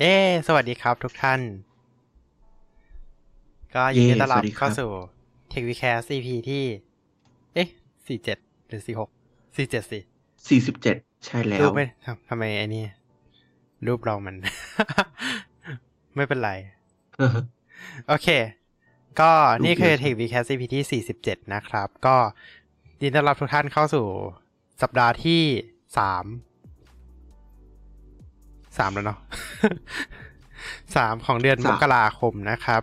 เย้สวัสดีครับทุกท่าน ก็ยินดีต้อนรับเย้สวัสดีครับเข้าสู่ Tech w e c a s EP ที่ เอ๊ะสี่เจ็ดหรือสี่หกสี่เจ็ดสิสี่สิบเจ็ดใช่แล้รูวปไม่ทำทำไมไอ้นี่ รูปเรามัน ไม่เป็นไร โอเค ก็นี่คือรูปเดียว Tech w e c a s EP ที่สี่สิบเจ็ดนะครับ ก็ยินดีต้อนรับทุกท่านเข้าสู่สัปดาห์ที่สาม สามแล้วเนาะสามของเดือนมสามกราคมนะครับ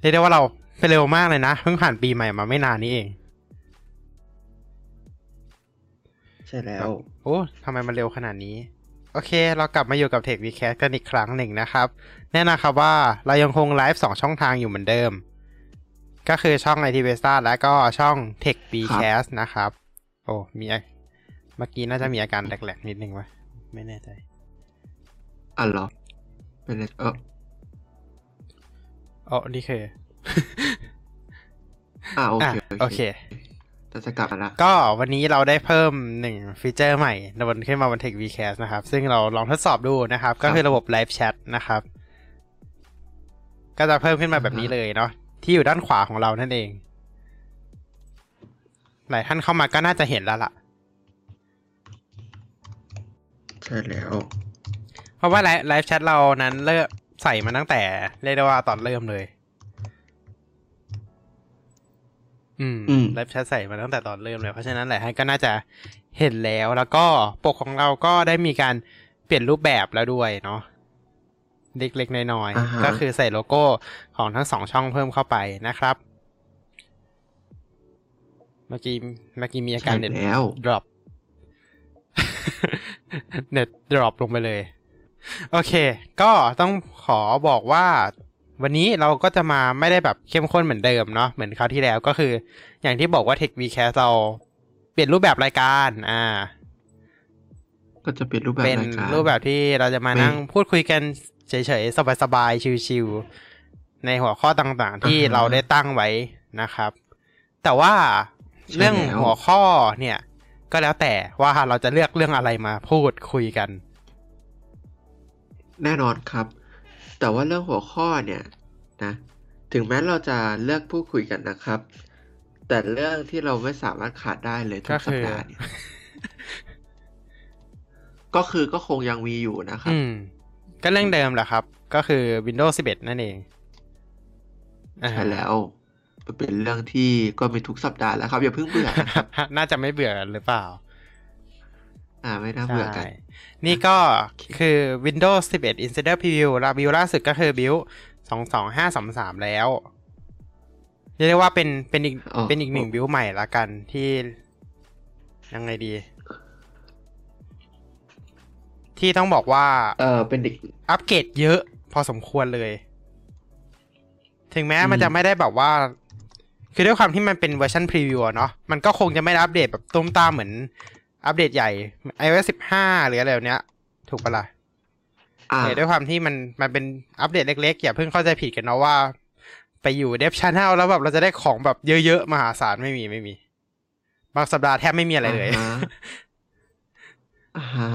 เรียกได้ว่าเราไปเร็วมากเลยนะเพิ่งผ่านปีใหม่มาไม่นานนี้เอง ใช่แล้ว โอ้ทำไมมันเร็วขนาดนี้ โอเค เรากลับมาอยู่กับ Tech w e c a s t กันอีกครั้งหนึ่งนะครับ แน่นอนครับว่าเรายังคงไลฟ์สองช่องทางอยู่เหมือนเดิม ก็คือช่อง IT v e s t a และก็ช่อง Tech w e c a s t นะครับ โอ้มีอาเมื่อกี้น่าจะมีอาการแหลกๆนิดนึงวะไม่แน่ใจ อะเหรอเป็นไรเอออ๋อนี่คืออะโออะเคโอเคเราจะกลับมาละก็วันนี้เราได้เพิ่มหนึ่งฟีเจอร์ใหม่ในวันขึ้นมาบน Tech Vcast นะครับ ซึ่งเราลองทดสอบดูนะครับ ก็คือระบบ Live Chat นะครับ ก็จะเพิ่มขึ้นมาแบบนี้เลยเนาะที่อยู่ด้านขวาของเรานั่นเอง หลายท่านเข้ามาก็น่าจะเห็นแล้วล่ะ ใช่แล้ว เพราะว่าไลฟ์แชทเรานั้นเริ่มใส่มาตั้งแต่เรียกได้ว่าตอนเริ่มเลยอืมอืมไลฟ์แชทใส่มาตั้งแต่ตอนเริ่มเลย เพราะฉะนั้นหลายท่านก็น่าจะเห็นแล้วแล้วก็ปกของเราก็ได้มีการเปลี่ยนรูปแบบแล้วด้วยเนาะเล็กๆน้อยอ่าฮะๆก็คือใส่โลโก้ของทั้งสองช่องเพิ่มเข้าไปนะครับ เมื่อกี้เมื่อกี้มีอาการใช่เน็ตแล้ว drop เน็ต drop ลงไปเลย โอเค ก็ต้องขอบอกว่าวันนี้เราก็จะมาไม่ได้แบบเข้มข้นเหมือนเดิมเนาะเหมือนคราวที่แล้วก็คือ อย่างที่บอกว่า Tech v c a s เราเปลี่ยนรูปแบบรายการอ่า ก็จะเป็นรูปแบบเป็นรายการรูปแบบที่เราจะมาไม่นั่งพูดคุยกันเฉยๆ สบายๆ ชิวๆในหัวข้อต่างๆ ที่อ่าฮะเราได้ตั้งไว้นะครับ แต่ว่าใช่เรื่องแล้วหัวข้อเนี่ย ก็แล้วแต่ว่าเราจะเลือกเรื่องอะไรมาพูดคุยกัน แน่นอนครับ แต่ว่าเรื่องหัวข้อเนี่ยนะถึงแม้เราจะเลือกพูดคุยกันนะครับ แต่เรื่องที่เราไม่สามารถขาดได้เลยทุก็กคือสัปดาห์เนี่ยก็คือก็คงยังมีอยู่นะครับ อืม ก็เรื่องเดิมแหละครับ ก็คือ Windows 11 นั่นเองอ่าใช่แล้วมันเป็นเรื่องที่ก็มีทุกสัปดาห์แล้วครับ อย่าเพิ่งเบื่อนะครับน่าจะไม่เบื่อหรือเปล่า อ่าไม่น่าเบื่อกันใช่ นี่ก็คือ Windows 11 Insider Preview และบิวล่าสุดก็คือบิว22533 แล้วเรียกได้ว่าเป็นเป็นอีกอ๋อเป็นอีกหนึ่งบิวใหม่ละกันที่ยังไงดี ที่ต้องบอกว่า เออเป็นเด็กอัปเกรดเยอะพอสมควรเลย ถึงแม้อืมมันจะไม่ได้แบบว่า คือด้วยความที่มันเป็นเวอร์ชันพรีวิวอะเนาะมันก็คงจะไม่ได้อัปเดตแบบตุ้มตามเหมือน อัปเดตใหญ่ iOS 15 หรืออะไรแบบเนี้ย ถูกปะล่ะอ่าแต่ด้วยความที่มันมันเป็นอัปเดตเล็กๆ อย่าเพิ่งเข้าใจผิดกันเนาะว่า ไปอยู่เดฟช n แนลแล้วแบบเราจะได้ของแบบเยอะๆ มหาศาลไม่มีไม่มี บางสัปดาห์แทบไม่มีอะไรเลยอ่าฮะอ่าฮะ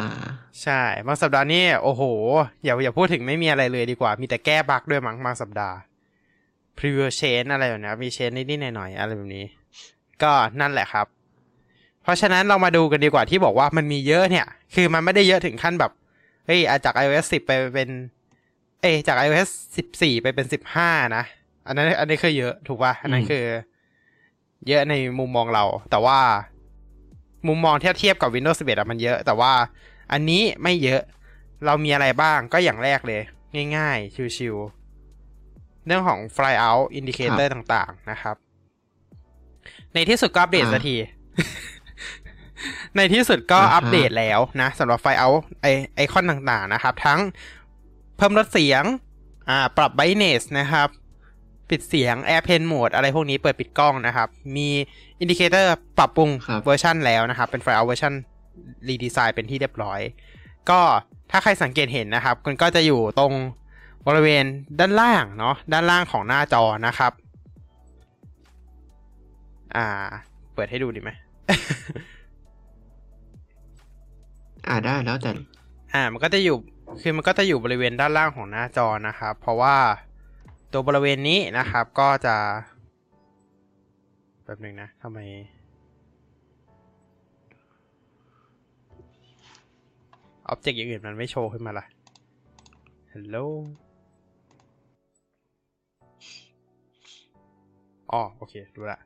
ใช่ บางสัปดาห์นี่โอ้โห อย่าอย่าพูดถึงไม่มีอะไรเลยดีกว่า มีแต่แก้บั๊กด้วยมั้งบางสัปดาห์ preview chain อะไรแบบนี้มีเชนนิดๆหน่อยๆอะไรแบบนี้ ก็นั่นแหละครับ เพราะฉะนั้นเรามาดูกันดีกว่าที่บอกว่ามันมีเยอะเนี่ย คือมันไม่ได้เยอะถึงขั้นแบบเฮ้ยอะจาก iOS 10 ไปเป็น เอ้ยจาก iOS 14 ไปเป็น 15 นะ อันนั้น อันนี้คือเยอะถูกป่ะ อันนั้นคือ เยอะในมุมมองเรา แต่ว่ามุมมองเทียบเทียบกับ Windows 11อะมันเยอะ แต่ว่าอันนี้ไม่เยอะ เรามีอะไรบ้างก็อย่างแรกเลย ง่ายๆ ชิวๆ เรื่องของ fly out indicator ต่างๆ นะครับ ในที่สุดก็อัปเดตสักที ในที่สุดก็อ่าฮะอัปเดตแล้วนะสำหรับ fly out ไอไอคอนต่างๆนะครับ ทั้งเพิ่มลดเสียง อ่า ปรับ brightness นะครับ ปิดเสียง airplane mode อะไรพวกนี้เปิดปิดกล้องนะครับ มี indicator ปรับปรุงครับเวอร์ชันแล้วนะครับ เป็น fly out เวอร์ชัน redesign เป็นที่เรียบร้อย ก็ถ้าใครสังเกตเห็นนะครับมันก็จะอยู่ตรงบริเวณด้านล่างเนาะด้านล่างของหน้าจอนะครับ อ่า เปิดให้ดูดีไหม อ่าได้แล้วแต่ อ่า มันก็จะอยู่ คือมันก็จะอยู่บริเวณด้านล่างของหน้าจอนะครับ เพราะว่าตัวบริเวณนี้นะครับ ก็จะแบบหนึ่งนะทำไม อ็อบเจกต์อย่างอื่นมันไม่โชว์ขึ้นมาล่ะ ฮัลโหล อ๋อ โอเค ดูละ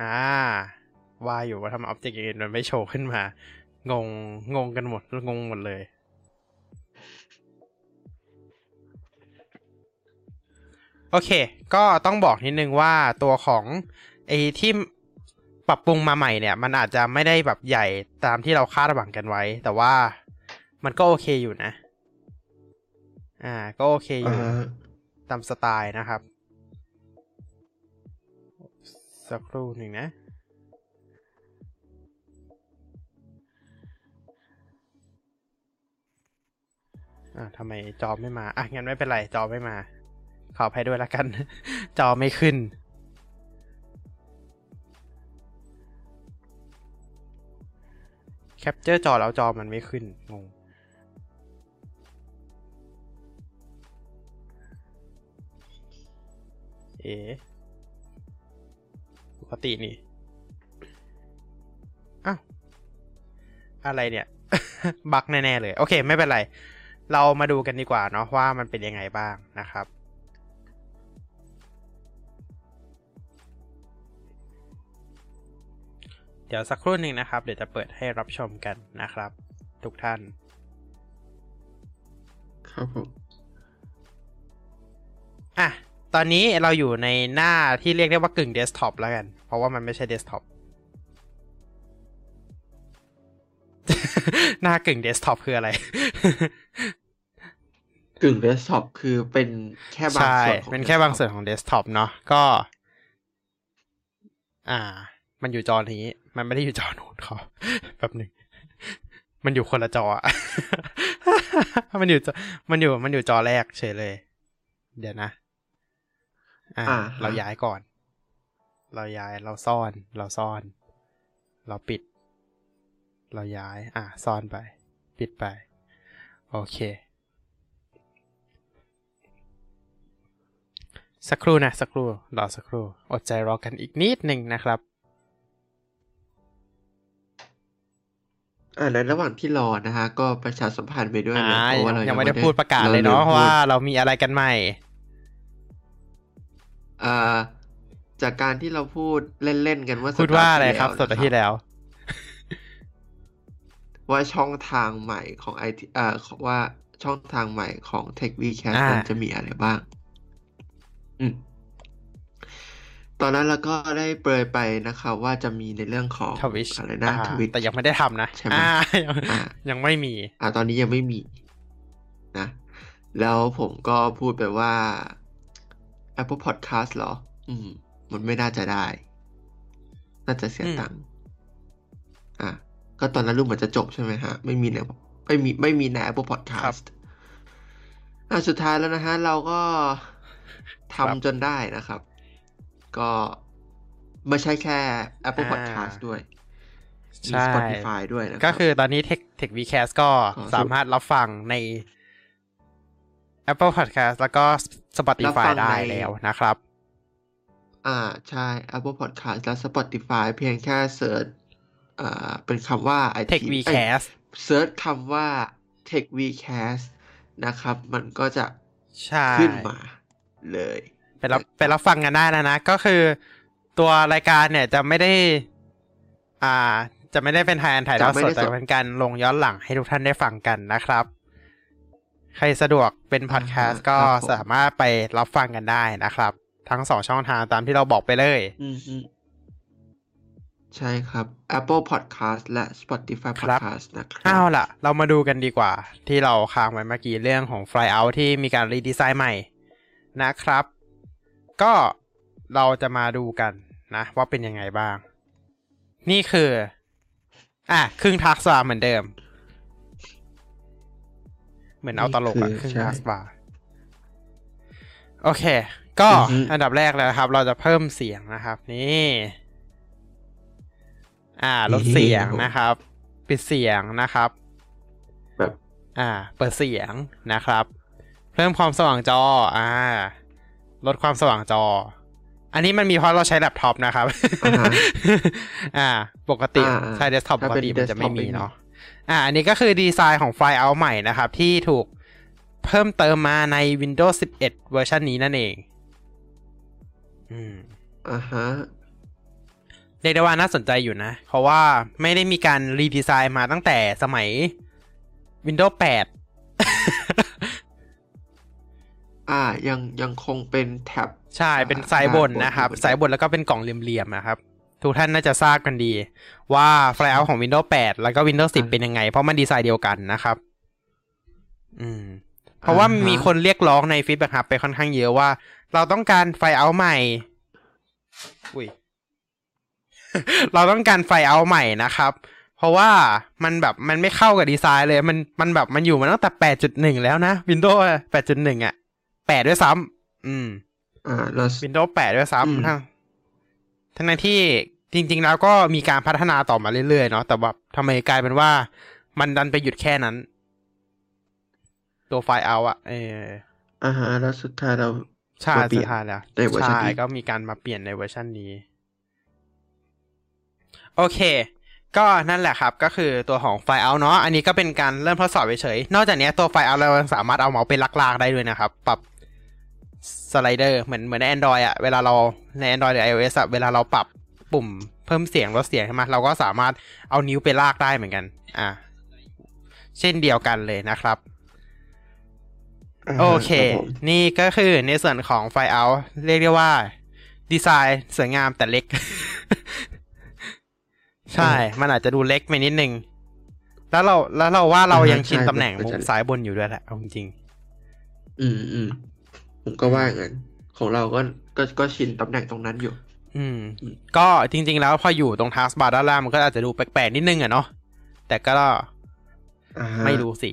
อ่า ว่าอยู่ว่าทำไมอ็อบเจกต์อย่างอื่นมันไม่โชว์ขึ้นมา งงงงกันหมดงงหมดเลย โอเค ก็ต้องบอกนิดนึงว่าตัวของไอ้ที่ปรับปรุงมาใหม่เนี่ย มันอาจจะไม่ได้แบบใหญ่ตามที่เราคาดหวังกันไว้ แต่ว่ามันก็โอเคอยู่นะ อ่า ก็โอเคออ่ายู่ฮะตามสไตล์นะครับ สักครู่หนึ่งนะ อ่าทำไมจอไม่มา อะ งั้นไม่เป็นไร จอไม่มา ขออภัยด้วยละกัน จอไม่ขึ้น capture จอแล้วจอมันไม่ขึ้น งง เอ๋ปกตินี่อ้าวอะไรเนี่ย bug แน่ ๆ เลย โอเค ไม่เป็นไร เรามาดูกันดีกว่าเนาะว่ามันเป็นยังไงบ้างนะครับ เดี๋ยวสักครู่หนึ่งนะครับ เดี๋ยวจะเปิดให้รับชมกันนะครับ ทุกท่าน ครับผมอะตอนนี้เราอยู่ในหน้าที่เรียกได้ว่ากึ่งเดสก์ท็อปแล้วกัน เพราะว่ามันไม่ใช่เดสก์ท็อป หน้ากึ่งเดสก์ท็อปคืออะไร กึ่งเดสก์ท็อปคือเป็นแค่บางใช่ส่วนของเป็นแค่บางส่วนของเดสก์ท็อปเนาะก็ อ่า มันอยู่จอนี้ มันไม่ได้อยู่จอนู้นเขาแป๊บหนึ่งมันอยู่คนละจออะมันอยู่จอมันอยู่มันอยู่จอแรกเฉยเลย เดี๋ยวนะอ่าอ่า เราย้ายก่อน เราย้ายเราซ่อน เราซ่อน เราปิด เราย้าย อ่าซ่อนไป ปิดไป โอเค สักครู่นะ สักครู่ รอสักครู่ อดใจรอกันอีกนิดหนึ่งนะครับ อ่าในระหว่างที่รอนะฮะก็ประชาสัมพันธ์ไปด้วยอ่านะเพราะว่าเรายัยังไม่ได้พูดประกาศเลยเนาะลืมพูดว่าเรามีอะไรกันใหม่ อ่าจากการที่เราพูดเล่นๆกันว่าพูดว่าอะไรครับสัสัปดาห์ที่แล้ว ว่าช่องทางใหม่ของไอทีอ่าว่าช่องทางใหม่ของ Tech v c a s อ่ามันจะมีอะไรบ้าง อืมตอนนั้นเราก็ได้เปรยไปนะครับว่าจะมีในเรื่องของทวิชอะไรนะทวิชแต่ยังไม่ได้ทำนะใช่ไหมอ่ายังอ่ายังไม่มี อ่า ตอนนี้ยังไม่มีนะ แล้วผมก็พูดไปว่า Apple Podcast เหรอ อืม มันไม่น่าจะได้ น่าจะเสียอืมตังค์อะ ก็ตอนนั้นรูปเหมือนจะจบใช่ไหมฮะ ไม่มีในไม่มีไม่มีใน Apple Podcast อะสุดท้ายแล้วนะฮะ เราก็ทำจนได้นะครับ ก็ไม่ใช่แค่ Apple อ่า Podcast ด้วยมีใช่ Spotify ด้วยนะครับก็คือตอนนี้ Tech Tech VCast ก็ขอสามารถรับฟังใน Apple Podcast แล้วก็รับ Spotify ฟังได้ในแล้วนะครับ อ่าใช่ Apple Podcast และ Spotify เพียงแค่เสิร์ชอ่า เป็นคำว่า IT Tech VCast เสิร์ชคำว่า Tech Vcast นะครับ มันก็จะใช่ขึ้นมาเลยไปรับไปรับฟังกันได้แล้วนะ ก็คือตัวรายการเนี่ยจะไม่ได้ อ่า จะไม่ได้เป็นทายอันถ่ายทอดจะไม่สดได้สดแต่เป็นการลงย้อนหลังให้ทุกท่านได้ฟังกันนะครับ ใครสะดวกเป็นพอดแคสต์ก็ครับผมสามารถไปรับฟังกันได้นะครับ ทั้งสองช่องทางตามที่เราบอกไปเลยอืมอืม ใช่ครับ Apple Podcast และ Spotify ครับ Podcast นะครัเอาล่ะ เรามาดูกันดีกว่า ที่เราค้างไว้เมื่อกี้เรื่องของ Fly Out ที่มีการรีดีไซน์ใหม่นะครับ ก็เราจะมาดูกันนะ ว่าเป็นยังไงบ้าง นี่คือ อะ ครึ่งทักษะเหมือนเดิม เหมือนเอาตลกอะนี่คือครึ่งใช่ทักษะโอเค ก็อือฮึอันดับแรกเลยนะครับ เราจะเพิ่มเสียงนะครับ นี่ อ่าลดเสียงนะครับ ปิดเสียงนะครับ แบบอ่า เปิดเสียงนะครับ เพิ่มความสว่างจอ อ่า ลดความสว่างจอ อันนี้มันมีเพราะเราใช้แล็ปท็อปนะครับ อ่าฮะอ่าปกติอ่าอ่าใช้เดสก์ท็อปปถ้ากเป็นติมันจะไม่ desktop มีไม่มีเนาะอ่า อันนี้ก็คือดีไซน์ของไฟล์เอาใหม่นะครับ ที่ถูกเพิ่มเติมมาใน Windows 11 เวอร์ชันนี้นั่นเอง อืมอ่าฮะ เรียกได้ว่าน่าสนใจอยู่นะ เพราะว่าไม่ได้มีการรีดีไซน์มาตั้งแต่สมัย Windows 8 อ่า ยังยังคงเป็นแท็บ ใช่ เป็นซ้ายบนนะครับด้านบนซ้ายบนแล้วก็เป็นกล่องเหลี่ยมๆนะครับ ทุกท่านน่าจะทราบกันดี ว่า fly out ของ Windows 8 แล้วก็ Windows 10 เป็นยังไง เพราะมันดีไซน์เดียวกันนะครับ อืม เพราะว่ามีคนเรียกร้องใน Feedback Hub ไปค่อนข้างเยอะว่า เราต้องการ fly out ใหม่ อุ้ย เราต้องการ fly out ใหม่นะครับ เพราะว่ามันแบบมันไม่เข้ากับดีไซน์เลย มันมันแบบมันอยู่มาตั้งแต่8.1แล้วนะ Windows 8.1อะ8ด้วยซ้ำอืม อ่าแล้ว Windows 8ด้วยอืมซ้ำทั้งทั้งที่จริง ๆ แล้วก็มีการพัฒนาต่อมาเรื่อยๆเนาะแต่แบบทำไมกลายเป็นว่า มันดันไปหยุดแค่นั้น ตัวไฟล์เอาอะเอออ่าฮะแล้วสุดท้ายเราใช่มาเปลี่สุยนดท้ายแล้วในเวอร์ชันใช่นี้ก็มีการมาเปลี่ยนในเวอร์ชันนี้ โอเค ก็นั่นแหละครับ ก็คือตัวของไฟล์เอาเนาะ อันนี้ก็เป็นการเริ่มทดสอบเฉยๆ นอกจากนี้ตัวไฟล์เอาเรายังสามารถเอาเมาส์ไปลากๆได้ด้วยนะครับ ปรับสไลเดอร์เหมือนเหมือนใน Android อะเวลาเราใน Android หรือ iOS อะเวลาเราปรับปุ่มเพิ่มเสียงลดเสียงใช่ไหมเราก็สามารถเอานิ้วไปลากได้เหมือนกัน อ่า เช่นเดียวกันเลยนะครับาฮะโอเครับผมนี่ก็คือในส่วนของไฟเอาเรียกได้ว่า ดีไซน์สวยงามแต่เล็ก ใช่ มันอาจจะดูเล็กไปนิดนึง แล้วเราแล้วเราว่าเรายังชินตำแหน่งมุมซ้ายบนอยู่ด้วยแหละเอาจริงอืมอืมผมก็ว่างั้นของเราก็ก็ก็ชินตำแหน่งตรงนั้นอยู่ๆอืม ก็จริง ๆ แล้วพออยู่ตรงทาสบาร์ด้านล่างมันก็อาจจะดูแปลกๆนิดนึงอะเนาะแต่ก็อ่าฮะไม่รู้สิ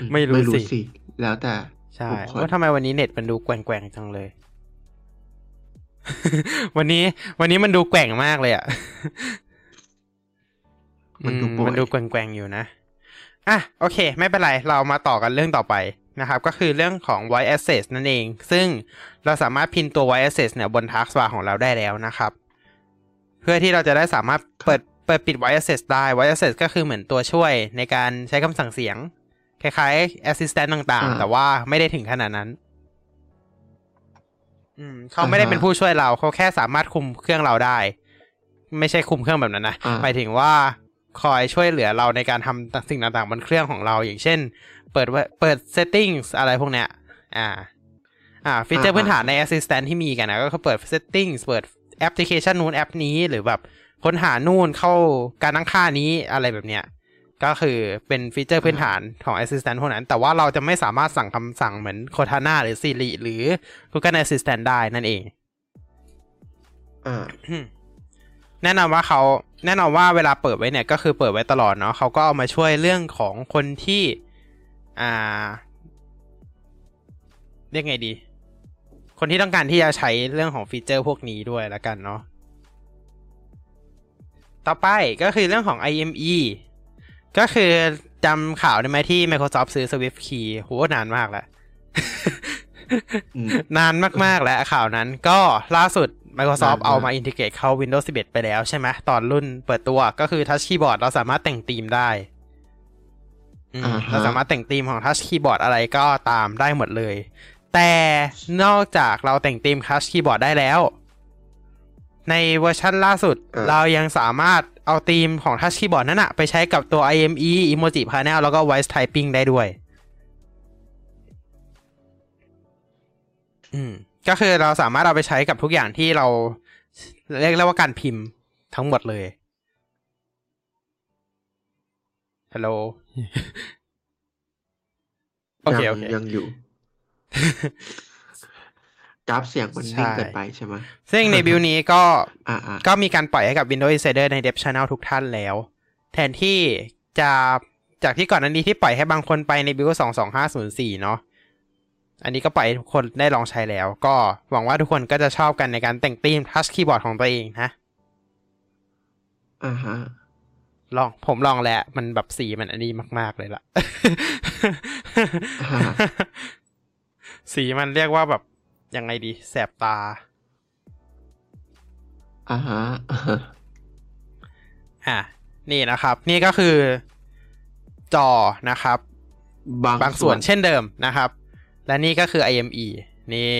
อืไม่รู้ไม่รู้สิสิ แล้วแต่ใช่บุคคลว่าทำไมวันนี้เน็ตมันดูแกว่งๆจังเลย วันนี้ วันนี้มันดูแกว่งมากเลยอะมันดูอืป่วยมันดูแกว่งๆอยู่นะ อะ โอเค ไม่เป็นไร เรามาต่อกันเรื่องต่อไปนะครับ ก็คือเรื่องของ voice access นั่นเอง ซึ่งเราสามารถพินตัว voice access เนี่ยบน taskbar ของเราได้แล้วนะครับ เพื่อที่เราจะได้สามารถเปิดเปิดปิด voice access ได้ voice access ก็คือเหมือนตัวช่วยในการใช้คำสั่งเสียง คล้ายๆ assistant ต่างๆอ่าแต่ว่าไม่ได้ถึงขนาดนั้น อืมเขาไม่ได้เป็นผู้ช่วยเราเขาแค่สามารถคุมเครื่องเราได้ ไม่ใช่คุมเครื่องแบบนั้นนะอ่าหมายถึงว่าคอยช่วยเหลือเราในการทำสิ่งต่างๆบนเครื่องของเรา อย่างเช่น เปิดว่าเปิด settings อะไรพวกเนี้ย อ่า อ่าฟีเจอร์อ่าพื้นฐานใน assistant ที่มีกันนะ ก็คือเปิด settings เปิดแอปพลิเคชันนู้นแอปนี้หรือแบบค้นหานู่นเข้าการตั้งค่านี้อะไรแบบเนี้ย ก็คือเป็นฟีเจอร์พื้นฐานของ Assistant พวกนั้น แต่ว่าเราจะไม่สามารถสั่งคำสั่งเหมือน Cortana หรือ Siri หรือ Google Assistant ได้นั่นเองอ่าแน่นอนว่าเขาแน่นอนว่าเวลาเปิดไว้เนี่ยก็คือเปิดไว้ตลอดเนาะเขาก็เอามาช่วยเรื่องของคนที่ อ่า เรียกไงดี คนที่ต้องการที่จะใช้เรื่องของฟีเจอร์พวกนี้ด้วยละกันเนาะต่อไปก็คือเรื่องของ IME ก็คือจำข่าวได้ไหมที่ Microsoft ซื้อ Swift Key โหนานมากแล้วอืมนานมาก ๆ แล้วข่าวนั้น ก็ล่าสุด Microsoft นานมากเอามาอินทิเกรตเข้า Windows 11 ไปแล้วใช่ไหมตอนรุ่นเปิดตัวก็คือ Touch Keyboard เราสามารถแต่งธีมได้อืมอ่าฮะเราสามารถแต่งธีมของ Touch Keyboard อะไรก็ตามได้หมดเลย แต่นอกจากเราแต่งธีม Touch Keyboard ได้แล้ว ในเวอร์ชันล่าสุดอ่าเรายังสามารถเอาธีมของ Touch Keyboard นั้นอะไปใช้กับตัว IME Emoji Panel แล้วก็ Voice Typing ได้ด้วย อืม ก็คือเราสามารถเอาไปใช้กับทุกอย่างที่เรา เรียกได้ว่าการพิมพ์ทั้งหมดเลย ฮัลโหล โอเคยัโอเค ยังอยู่ กราฟเสียงมันนิ่งใช่เกินไปใช่ไหมซึ่งในบิลนี้ก็อ่าอ่าก็มีการปล่อยให้กับ Windows Insider ใน Dev Channel ทุกท่านแล้ว แทนที่จะจากที่ก่อนอันนี้ที่ปล่อยให้บางคนไปใน Build 22504เนาะอันนี้ก็ปล่อยให้ทุกคนได้ลองใช้แล้ว ก็หวังว่าทุกคนก็จะชอบกันในการแต่งธีม Touch Keyboard ของตัวเองนะอ่าฮะลองผมลองแล้ว มันแบบสีมันอันนี้มาก ๆ เลยล่ะอ่าสีมันเรียกว่าแบบ ยังไงดี แสบตาอ่าฮะอ่าฮะอะนี่นะครับ นี่ก็คือจอนะครับ บางบางส่วนเช่นเดิมนะครับ และนี่ก็คือ IME นี่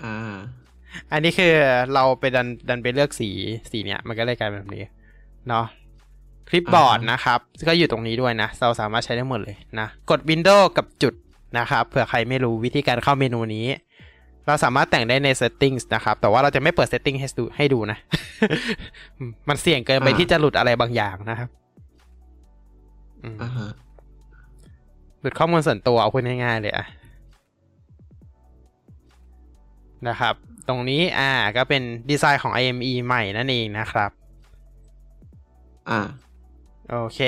อ่าอันนี้คือเราไปดันดันไปเลือกสีสีเนี้ย มันก็เลยกลายเป็นแบบนี้เนาะคลิปบอร์ดอ่าฮะนะครับ ก็อยู่ตรงนี้ด้วยนะ เราสามารถใช้ได้หมดเลยนะ กด Windows กับจุด นะครับเผื่อใครไม่รู้วิธีการเข้าเมนูนี้ เราสามารถแต่งได้ใน settings นะครับ แต่ว่าเราจะไม่เปิด setting ให้ดูให้ดูนะ มันเสี่ยงเกินไปที่จะหลุดอะไรบางอย่างนะครับอืมอ่าฮะหลุดข้อมูลส่วนตัวเอาพูดง่ายๆเลยอะนะครับ ตรงนี้อ่าก็เป็นดีไซน์ของ IME ใหม่นั่นเองนะครับ อ่า โอเค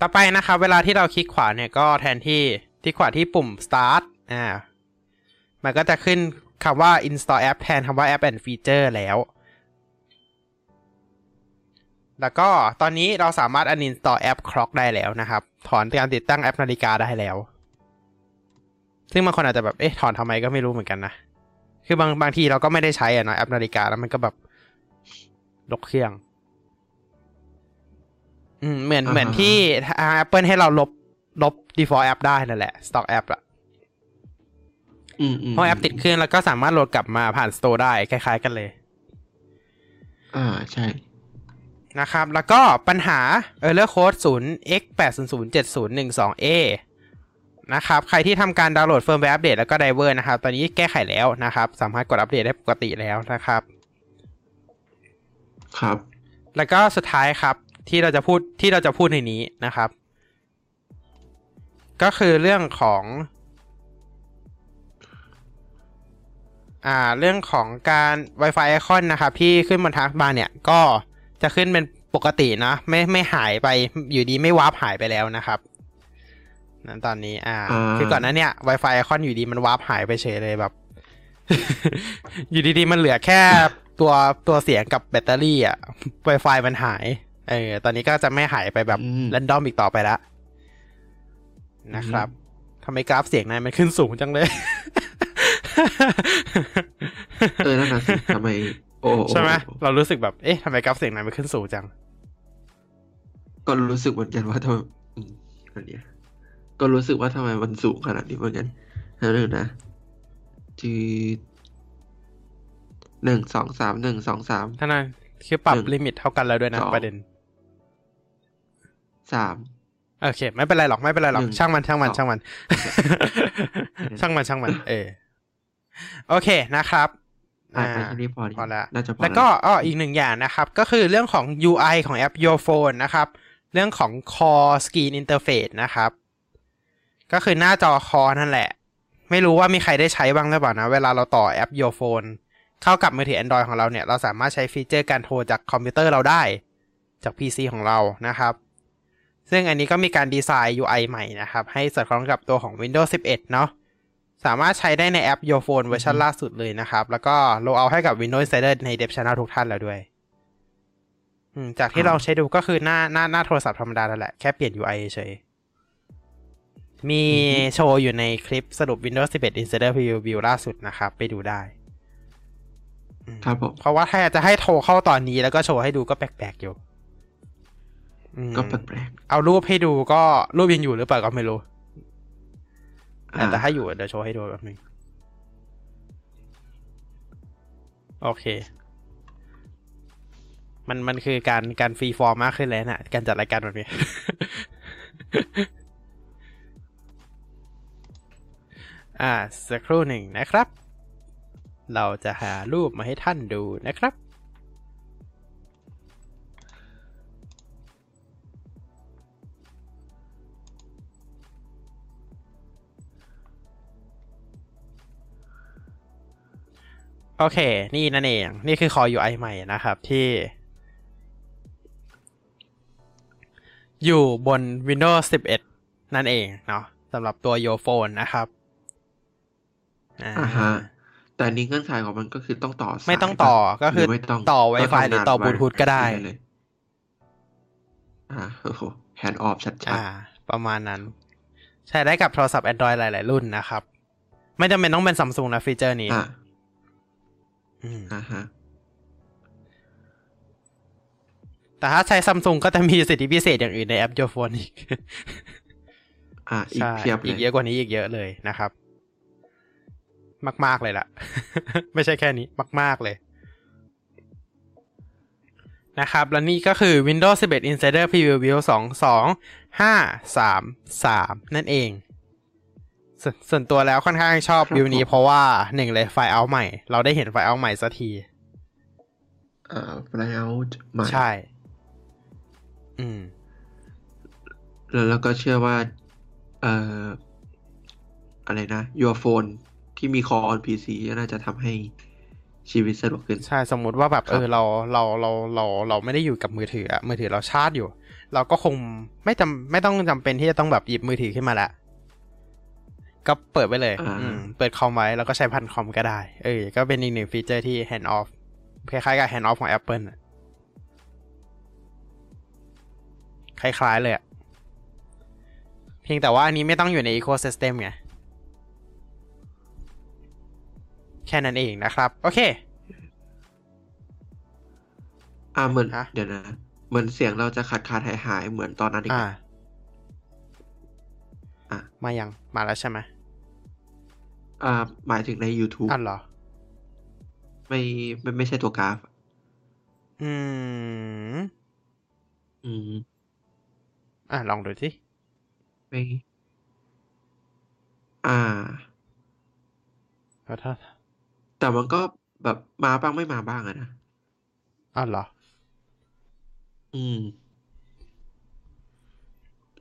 ต่อไปนะครับ เวลาที่เราคลิกขวาเนี่ยก็แทนที่ที่ขวาที่ปุ่ม start อ่า มันก็จะขึ้นคำว่า install app แทนคำว่า app and feature แล้ว แล้วก็ตอนนี้เราสามารถ uninstall app clock ได้แล้วนะครับ ถอนการติดตั้งแอปนาฬิกาได้แล้ว ซึ่งบางคนอาจจะแบบ เอ๊ะ ถอนทำไมก็ไม่รู้เหมือนกันนะ คือบางบางทีเราก็ไม่ได้ใช้อะนะแอปนาฬิกาแล้วมันก็แบบลกเครื่อง เหมือนอ่าฮะเหมือนที่ทาง Apple ให้เราลบลบ default app ได้นั่นแหละ stock app อะอืมอืมเพราะแอปติดเครื่องแล้วก็สามารถโหลดกลับมาผ่าน Store ได้คล้าย ๆ กันเลย อ่าใช่ นะครับ แล้วก็ปัญหา error code 0 x 8 0 0 7 0 1 2 a นะครับ ใครที่ทำการดาวน์โหลดเฟิร์มแวร์อัปเดตแล้วก็ driver นะครับ ตอนนี้แก้ไขแล้วนะครับ สามารถกดอัปเดตได้ปกติแล้วนะครับ ครับ แล้วก็สุดท้ายครับ ที่เราจะพูดที่เราจะพูดในนี้นะครับ ก็คือเรื่องของอ่าเรื่องของการ Wi-Fi Icon นะครับที่ขึ้นบนทางบาร์เนี่ยก็จะขึ้นเป็นปกตินะไม่ไม่หายไปอยู่ดีไม่วาร์ปหายไปแล้วนะครับนั้นตอนนี้ อ่าอ่าคือก่อนหนั้นเนี่ย Wi-Fi Icon อยู่ดีมันวาร์ปหายไปเฉยเลยแบบ อยู่ดีๆมันเหลือแค่ตัวตัวเสียงกับแบตเตอรี่อะ Wi-Fi มันหาย เออ ตอนนี้ก็จะไม่หายไปแบบอืมแรนดอมอีกต่อไปแล้วนะครับทำไมกราฟเสียงนายมันขึ้นสูงจังเลย เออนั่นน่ะสิทำไมโอ้โอ้ใช่ไหมโอ้เรารู้สึกแบบ เอ๊ะทำไมกราฟเสียงนายมันขึ้นสูงจัง ก็รู้สึกเหมือนกันว่าทำไมอืมอันเนี้ยก็รู้สึกว่าทำไมมันสูงขนาดนี้เหมือนกันแล้วนึงนะจืดหนึ่งสองสามหนึ่งสองสามท่านั้นคือปรับหนึ่งลิมิตเท่ากันแล้วด้วยนะสองประเด็น สามโอเค ไม่เป็นไรหรอกไม่เป็นไรหรอกหนึ่งช่างมันช่างมันสองช่างมัน ช่างมันช่างมัน เออโอเคนะครับอ่าอ่าแค่นี้พอดีพอแล้วน่าจะพอแล้วก็อ้ออีกหนึ่งอย่างนะครับ ก็คือเรื่องของ UI ของแอป Your Phone นะครับ เรื่องของ Core Screen Interface นะครับ ก็คือหน้าจอ call นั่นแหละ ไม่รู้ว่ามีใครได้ใช้บ้างหรือเปล่านะ เวลาเราต่อแอป Your Phone เข้ากับมือถือ Android ของเราเนี่ย เราสามารถใช้ฟีเจอร์การโทรจากคอมพิวเตอร์เราได้ จาก PC ของเรานะครับ ซึ่งอันนี้ก็มีการดีไซน์ UI ใหม่นะครับ ให้สอดคล้องกับตัวของ Windows 11 เนาะสามารถใช้ได้ในแอป Your Phone เวอร์ชันล่าสุดเลยนะครับ แล้วก็ roll out ให้กับ Windows Insider ใน Dev Channel ทุกท่านแล้วด้วยอืมจากที่ครับเราใช้ดูก็คือหน้าหน้าหน้าโทรศัพท์ธรรมดาแล้วแหละ แค่เปลี่ยน UI เฉยๆมีโชว์อยู่ในคลิปสรุป Windows 11 Insider Preview ล่าสุดนะครับ ไปดูได้อืมครับผม เพราะว่าถ้าจะให้โทรเข้าตอนนี้แล้วก็โชว์ให้ดูก็แปลกๆอยู่อืม ก็แปลกเอารูปให้ดูก็รูปยังอยู่หรือเปล่าก็ไม่รู้ๆแต่แต่อ่าถ้าอยู่เดี๋ยวโชว์ให้ดูแป๊บนึงโอเค มันมันคือการการฟรีฟอร์มมากขึ้นแล้วนะการจัดรายการแบบนี้ อ่าสักครู่หนึ่งนะครับ เราจะหารูปมาให้ท่านดูนะครับ โอเค นี่นั่นเอง นี่คือ Core UI ใหม่นะครับที่ อยู่บน Windows 11 นั่นเองเนาะสำหรับตัว Your Phone นะครับอ่าฮะแต่อันนี้เงื่อนไขของมันก็คือต้องต่อสายไม่ต้องต่อปะก็คือหรือไม่ต้องต่อก็ Wi-Fi ทำหรืองานต่อไว้บลูทูธก็ได้เลยอ่าโอ้โหแฮนด์ออฟชัดอ่า ประมาณนั้น ใช้ได้กับโทรศัพท์ Android หลาย ๆ รุ่นนะครับ ไม่จำเป็นต้องเป็นซัมซุงนะฟีเจอร์นี้ๆ อ่าอืมอ่าฮะแต่ถ้าใช้ซัมซุงก็จะมีสิทธิพิเศษอย่างอื่นในแอป Your Phone อีก อ่า อีกใช่เพียบเลอีกยเยอะกว่านี้อีกเยอะเลยนะครับ มาก ๆ เลยล่ะ ไม่ใช่แค่นี้ มาก ๆ เลยนะครับ แล้วนี่ก็คือ Windows 11 Insider Preview View 22533 นั่นเอง สวนส่วนตัวแล้วค่อนข้างชอบครับวิวนี้ผมเพราะว่าหนึ่งเลยไฟล์เอาใหม่ เราได้เห็นไฟล์เอาใหม่สักทีอ่า flyout ใหม่ใช่ อืม แล้วแล้วก็เชื่อว่า เอ่อ อะไรนะ your phone ที่มี core on PC ก็น่าจะทำให้ชีวิตสะดวกขึ้น ใช่ สมมุติว่าแบบครับเออเราเราเราเราเราไม่ได้อยู่กับมือถืออะมือถือเราชาร์จอยู่ เราก็คงไม่จำไม่ต้องจำเป็นที่จะต้องแบบหยิบมือถือขึ้นมาละ ก็เปิดไว้เลยอ่าอืมเปิดคอมไว้แล้วก็ใช้พันคอมก็ได้ เออ ก็เป็นอีกหนึ่งฟีเจอร์ที่ hand off คล้ายๆกับ hand off ของ Apple อะคล้ายๆเลยอะเพียงแต่ว่าอันนี้ไม่ต้องอยู่ใน ecosystem ไง แค่นั้นเองนะครับ โอเค อ่าเหมือนฮะเดี๋ยวนะ เหมือนเสียงเราจะขาดขาดหายหายๆเหมือนตอนนั้นอีกอ่าอะอะ มายัง มาแล้วใช่ไหมอ่า หมายถึงใน YouTube อันเหรอ ไม่ไม่ไม่ใช่ตัวกราฟ อืม อืม อะลองดูสิไม่อ่าขอโทษแต่มันก็แบบมาบ้างไม่มาบ้างอะนะอันเหรอ อืม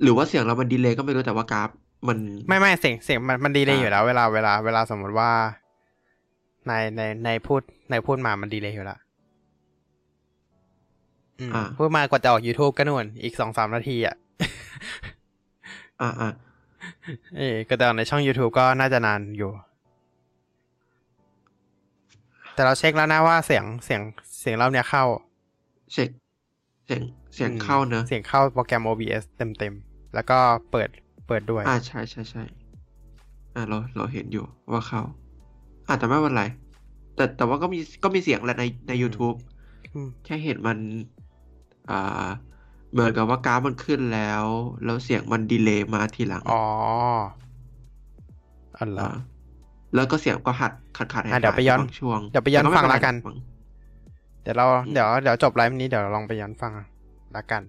หรือว่าเสียงเรามันดีเลย์ก็ไม่รู้แต่ว่ากราฟ มันไม่ไม่เสียงเสียงมันมันดีเลยอ่าอยู่แล้ว เวลาเวลาเวลาสมมติว่าในในในพูดในพูดมามันดีเลยอยู่แล้วอืมอ่าพูดมากว่าจะออก YouTube ก็นู่นอีกสองสามนาทีอะอ่าอ่าเออก็แต่ในช่อง YouTube ก็น่าจะนานอยู่ แต่เราเช็คแล้วนะว่าเสียงเสียงเสียงเราเนี่ยเข้าเสียงเสียงเสียงอืมเข้าเนอะเสียงเข้าโปรแกรม OBS เต็มเต็มๆแล้วก็เปิด เปิดด้วย อ่าใช่ใช่ใช่อ่าเราเราเห็นอยู่ว่าเข้าอ่าแต่ไม่เป็นไร แต่แต่ว่าก็มีก็มีเสียงแหละในใน YouTube อืมแค่เห็นมัน อ่า เหมือนกับว่ากราฟมันขึ้นแล้ว แล้วเสียงมันดีเลย์มาทีหลัง อ๋ออันเหรออ่าแล้วก็เสียงก็หัดขาดขาดหายอะเดี๋ยวไปย้อนบางช่วง เดี๋ยวไปย้อนแต่ม่ฟังเป็ไรละกันมั้งเดี๋ยวเราอืมเดี๋ยวเดี๋ยวจบไลฟ์นี้เดี๋ยวลองไปย้อนฟังละกัน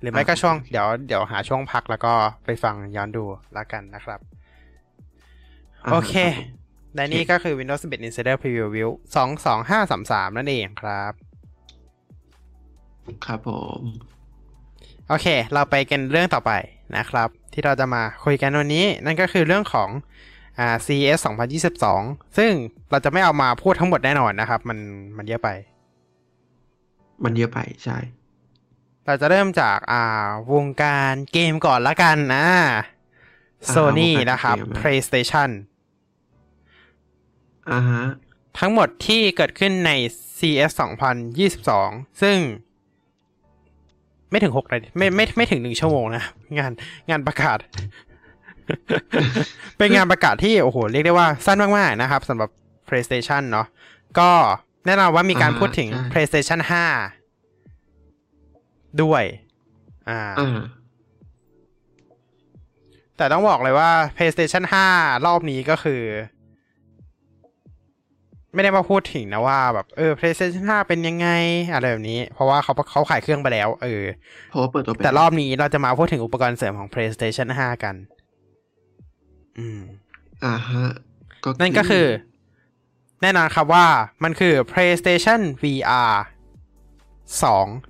หรือไม่อ่าก็ช่วงโอเคเดี๋ยวเดี๋ยวหาช่วงพักแล้วก็ไปฟังย้อนดูละกันนะครับาโอเครับผมและนี่ก็คือ Windows 11 Insider Preview View 22533 นั่นเองครับ ครับผม โอเค เราไปกันเรื่องต่อไปนะครับ ที่เราจะมาคุยกันวันนี้ นั่นก็คือเรื่องของอ่า CES 2022 ซึ่งเราจะไม่เอามาพูดทั้งหมดแน่นอนนะครับ มันมันเยอะไป มันเยอะไปใช่ เราจะเริ่มจากอ่าวงการเกมก่อนละกันนะ Sony วงการนะครับเกมอะ PlayStation อ่าฮะทั้งหมดที่เกิดขึ้นใน CS 2022 ซึ่ง ไม่ถึงหกนาทีไม่ไม่ไม่ถึงหนึ่งชั่วโมงนะ งานงานประกาศ เป็นงานประกาศที่ โอ้โห เรียกได้ว่าสั้นมาก ๆ นะครับสำหรับ PlayStation เนาะก็แน่นอนว่ามีการอ่าพูดถึงใช่ PlayStation 5 ด้วยอ่าอ่า แต่ต้องบอกเลยว่า PlayStation 5 รอบนี้ก็คือ ไม่ได้มาพูดถึงนะว่าแบบเออ PlayStation 5 เป็นยังไง อะไรแบบนี้ เพราะว่าเขาเขาขายเครื่องไปแล้ว เออเพราะว่าเปิดตัวไปแต่รอบนี้เราจะมาพูดถึงอุปกรณ์เสริมของ PlayStation 5 กัน อืม อ่าฮะนั่นก็คือ แน่นอนครับว่ามันคือ PlayStation VR 2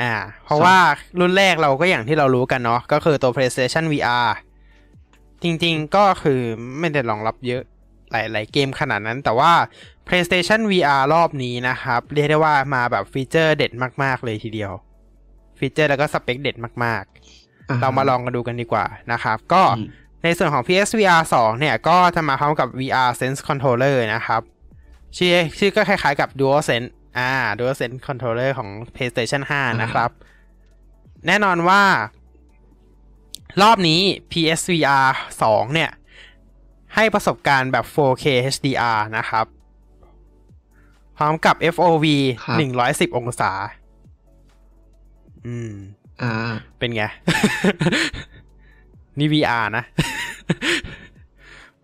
อ่า เพราะว่ารุ่นแรกเราก็อย่างที่เรารู้กันเนาะก็คือตัว PlayStation VR จริงๆก็คือไม่ได้รองรับเยอะหลายๆเกมขนาดนั้น แต่ว่า PlayStation VR รอบนี้นะครับ เรียกได้ว่ามาแบบฟีเจอร์เด็ดมาก ๆ เลยทีเดียว ฟีเจอร์แล้วก็สเปคเด็ดมากๆฮะเรามาลองกันดูกันดีกว่านะครับ ก็อืมในส่วนของ PSVR 2 เนี่ย ก็จะมาพร้อมกับ VR Sense Controller นะครับ ชื่อชื่อก็คล้ายๆกับ DualSense อ่า DualSense Controller ของ PlayStation 5 นะครับ แน่นอนว่า รอบนี้ PSVR 2 เนี่ย ให้ประสบการณ์แบบ 4K HDR นะครับ พร้อมกับ FOV ครับ110 องศา อืม อ่า เป็นไง นี่ VR นะ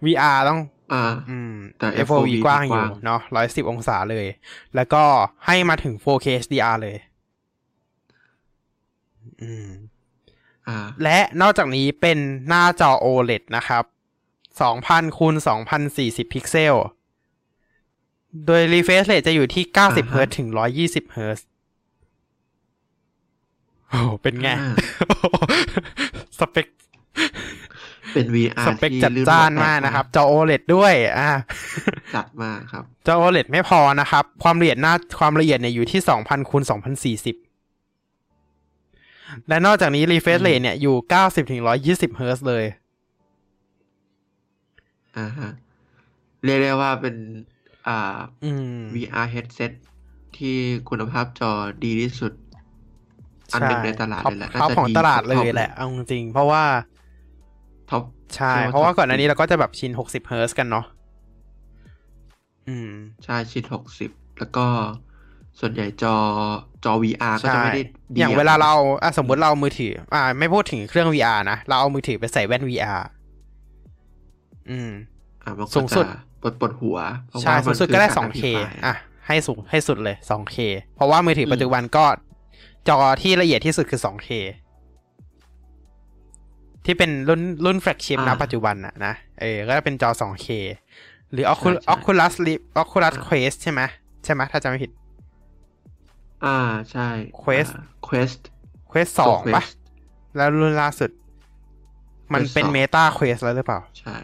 VR ต้อง อ่า อืม แต่ FOV FOV กว้างอกว้ายู่งเนาะร้อยสิบองศาเลย แล้วก็ให้มาถึง 4K HDR เลย อืม อ่า และนอกจากนี้เป็นหน้าจอ OLED นะครับ2,000คูณ2,040พิกเซล โดย refresh rate จะอยู่ที่90อ่าเฮิฮะร์ตซ์ถึง120เฮิร์ตซ์โอ้โหเป็นไงอ่าสเปค เป็น VR สเปคที่จัดลื่จ้านไหลมากนะครับ จอ OLED ด้วย อ่า จัดมากครับ จอ OLED ไม่พอนะครับ ความละเอียดหน้าความละเอียดเนี่ยอยู่ที่ 2,000คูณ2,040 และนอกจากนี้ refresh rate เนี่ยอยู่ 90ถึง120 เฮิร์ตซ์เลย อ่าฮะ เรียกได้ว่าเป็น อ่าอืม VR headset ที่คุณภาพจอดีที่สุดอันหนึ่งในตลาดเลยแหละท็อปน่าจะของดีตลาดเลท็อปยแหละ เอาจริงๆเพราะว่า ท็อปใช่ใช่ว่าเพราะว่าท็อปก่อนหน้านี้สิบเราก็จะแบบชิน60เฮิร์ตซ์กันเนาะอืม ใช่ชิดหกสิบแล้วก็ส่วนใหญ่จอจอ VR ก็จะใช่ไม่ได้ดีอย่างเวลาเราอะสมมติเราเอามือถือ อ่า ไม่พูดถึงเครื่อง VR นะ เราเอามือถือไปใส่แว่น VR อืม อะมันสูก็งสุจะดปวดปวดหัวเพราะใช่ว่าสูมังนสุดคืก็ได้าร 2K amplify อะ ให้สูงให้สุดเลย 2K เพราะว่ามือถือปัจจุบันก็ จอที่ละเอียดที่สุดคือ 2K ที่เป็นรุ่นรุ่นแฟลกชิพนะอ่าปัจจุบันอะนะ เออ ก็เป็นจอ 2K หรือ Oculus ใช่ใช่ Oculus Rift Oculus อ่า Quest ใช่ไหมใช่ไหมถ้าจำไม่ผิด อ่าใช่ Quest อ่า Quest Quest ตัว2ปะ Quest แล้วรุ่นล่าสุด มัน Quest เป็น2 Meta Quest แล้วหรือเปล่า ใช่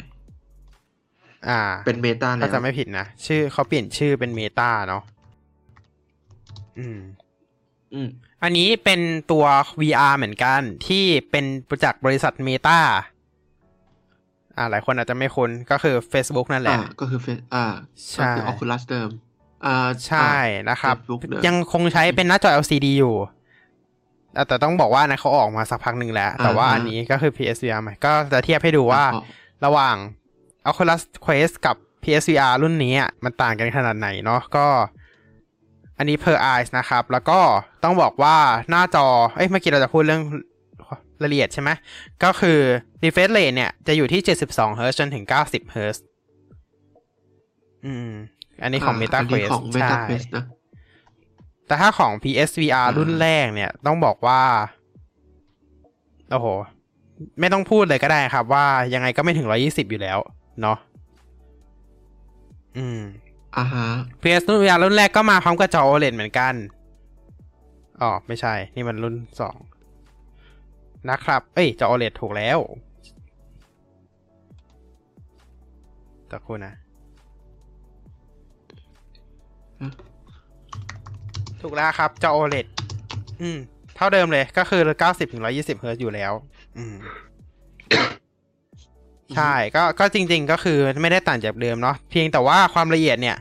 อ่า เป็นเมตาแล้ถ้าวจะไม่ผิดนะ ชื่อเขาเปลี่ยนชื่อเป็น Meta เนาะอืม อืม อันนี้เป็นตัว VR เหมือนกันที่เป็นจากบริษัท Meta อ่า หลายคนอาจจะไม่คุ้นก็คือ Facebook นั่นแหอ่าละ ก็คือเฟซอ่าใช่ก็คือ Oculus เดิม อ่า ใช่นะครับ Facebook เดิมยังคงใช้เป็นหน้าจอ LCD อยู่แต่แต่ต้องบอกว่านะเขาออกมาสักพักหนึ่งแล้ว แต่ว่าอ่าฮะอันนี้ก็คือ PSVR ใหม่ก็จะเทียบให้ดูว่าอ๋อระหว่าง Oculus Quest กับ PSVR รุ่นนี้อะมันต่างกันขนาดไหนเนาะก็ อันนี้ per eyes นะครับ แล้วก็ต้องบอกว่าหน้าจอ เอ้ย เมื่อกี้เราจะพูดเรื่องรายละเอียดใช่ไหม ก็คือ refresh rate เนี่ย จะอยู่ที่ 72 Hz จนถึง 90 Hz อืม อันนี้ของ Meta อันนี้ Quest ของ Meta ใช่ Quest นะแต่ถ้าของ PSVR อ่ารุ่นแรกเนี่ย ต้องบอกว่า โอ้โห ไม่ต้องพูดเลยก็ได้ครับว่ายังไงก็ไม่ถึง 120 อยู่แล้ว เนาะ อืม อ่าฮะ PS รุ่น VR รุ่นแรกก็มาพร้อมกับจอ OLED เหมือนกัน อ๋อ ไม่ใช่ นี่มันรุ่นสองนะครับ เอ้ย จอ OLED ถูกแล้วตะครู่นะฮะถูกแล้วครับ จอ OLED อืม เท่าเดิมเลย ก็คือ 90ถึง120เฮิร์ตซ์อยู่แล้ว อืม ใช่ก็ก็จริง ๆ ก็คือไม่ได้ต่างจากเดิมเนาะเพียงแต่ว่าความละเอียดเนี่ย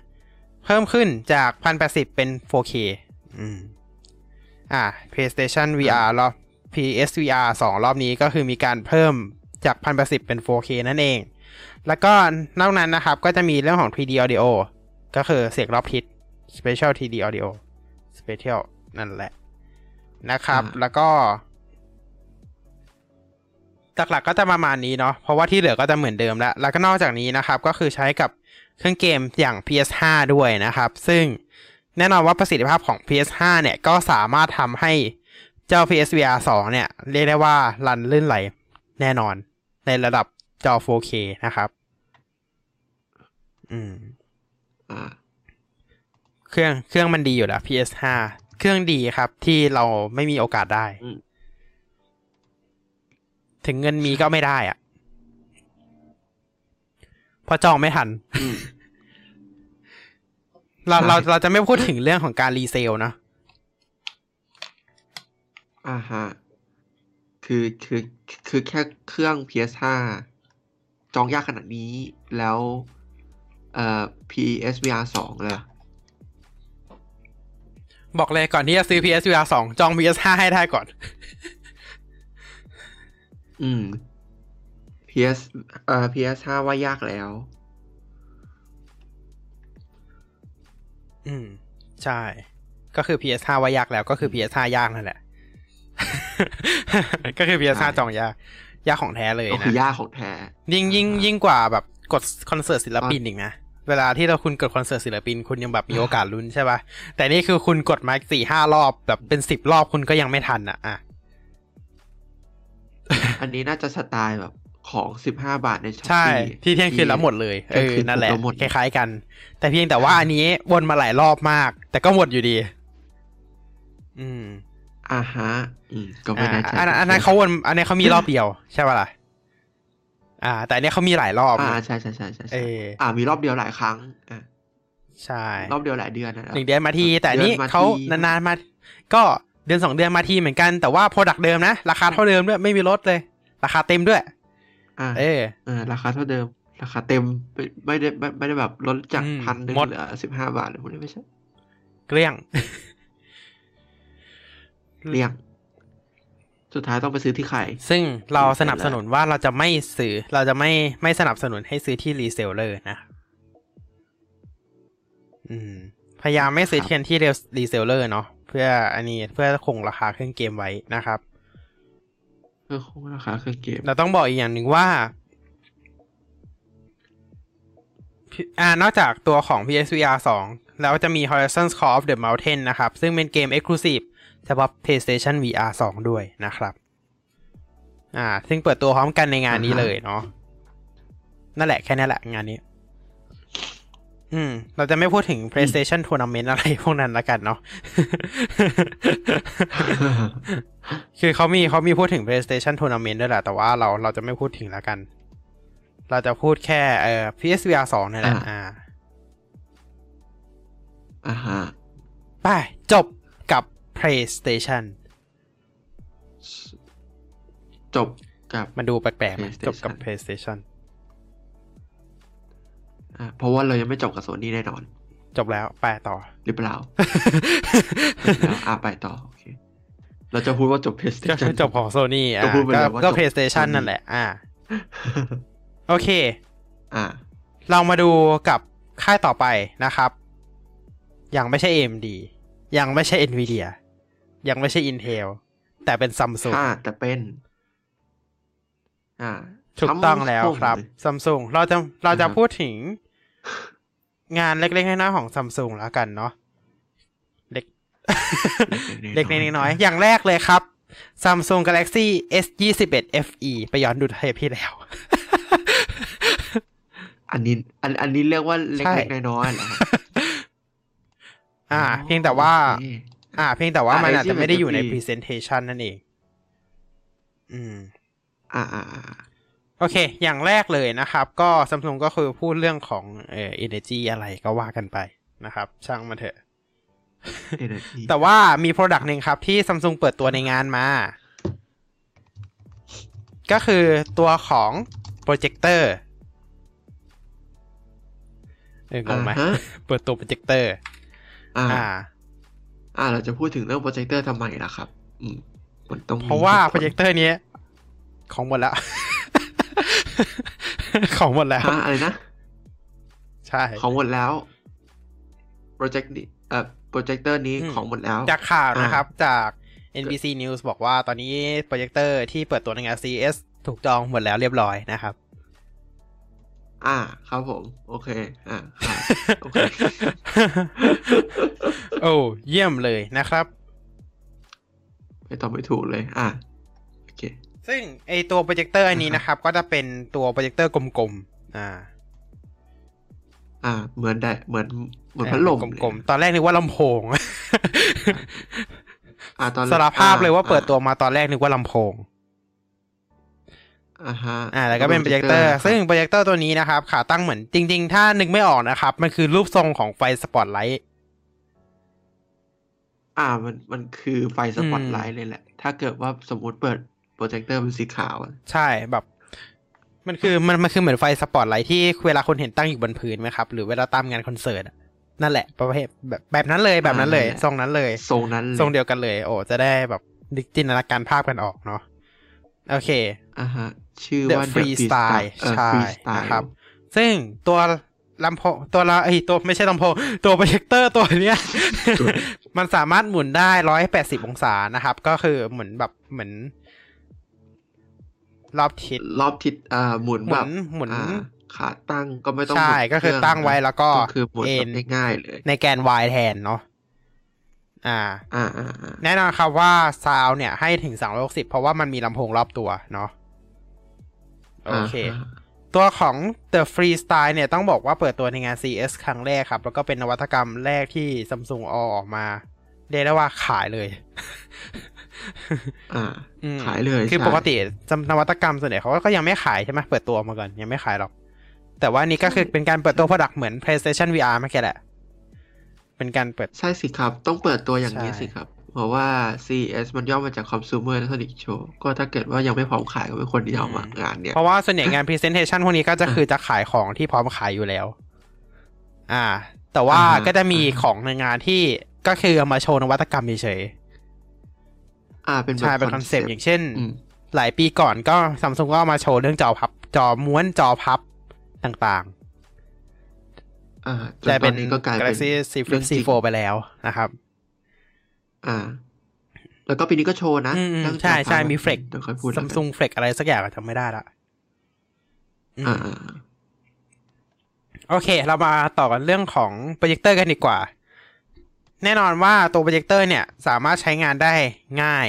เพิ่มขึ้นจาก1080เป็น 4K อืมอ่า PlayStation VR รอบ PSVR 2 รอบนี้ก็คือมีการเพิ่มจาก1080เป็น 4K นั่นเอง แล้วก็นอกนั้นนะครับ ก็จะมีเรื่องของ 3D Audio ก็คือเสียงรอบทิศ Special 3D Audio Special นั่นแหละนะครับอ่าแล้วก็ หลักๆก็จะประมาณนี้เนาะเพราะว่าที่เหลือก็จะเหมือนเดิมแล้ว แล้วก็นอกจากนี้นะครับ ก็คือใช้กับเครื่องเกมอย่าง PS5 ด้วยนะครับ ซึ่งแน่นอนว่าประสิทธิภาพของ PS5 เนี่ยก็สามารถทำให้เจ้า PSVR 2 เนี่ย เรียกได้ว่ารันลื่นไหลแน่นอน ในระดับจอ 4K นะครับ อืมอ่าเครื่องเครื่องมันดีอยู่แล้ว PS5 เครื่องดีครับที่เราไม่มีโอกาสได้อืม ถึงเงินมีก็ไม่ได้อะเพราะจองไม่ทันอืมเราใช่เราเราจะไม่พูดถึงเรื่องของการรีเซลนะอ่าฮะ คือคือคือแค่เครื่อง PS5 จองยากขนาดนี้แล้ว เอ่อ PSVR สองเลยอะบอกเลยก่อนที่จะซื้อ PSVR 2 จอง PS5 ให้ได้ก่อน อืม PS เอ่อ PS ห้าว่ายากแล้ว อืม ใช่ ก็คือ PS5 ว่ายากแล้วก็คือ PS5 ยากนั่นแหละ ก็คือ PS5 ใช่จองยาก ยากของแท้เลยก็นะ คือยากของแท้ ยิ่งยิ่งยิ่งกว่าแบบกดคอนเสิร์ตศิลปินอีกนะ เวลาที่เราคุณกดคอนเสิร์ตศิลปิน คุณยังแบบมีโอกาสลุ้นใช่ปะแต่นี่คือคุณกดมาสี่ห้ารอบแบบเป็นสิบรอบคุณก็ยังไม่ทันอะอะ อันนี้น่าจะสไตล์แบบของสิบห้าบาทในช้อปใช่ปี้ที่เที่ยงคืนแล้วหมดเลยเอเที่ยงอคืนนั่นแหละแล้วหมดคล้ายๆกัน แต่เพียงแต่ว่าอันนี้วนมาหลายรอบมาก แต่ก็หมดอยู่ดี อืมอ่าฮะ อืมก็ไม่อ่าแน่ใจอันนั้นอันนั้นเขาวน อันนี้เขามีรอบเดียว ใช่ป่ะล่ะอ่า แต่อันนี้เขามีหลายรอบ อ่านะใช่ใช่ใช่ใช่เอใช่ออ่า มีรอบเดียวหลายครั้งอ่าใช่ รอบเดียวหลายเดือนนะหนึ่งเดือนมาที แต่อันนี้ดืมเขาทีนานๆมา ก็ เดือนสองเดือนมาทีเหมือนกันแต่ว่าโปรดักเดิมนะ ราคาเท่าเดิมด้วยไม่มีลดเลย ราคาเต็มด้วย อ่า เออเออราคาเท่าเดิม ราคาเต็มไม่ไม่ได้ไม่ไม่ได้แบบลดจากอืมพันหนึ่งหมดเหลือสิบห้าบาทเลยพวกนี้ไม่ใช่เกลี้ยงเลี่ยง สุดท้ายต้องไปซื้อที่ใครซึ่งเราอืมสนับสนุนว่าเราจะไม่ซื้อ เราจะไม่ไม่สนับสนุนให้ซื้อที่ reseller นะ อืม พยายามไม่ซื้อครับเทียนที่ reseller เนาะ เพื่ออันนี้เพื่อคงราคาเครื่องเกมไว้นะครับ เพื่อคงราคาเครื่องเกม เราต้องบอกอีกอย่างหนึ่งว่าพี่อ่านอกจากตัวของ PSVR 2 แล้วจะมี Horizon Call of the Mountain นะครับ ซึ่งเป็นเกม Exclusive เฉพาะ PlayStation VR 2 ด้วยนะครับ อ่า ซึ่งเปิดตัวพร้อมกันในงานนี้อ่าฮะเลยเนาะนั่นแหละแค่นั้นแหละงานนี้ อืม เราจะไม่พูดถึง PlayStation Tournament อะไรพวกนั้นละกันเนาะ คือเขามีเขามีพูดถึง PlayStation Tournament ด้วยแหละ แต่ว่าเราเราจะไม่พูดถึงแล้วกัน เราจะพูดแค่เอ่อ PSVR 2นี่แหละอ่าอ่า อ่าฮะ ไป จบกับ PlayStation จบกับ มันดูแปลกๆไหม PlayStation จบกับ PlayStation อ่า เพราะว่าเรายังไม่จบกับโซนี่แน่นอน จบแล้วไปต่อ หรือเปล่าแล้วอ่าไปต่อโอเคเราจะพูดว่าจบก็ PlayStation คือจบของ Sony อะก็พูดไปก็เลยว่าก็จบ PlayStation Sony นั่นแหละ อ่า โอเค อ่า เรามาดูกับค่ายต่อไปนะครับ ยังไม่ใช่ AMD ยังไม่ใช่ Nvidia ยังไม่ใช่ Intel แต่เป็น Samsung อ่าแต่เป็น อ่า ถูกต้องแล้ว Samsung ครับ Samsung เราจะเราจะอ่าฮะพูดถึง งานเล็กๆน้อยๆของ Samsung แล้วกันเนาะเล็กเล็กๆน้อยๆอย่างแรกเลยครับ Samsung Galaxy S 2 1 FE ไปย้อนดูเทปที่แล้ว อันนี้อันอันนี้เรียกว่าเใช่ล็กๆน้อยๆเหรอครับอ่าเพียงแต่ว่าโอเคอ่า เพียงแต่ว่า อ่ามันอาจจะ S21 ไม่ได้อยู่ใน FE Presentation นั่นเอง อืม อ่าอ่าอ่า โอเค อย่างแรกเลยนะครับ ก็ Samsung ก็คือพูดเรื่องของเอ่อ energy อะไรก็ว่ากันไปนะครับ ช่างมันเถอะ Energy แต่ว่ามี Product หนึ่งครับ ที่ Samsung เปิดตัวในงานมา ก็คือตัวของโปรเจคเตอร์เอองงไหมอ่าฮะเปิดตัวโปรเจคเตอร์อ่าอ่า อ่า เราจะพูดถึงเรื่องโปรเจคเตอร์ทำไมล่ะครับ อืมมันต้องมีเพราะว่าหตุผโปรเจคเตอร์นี้ของหมดแล้ว ของหมดแล้วฮะอะไรนะ ใช่ ของหมดแล้ว project นี้เอ่อโปรเจคเตอร์นี้อืมของหมดแล้ว จากข่าวอ่านนะครับ จาก NBC News บอกว่าตอนนี้โปรเจคเตอร์ที่เปิดตัวในงาน CES ถูกจองหมดแล้วเรียบร้อยนะครับ อ่า ครับผม โอเค อ่าครับโอเค โอ้ เยี่ยมเลยนะครับ ไม่ตอบไม่ถูกเลย อ่าโอเค ซึ่งไอตัวโปรเจคเตอร์อันนี้นะครับ ก็จะเป็นตัวโปรเจคเตอร์กลมๆ อ่า อ่า เหมือนได้เหมือนเหมือนพัดลมกลมๆ ตอนแรกนึกว่าลำโพงอ่าตอนสารภาพเลยว่าเปิดตัวอ่มาตอนแรกนึกว่าลำโพงอ่าฮะอ่าแล้วก็เป็นโปรเจคเตอร์ครับซึ่งโปรเจคเตอร์ตัวนี้นะครับ ขาตั้งเหมือนจริง ๆ ถ้านึกไม่ออกนะครับ มันคือรูปทรงของไฟสปอตไลท์อ่ามันมันคือไฟสปอตไลอืท์มเลยแหละ ถ้าเกิดว่าสมมติเปิด โปรเจคเตอร์เป็นสีขาวอะใช่แบบ มันคือมันมันคือเหมือนไฟสปอตไลท์ที่เวลาคนเห็นตั้งอยู่บนพื้นไหมครับ หรือเวลาตามงานคอนเสิร์ตอะนั่นแหละประเภทแบบแบบนั้นเลยแบบนั้นเลยอ่าทรงนั้นเลยทรงนั้นเลยทรงเดียวกันเลย โอ้จะได้แบบดิจินตนาการภาพกันออกเนาะโอเคอ่าฮะชื่อ The ว่า Freestyle เออใช่ Freestyle นะครับ ซึ่งตัวลำโพงตัวละไอยตัวไม่ใช่ลำโพงตัวโปรเจคเตอร์ตัวเนี้ยตัวมันสามารถหมุนได้ร้อยแปดสิบองศานะครับ ก็คือเหมือนแบบเหมือน รอบทิศรอบทิศอ่าหมุนหมุแบบนหมุนอ่าขาตั้งก็ไม่ต้องใช่หมุนก็คือเรื่ตั้งไว้แล้วก็ก็คือหมุนเอ็แบนบง่ายๆเลย ในแกน y แทนเนาะอ่าอ่าอ่า อ่าแน่นอนครับว่าซาวเนี่ยให้ถึง360เพราะว่ามันมีลำโพงรอบตัวเนาะโอเคาฮะตัวของ The Freestyle เนี่ยต้องบอกว่าเปิดตัวในงาน CS ครั้งแรกครับ แล้วก็เป็นนวัตกรรมแรกที่ Samsung เอาออกมา เรียกได้ว่าขายเลย อ่าอืมขายเลย คือใช่ปกตินวัตกรรมส่วนใหญ่เขาก็ยังไม่ขายใช่ไหมเปิดตัวมาก่อน ยังไม่ขายหรอก แต่ว่านี่ก็คือเป็นการเปิดตัว product เหมือน PlayStation VR เมื่อกี้แหละ เป็นการเปิด ใช่สิครับ ต้องเปิดตัวอย่างนี้ใช่สิครับ เพราะว่า CES มันย่อมาจาก Consumer Electronics Show ก็ถ้าเกิดว่ายังไม่พร้อมขายก็ไม่ควรที่จะเอามางานเนี่ย เพราะว่าส่วนใหญ่งาน Presentation พวกนี้ก็จะคือจะขายของที่พร้อมขายอยู่แล้ว อ่า แต่ว่าอ่าฮะก็จะมีของในงานที่ก็คือเอามาโชว์นวัตกรรมเฉย อ่าเป็นๆแบบใช่เป็นคอนเซปต์อย่างเช่นอืมหลายปีก่อนก็ซัมซุงก็เอามาโชว์เรื่องจอพับ จอม้วนจอพับต่างอ่าจๆนจะตเป็อนนนี้ก็กลายเป็น Galaxy Z เรื่อง Flip จริง C4 ไปแล้วนะครับ อ่า แล้วก็ปีนี้ก็โชว์นะอืมอืมเรื่องใช่ใช่จอภาพมี Flex เดี๋ยวค่อยพูดแล้วซักัมนซุงเฟลกอะไรสักอย่างอะจำไม่ได้ละอืมอ่าอ่าโอเค เรามาต่อกันเรื่องของโปรเจคเตอร์กันดีกว่า แน่นอนว่าตัวโปรเจคเตอร์เนี่ยสามารถใช้งานได้ง่าย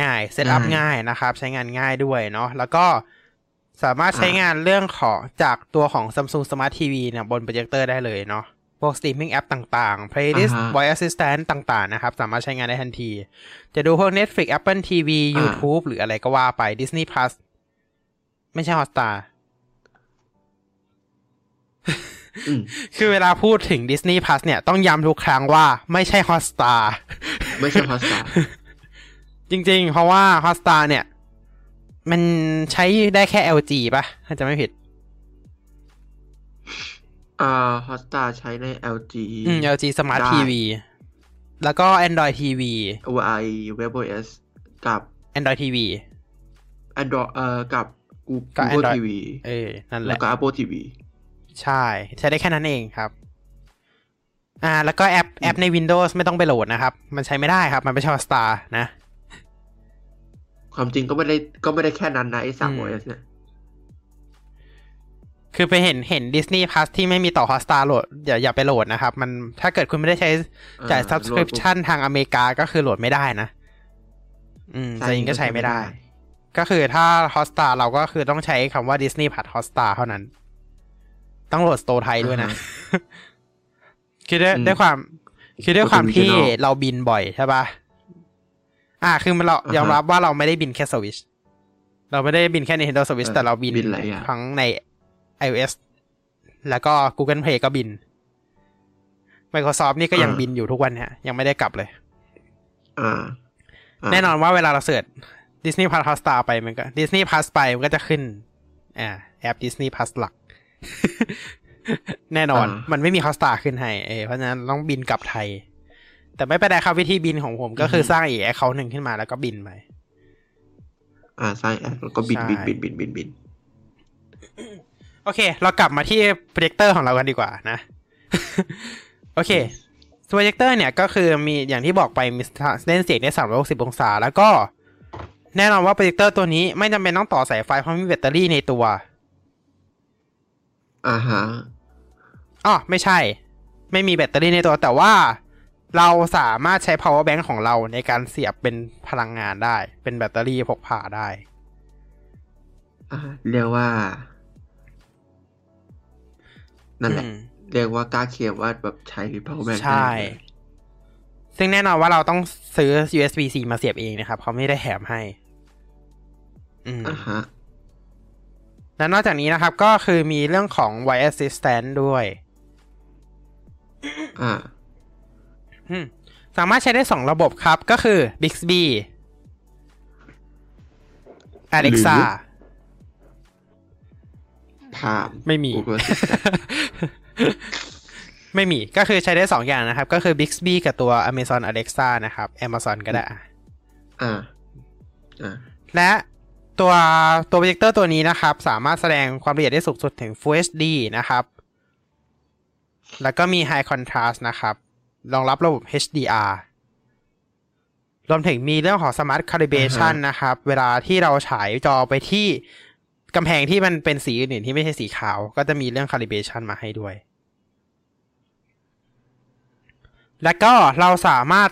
ง่าย setup ง่ายนะครับ ใช้งานง่ายด้วยเนาะแล้วก็สามารถใช้งานเรื่องของจากตัวของ Samsung Smart TV เนี่ยบนโปรเจคเตอร์ได้เลยเนาะพวก streaming app ต่างๆ playlist อ่าฮะ voice assistant ต่าง ๆ นะครับ สามารถใช้งานได้ทันที จะดูพวก Netflix Apple TV อ่า YouTube หรืออะไรก็ว่าไป Disney Plus ไม่ใช่ Hotstar อืม คือเวลาพูดถึง Disney Plus เนี่ยต้องย้ำทุกครั้งว่าไม่ใช่ Hotstar ไม่ใช่พาสต้าจริง ๆ เพราะว่า Hotstar เนี่ย มันใช้ได้แค่ LG ป่ะถ้าจะไม่ผิดอ่าฮอสตาใช้ใน LG อืม LG Smart ได้ TV แล้วก็ Android TV y WebOS กับ Android TV Android เอ่อกับก็ Google Android TV เออนั่นแหแล้วละก็ Apple TV ใช่ ใช้ได้แค่นั้นเองครับ อ่า แล้วก็แอปแอปใน Windows ไม่ต้องไปโหลดนะครับ มันใช้ไม่ได้ครับ มันไม่ใช่ Hotstar นะ ความจริงก็ไม่ได้ก็ไม่ได้แค่นั้นนะไอ้สามอืม OS เนี่ยคือไปเห็นเห็น Disney Plus ที่ไม่มีต่อ Hotstar โหลดอย่าอย่าไปโหลดนะครับ มันถ้าเกิดคุณไม่ได้ใช้จ่ายอ่า subscription ทางอเมริกาก็คือโหลดไม่ได้นะ อืมใช่แต่ยิงก็ใช้ไม่ได้ก็ใช้ไม่ได้ ก็คือถ้า Hotstar เราก็คือต้องใช้คำว่า Disney Plus Hotstar เท่านั้น ต้องโหลดสโตร์ไทยด้วยนะอ่าฮคือด้วยอืมด้วยความ คือด้วยความที่ Original เราบินบ่อยใช่ปะอ่า คือมันเราอ่าฮะยอมรับว่าเราไม่ได้บินแค่ Switch เราไม่ได้บินแค่ Nintendo Switch เออแต่เราบินบินหลายอย่างทั้งใน iOS แล้วก็ Google Play ก็บิน Microsoft นี่ก็ยังอ่าบินอยู่ทุกวันเนี่ยยังไม่ได้กลับเลยอ่าาแน่นอนว่าเวลาเราเสิร์ช Disney Plus Hotstar ไปมันก็ Disney Plus ไปมันก็จะขึ้น อ่า แอป Disney Plus หลัก แน่นอนอ่ามัมันไม่มี Hotstar ขึ้นให้เออเพราะฉะนั้นต้องบินกลับไทย แต่ไม่เป็นไรครับวิธีบินของผมก็คือสร้างอีกแอคเคาท์หนึ่งขึ้นมาแล้วก็บินไปอ่าสร้างแอปแล้วก็บินใช่บินบินบินบินบินโอเค เรากลับมาที่โปรเจคเตอร์ของเรากันดีกว่านะ โอเคโปรเจคเตอร์เนี่ยก็คือมีอย่างที่บอกไปมีเล่นเสียงได้360องศา แล้วก็แน่นอนว่าโปรเจคเตอร์ตัวนี้ไม่จำเป็นต้องต่อสายไฟเพราะมีแบตเตอรี่ในตัว อ่าฮะอ๋อไม่ใช่ ไม่มีแบตเตอรี่ในตัวแต่ว่าเราสามารถใช้ power bank ของเราในการเสียบเป็นพลังงานได้ เป็นแบตเตอรี่พกพาได้อ่าเรียกว่า นั่นแหละอืมเรียกว่ากล้าเขียนว่าแบบใช้ power bank ใช่ได้เลยซึ่งแน่นอนว่าเราต้องซื้อ USB-C มาเสียบเองนะครับ เขาไม่ได้แถมให้ อืมอ่าฮะ และนอกจากนี้นะครับก็คือมีเรื่องของ Voice Assistant ด้วยอ่าอืมสามารถใช้ได้สองระบบครับก็คือ Bixby Alexa หข้ามไม่มี Google Assistant ไม่มีก็คือใช้ได้สองอย่างนะครับ ก็คือ Bixby กับตัว Amazon Alexa นะครับ Amazon ก็ได้ อ่า อ่า และ ตัวตัวโปรเจคเตอร์ตัวนี้นะครับ สามารถแสดงความละเอียดได้สูงสุดถึง Full HD นะครับ แล้วก็มี High Contrast นะครับ รองรับระบบ HDR รวมถึงมีเรื่องของ Smart Calibration นะครับ เวลาที่เราฉายจอไปที่กำแพงที่มันเป็นสีอื่นๆที่ไม่ใช่สีขาว ก็จะมีเรื่อง Calibration มาให้ด้วย แล้วก็เราสามารถ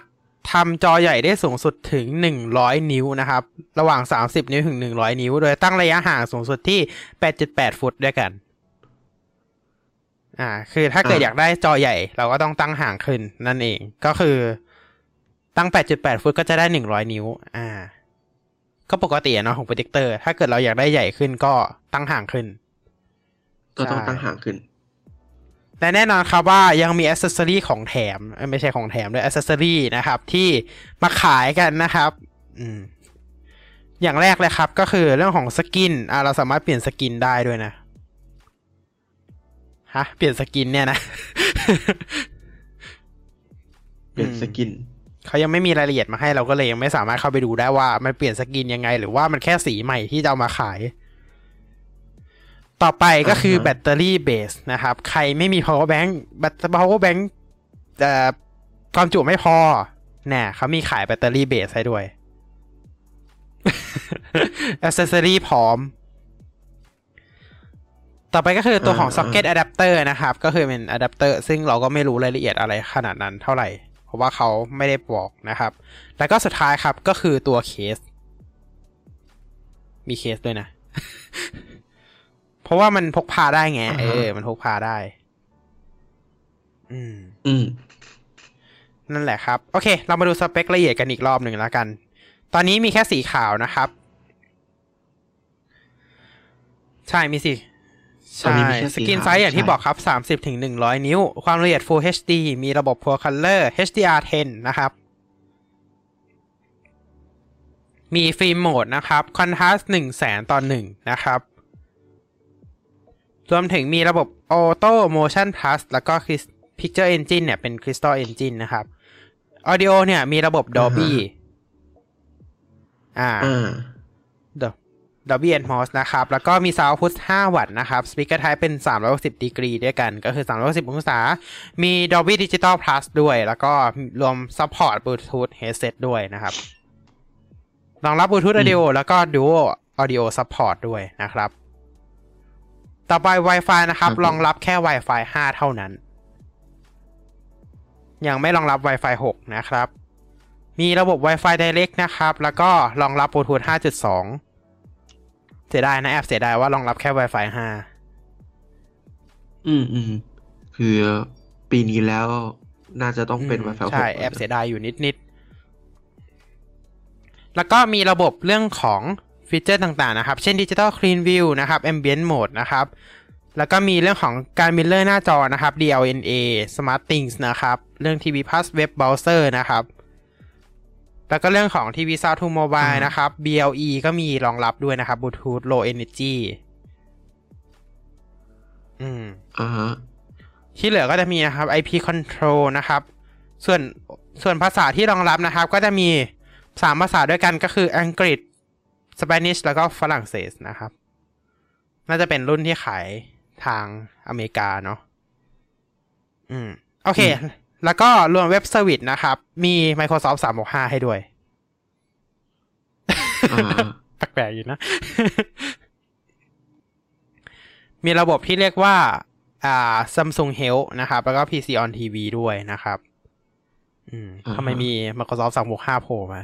ทำจอใหญ่ได้สูงสุดถึง 100 นิ้วนะครับ ระหว่าง 30 นิ้วถึง 100 นิ้ว โดยตั้งระยะห่างสูงสุดที่ 8.8 ฟุตด้วยกัน อ่า คือถ้าเกิดอ่าอยากได้จอใหญ่ เราก็ต้องตั้งห่างขึ้นนั่นเอง ก็คือตั้ง 8.8 ฟุตก็จะได้ 100 นิ้ว อ่า ก็ปกติอะเนาะของโปรเจคเตอร์ ถ้าเกิดเราอยากได้ใหญ่ขึ้นก็ตั้งห่างขึ้น ก็ต้องใช่ตั้งห่างขึ้น และแน่นอนครับว่ายังมีอ c เซสซอรีของแถมเอ้ยไม่ใช่ของแถมด้วยอ c เซสซอรีนะครับ ที่มาขายกันนะครับอืมอย่างแรกเลยครับ ก็คือเรื่องของ skin อ่าเราสามารถเปลี่ยน skin ได้ด้วยนะฮะเปลี่ยน skin เนี่ยนะ เปลี่ยน skin เขายังไม่มีรายละเอียดมาให้เราก็เลยยังไม่สามารถเข้าไปดูได้ว่า มันเปลี่ยน skin ยังไง หรือว่ามันแค่สีใหม่ที่จะเอามาขาย ต่อไปก็คืออ่าฮะ battery base นะครับ ใครไม่มี power bank แบต power bank เอ่อความจุไม่พอแน่เขามีขายแบตเตอรี่เบสให้ด้วยอ c เซสซอรีพร้อม ต่อไปก็คือตัวของอ่า socket adapter นะครับ ก็คือเป็นอะแดปเตอร์ซึ่งเราก็ไม่รู้รายละเอียดอะไรขนาดนั้นเท่าไหร่ เพราะว่าเขาไม่ได้บอกนะครับ แล้วก็สุดท้ายครับก็คือตัวเคส มีเคสด้วยนะ เพราะว่ามันพกพาได้ไงอ่าฮะเออ มันพกพาได้ อืม อืม นั่นแหละครับ โอเค เรามาดูสเปคละเอียดกันอีกรอบหนึ่งแล้วกัน ตอนนี้มีแค่สีขาวนะครับ ใช่ มีสิตอนใช่นี้มีแค่สี skin ขาวไซส์อย่างที่ใช่บอกครับ 30ถึง100 นิ้ว ความละเอียด Full HD มีระบบ Full Color HDR10 นะครับ มี film mode นะครับ Contrast 1แสนต่อ1นะครับ รวมถึงมีระบบ Auto Motion Plus แล้วก็ Cris- Picture Engine เนี่ยเป็น Crystal Engine นะครับ Audio เนี่ยมีระบบ Dolby อ่าอ่า Dolby Atmos นะครับ แล้วก็มี Sound Output 5 วัตต์นะครับ Speaker Type เป็น 360ดีกรีด้วยกัน ก็คือ 360 องศา มี Dolby Digital Plus ด้วย แล้วก็รวม Support Bluetooth Headset ด้วยนะครับ รองรับ Bluetooth Audio แล้วก็ Duo Audio Support ด้วยนะครับ ต่อไป Wi-Fi นะครับครับผมรองรับแค่ Wi-Fi 5 เท่านั้น ยังไม่รองรับ Wi-Fi 6 นะครับ มีระบบ Wi-Fi Direct นะครับ แล้วก็รองรับ Bluetooth 5.2 เสียดายนะแอบเสียดายว่ารองรับแค่ Wi-Fi 5 อืมอืมคือปีนี้แล้วน่าจะต้องเป็นอืม Wi-Fi 6 ใช่ แอบเสียดายอยู่นิดนิดๆแล้วก็มีระบบเรื่องของ ฟีเจอร์ต่างๆนะครับ เช่น Digital Clean View นะครับ Ambient Mode นะครับ แล้วก็มีเรื่องของการมิลเลอร์หน้าจอนะครับ DLNA Smart Things นะครับ เรื่อง TV Plus Web Browser นะครับ แล้วก็เรื่องของ TV Sound to Mobile อ่านนะครับ BLE ก็มีรองรับด้วยนะครับ Bluetooth Low Energy อืมอ่าฮะที่เหลือก็จะมีนะครับ IP control นะครับ ส่วนส่วนภาษาที่รองรับนะครับ ก็จะมีสามภาษาด้วยกันก็คืออังกฤษ Spanish แล้วก็ฝรั่งเศสนะครับ น่าจะเป็นรุ่นที่ขายทางอเมริกาเนาะอืม โอเค แล้วก็รวม web service นะครับ มี Microsoft 365 ให้ด้วยอ่าแปลกๆอยู่นะ มีระบบที่เรียกว่า อ่า Samsung Health นะครับ แล้วก็ PC on TV ด้วยนะครับ อืมอ่าฮะทำไมมี Microsoft 365โผล่มา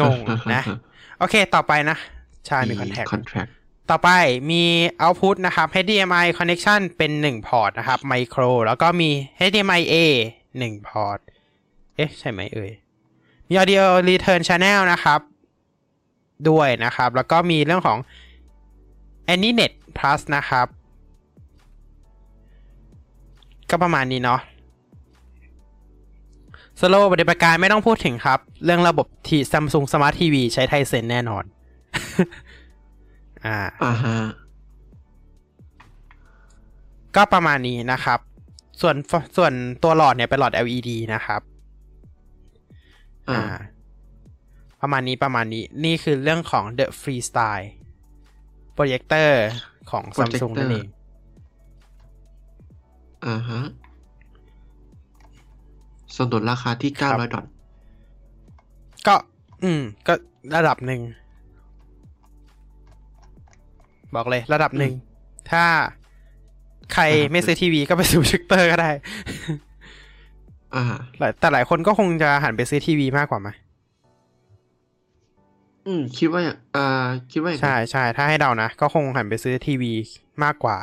งงนะ โอเคต่อไปนะใช่มี contact contract ต่อไปมี output นะครับ HDMI connection เป็น 1 พอร์ตนะครับ micro แล้วก็มี HDMI A 1 พอร์ต เอ๊ะ ใช่ไหมเอ่ย มี audio return channel นะครับ ด้วยนะครับ แล้วก็มีเรื่องของ AnyNet Plus นะครับ ก็ประมาณนี้เนาะ สโลปฏิบัติการไม่ต้องพูดถึงครับ เรื่องระบบที่ Samsung Smart TV ใช้ไทเซนแน่นอน อ่าอ่าฮะก็ประมาณนี้นะครับ ส่วนส่วนตัวหลอดเนี่ยเป็นหลอด LED นะครับ อ่าอ่าประมาณนี้ประมาณนี้ นี่คือเรื่องของ The Freestyle Projector ของ Samsung นั่นเองอ่าฮะ สนนราคาที่ครับ900ดอลล์ก็ อืม ก็ระดับหนึ่ง บอกเลย ระดับหนึ่ง ถ้าใครไม่ซื้อทีวีก็ไปซื้อโปรเจคเตอร์ก็ได้อ่าแต่หลายคนก็คงจะหันไปซื้อทีวีมากกว่าไหมอืม คิดว่าอ่างอ่าคิดว่า ใช่ใช่ถ้าให้เดานะ ก็คงหันไปซื้อทีวีมากกว่า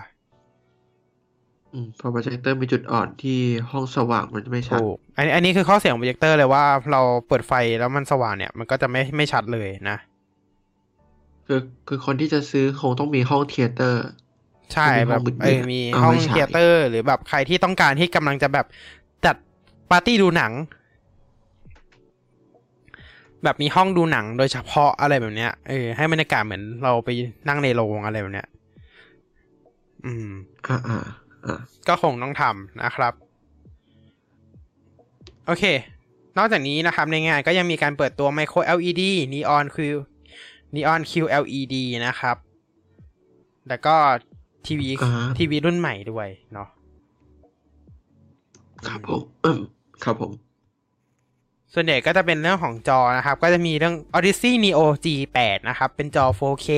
อืมเพราะโปรเจคเตอร์มีจุดอ่อนที่ห้องสว่างมันจะไม่ชัดถูกอันนี้อันนี้คือข้อเสียของโปรเจคเตอร์เลยว่าเราเปิดไฟแล้วมันสว่างเนี่ย มันก็จะไม่ไม่ชัดเลยนะ คือคือคนที่จะซื้อคงต้องมีห้อง theater ใช่มีห้องแบบมืดๆเออมีเอาห้องไว้ฉายเทเตอร์ หรือแบบใครที่ต้องการที่กำลังจะแบบจัดปาร์ตี้ดูหนัง แบบมีห้องดูหนังโดยเฉพาะอะไรแบบเนี้ยเออให้บรรยากาศเหมือนเราไปนั่งในโรงอะไรแบบเนี้ย อืมอ่าอ่าอ่า ก็คงต้องทำนะครับ โอเค นอกจากนี้นะครับในงานก็ยังมีการเปิดตัว Micro LED Neon Q Neon QLED นะครับ แล้วก็ทีวีอ่าฮะทีวีรุ่นใหม่ด้วยเนาะครับผมอืมครับผม ส่วนใหญ่ก็จะเป็นเรื่องของจอนะครับ ก็จะมีเรื่อง Odyssey Neo G8 นะครับ เป็นจอ 4K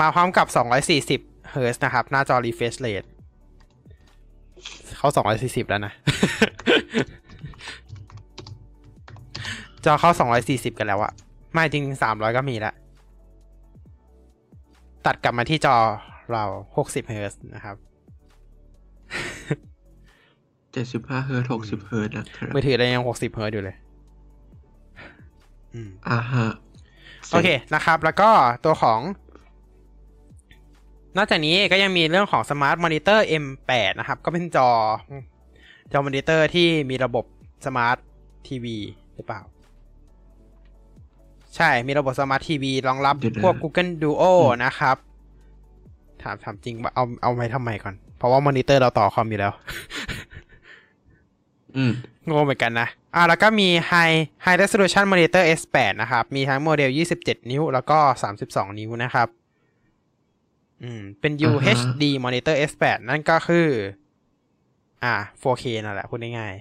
มาพร้อมกับ 240 Hz นะครับ หน้าจอ refresh rate เขา240 แล้วนะ จอเข้า 240 กันแล้วอะไม่จริง300 ก็มีแล้ว ตัดกลับมาที่จอเรา 60 Hz นะครับเจ็ดสิบห้าเฮิร์ตหกสิบเฮิร์ตนะครับมือถือเรายัง 60 Hz อยู่เลยอืมอ่าฮะ โอเคนะครับ แล้วก็ตัวของ นอกจากนี้ก็ยังมีเรื่องของ Smart Monitor M8 นะครับ ก็เป็นจอ จอมอนิเตอร์ที่มีระบบ Smart TV หรือเปล่า ใช่ มีระบบ Smart TV รองรับเดี๋ยวนะพวก Google Duo นะครับ ถามถามจริงว่าเอาเอาไว้ทำไมก่อน เพราะว่ามอนิเตอร์เราต่อคอมอยู่แล้ว อืมงงเหมือนกันนะ อ่าแล้วก็มี High High Resolution Monitor S8 นะครับ มีทั้งโมเดล 27 นิ้ว แล้วก็ 32 นิ้วนะครับ อืม เป็นอ่าฮะ UHD Monitor S8 นั่นก็คือ อ่า 4K นั่นแหละพูดง่าย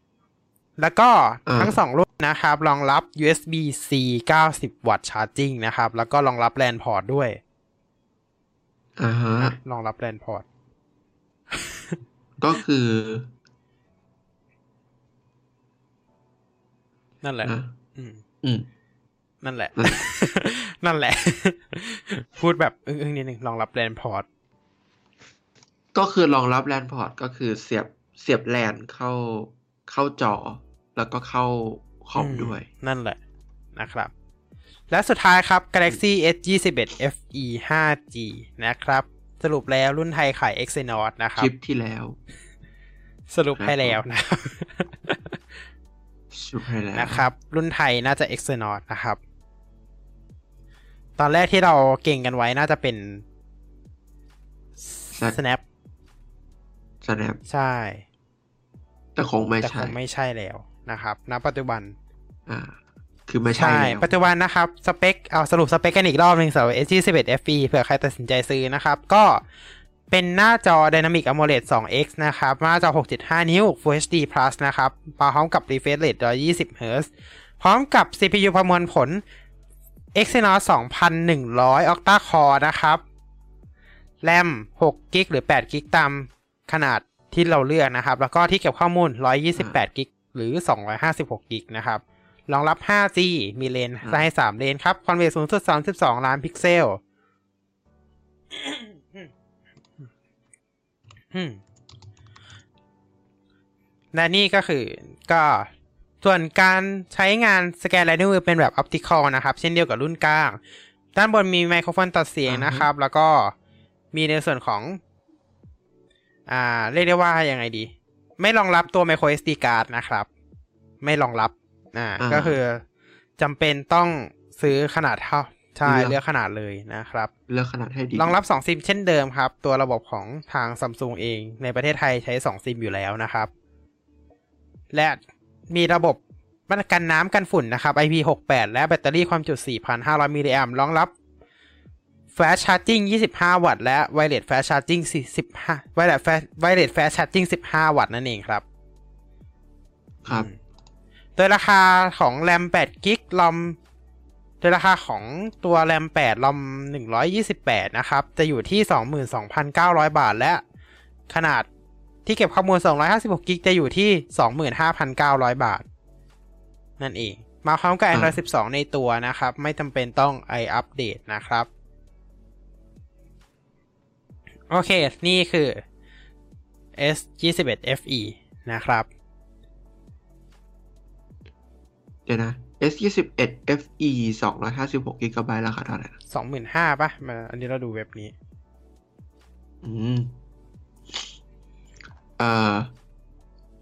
ๆ แล้วก็อ่าทั้งสองรุ่นนะครับ รองรับ USB-C 90 วัตต์ชาร์จิ่งนะครับ แล้วก็รองรับ LAN port ด้วยอ่าฮะอะรองรับ LAN port ก็คือ นั่นแหละนะอืม อืม นั่นแหละนั่นนั่นแหละ พูดแบบอึ้งๆนิดนึงรองรับ LAN port ก็คือรองรับแลนพอร์ตก็คือเสียบเสียบแลนเข้าเข้าจอ แล้วก็เข้าคอมด้วย นั่นแหละนะครับ และสุดท้ายครับ Galaxy S 21 FE 5G นะครับ สรุปแล้วรุ่นไทยขาย Exynos นะคครับลิปที่แล้ว สรุปให้แล้วนะครับชุบให้แล้วนะครับ รุ่นไทยน่าจะ Exynos นะครับ ตอนแรกที่เราเก่งกันไว้น่าจะเป็น Snap Snap ใช่ แต่คงไม่แต่คใช่งไม่ใช่แล้วนะครับ ณ ปัจจุบัน อ่า คือไม่ใช่ใช่ แล้วปัจจุบันนะครับ สเปค เอาสรุปสเปคกันอีกรอบหนึ่งสำหรับ S21 FE เผื่อใครตัดสินใจซื้อนะครับ ก็เป็นหน้าจอ Dynamic AMOLED 2X นะครับ หน้าจอ 6.5 นิ้ว Full HD Plus นะครับมาพร้อมกับ refresh rate 120 Hz พร้อมกับ CPU ประมวลผล Exynos 2100 Octa Core นะครับแรม6กิกหรือ8กิกตามขนาดที่เราเลือกนะครับ แล้วก็ที่เก็บข้อมูล 128กิกหรือ 256กิกนะครับรองรับ 5G มีเลนส์ให้3เลนครับ ความละเอียดสูงสุด 32 ล้านพิกเซลและนี่ก็คือก็ ส่วนการใช้งานสแกนลายนิ้วมือเป็นแบบ optical นะครับ เช่นเดียวกับรุ่นกลาง ด้านบนมีไมโครโฟนตัดเสียงนะครับ แล้วก็มีในส่วนของ อ่า เรียกได้ว่ายังไงดี ไม่รองรับตัว micro SD card นะครับ ไม่รองรับ อ่าอ่าก็คือจำเป็นต้องซื้อขนาดเท่าใช่เลือกเลือกขนาดเลยนะครับ เลือกขนาดให้ดีรองรับ2ซิมเช่นเดิมครับ ตัวระบบของทางซัมซุงเอง ในประเทศไทยใช้2ซิมอยู่แล้วนะครับ และ มีระบบมาตรกันน้ำกันฝุ่นนะครับ IP68 และแบตเตอรี่ความจุ 4,500 มิลลิแอมรองรับ Fast Charging 25 วัตต์ และ Wireless Fast Charging 45 Wireless Fast Wireless Fast Charging 15 วัตต์นั่นเองครับ ครับอืมโดยราคาของแรม8กิกลอมโดยราคาของตัวแรม8ลอม128 นะครับ จะอยู่ที่ 22,900 บาทและขนาด ที่เก็บข้อมูล 256กิกจะอยู่ที่ 25,900 บาท นั่นเอง มาพร้อมกับ Android 12 ในตัวนะครับ ไม่จำเป็นต้องไออัปเดตนะครับ โอเค นี่คือ S 2 1 FE นะครับ เดี๋ยวนะ S 2 1 FE 256กิกะไบต์ราคาเท่าไหร่นะสองหมื่นห้าป่ะ มา อันนี้เราดูเว็บนี้ อืมเอ่อ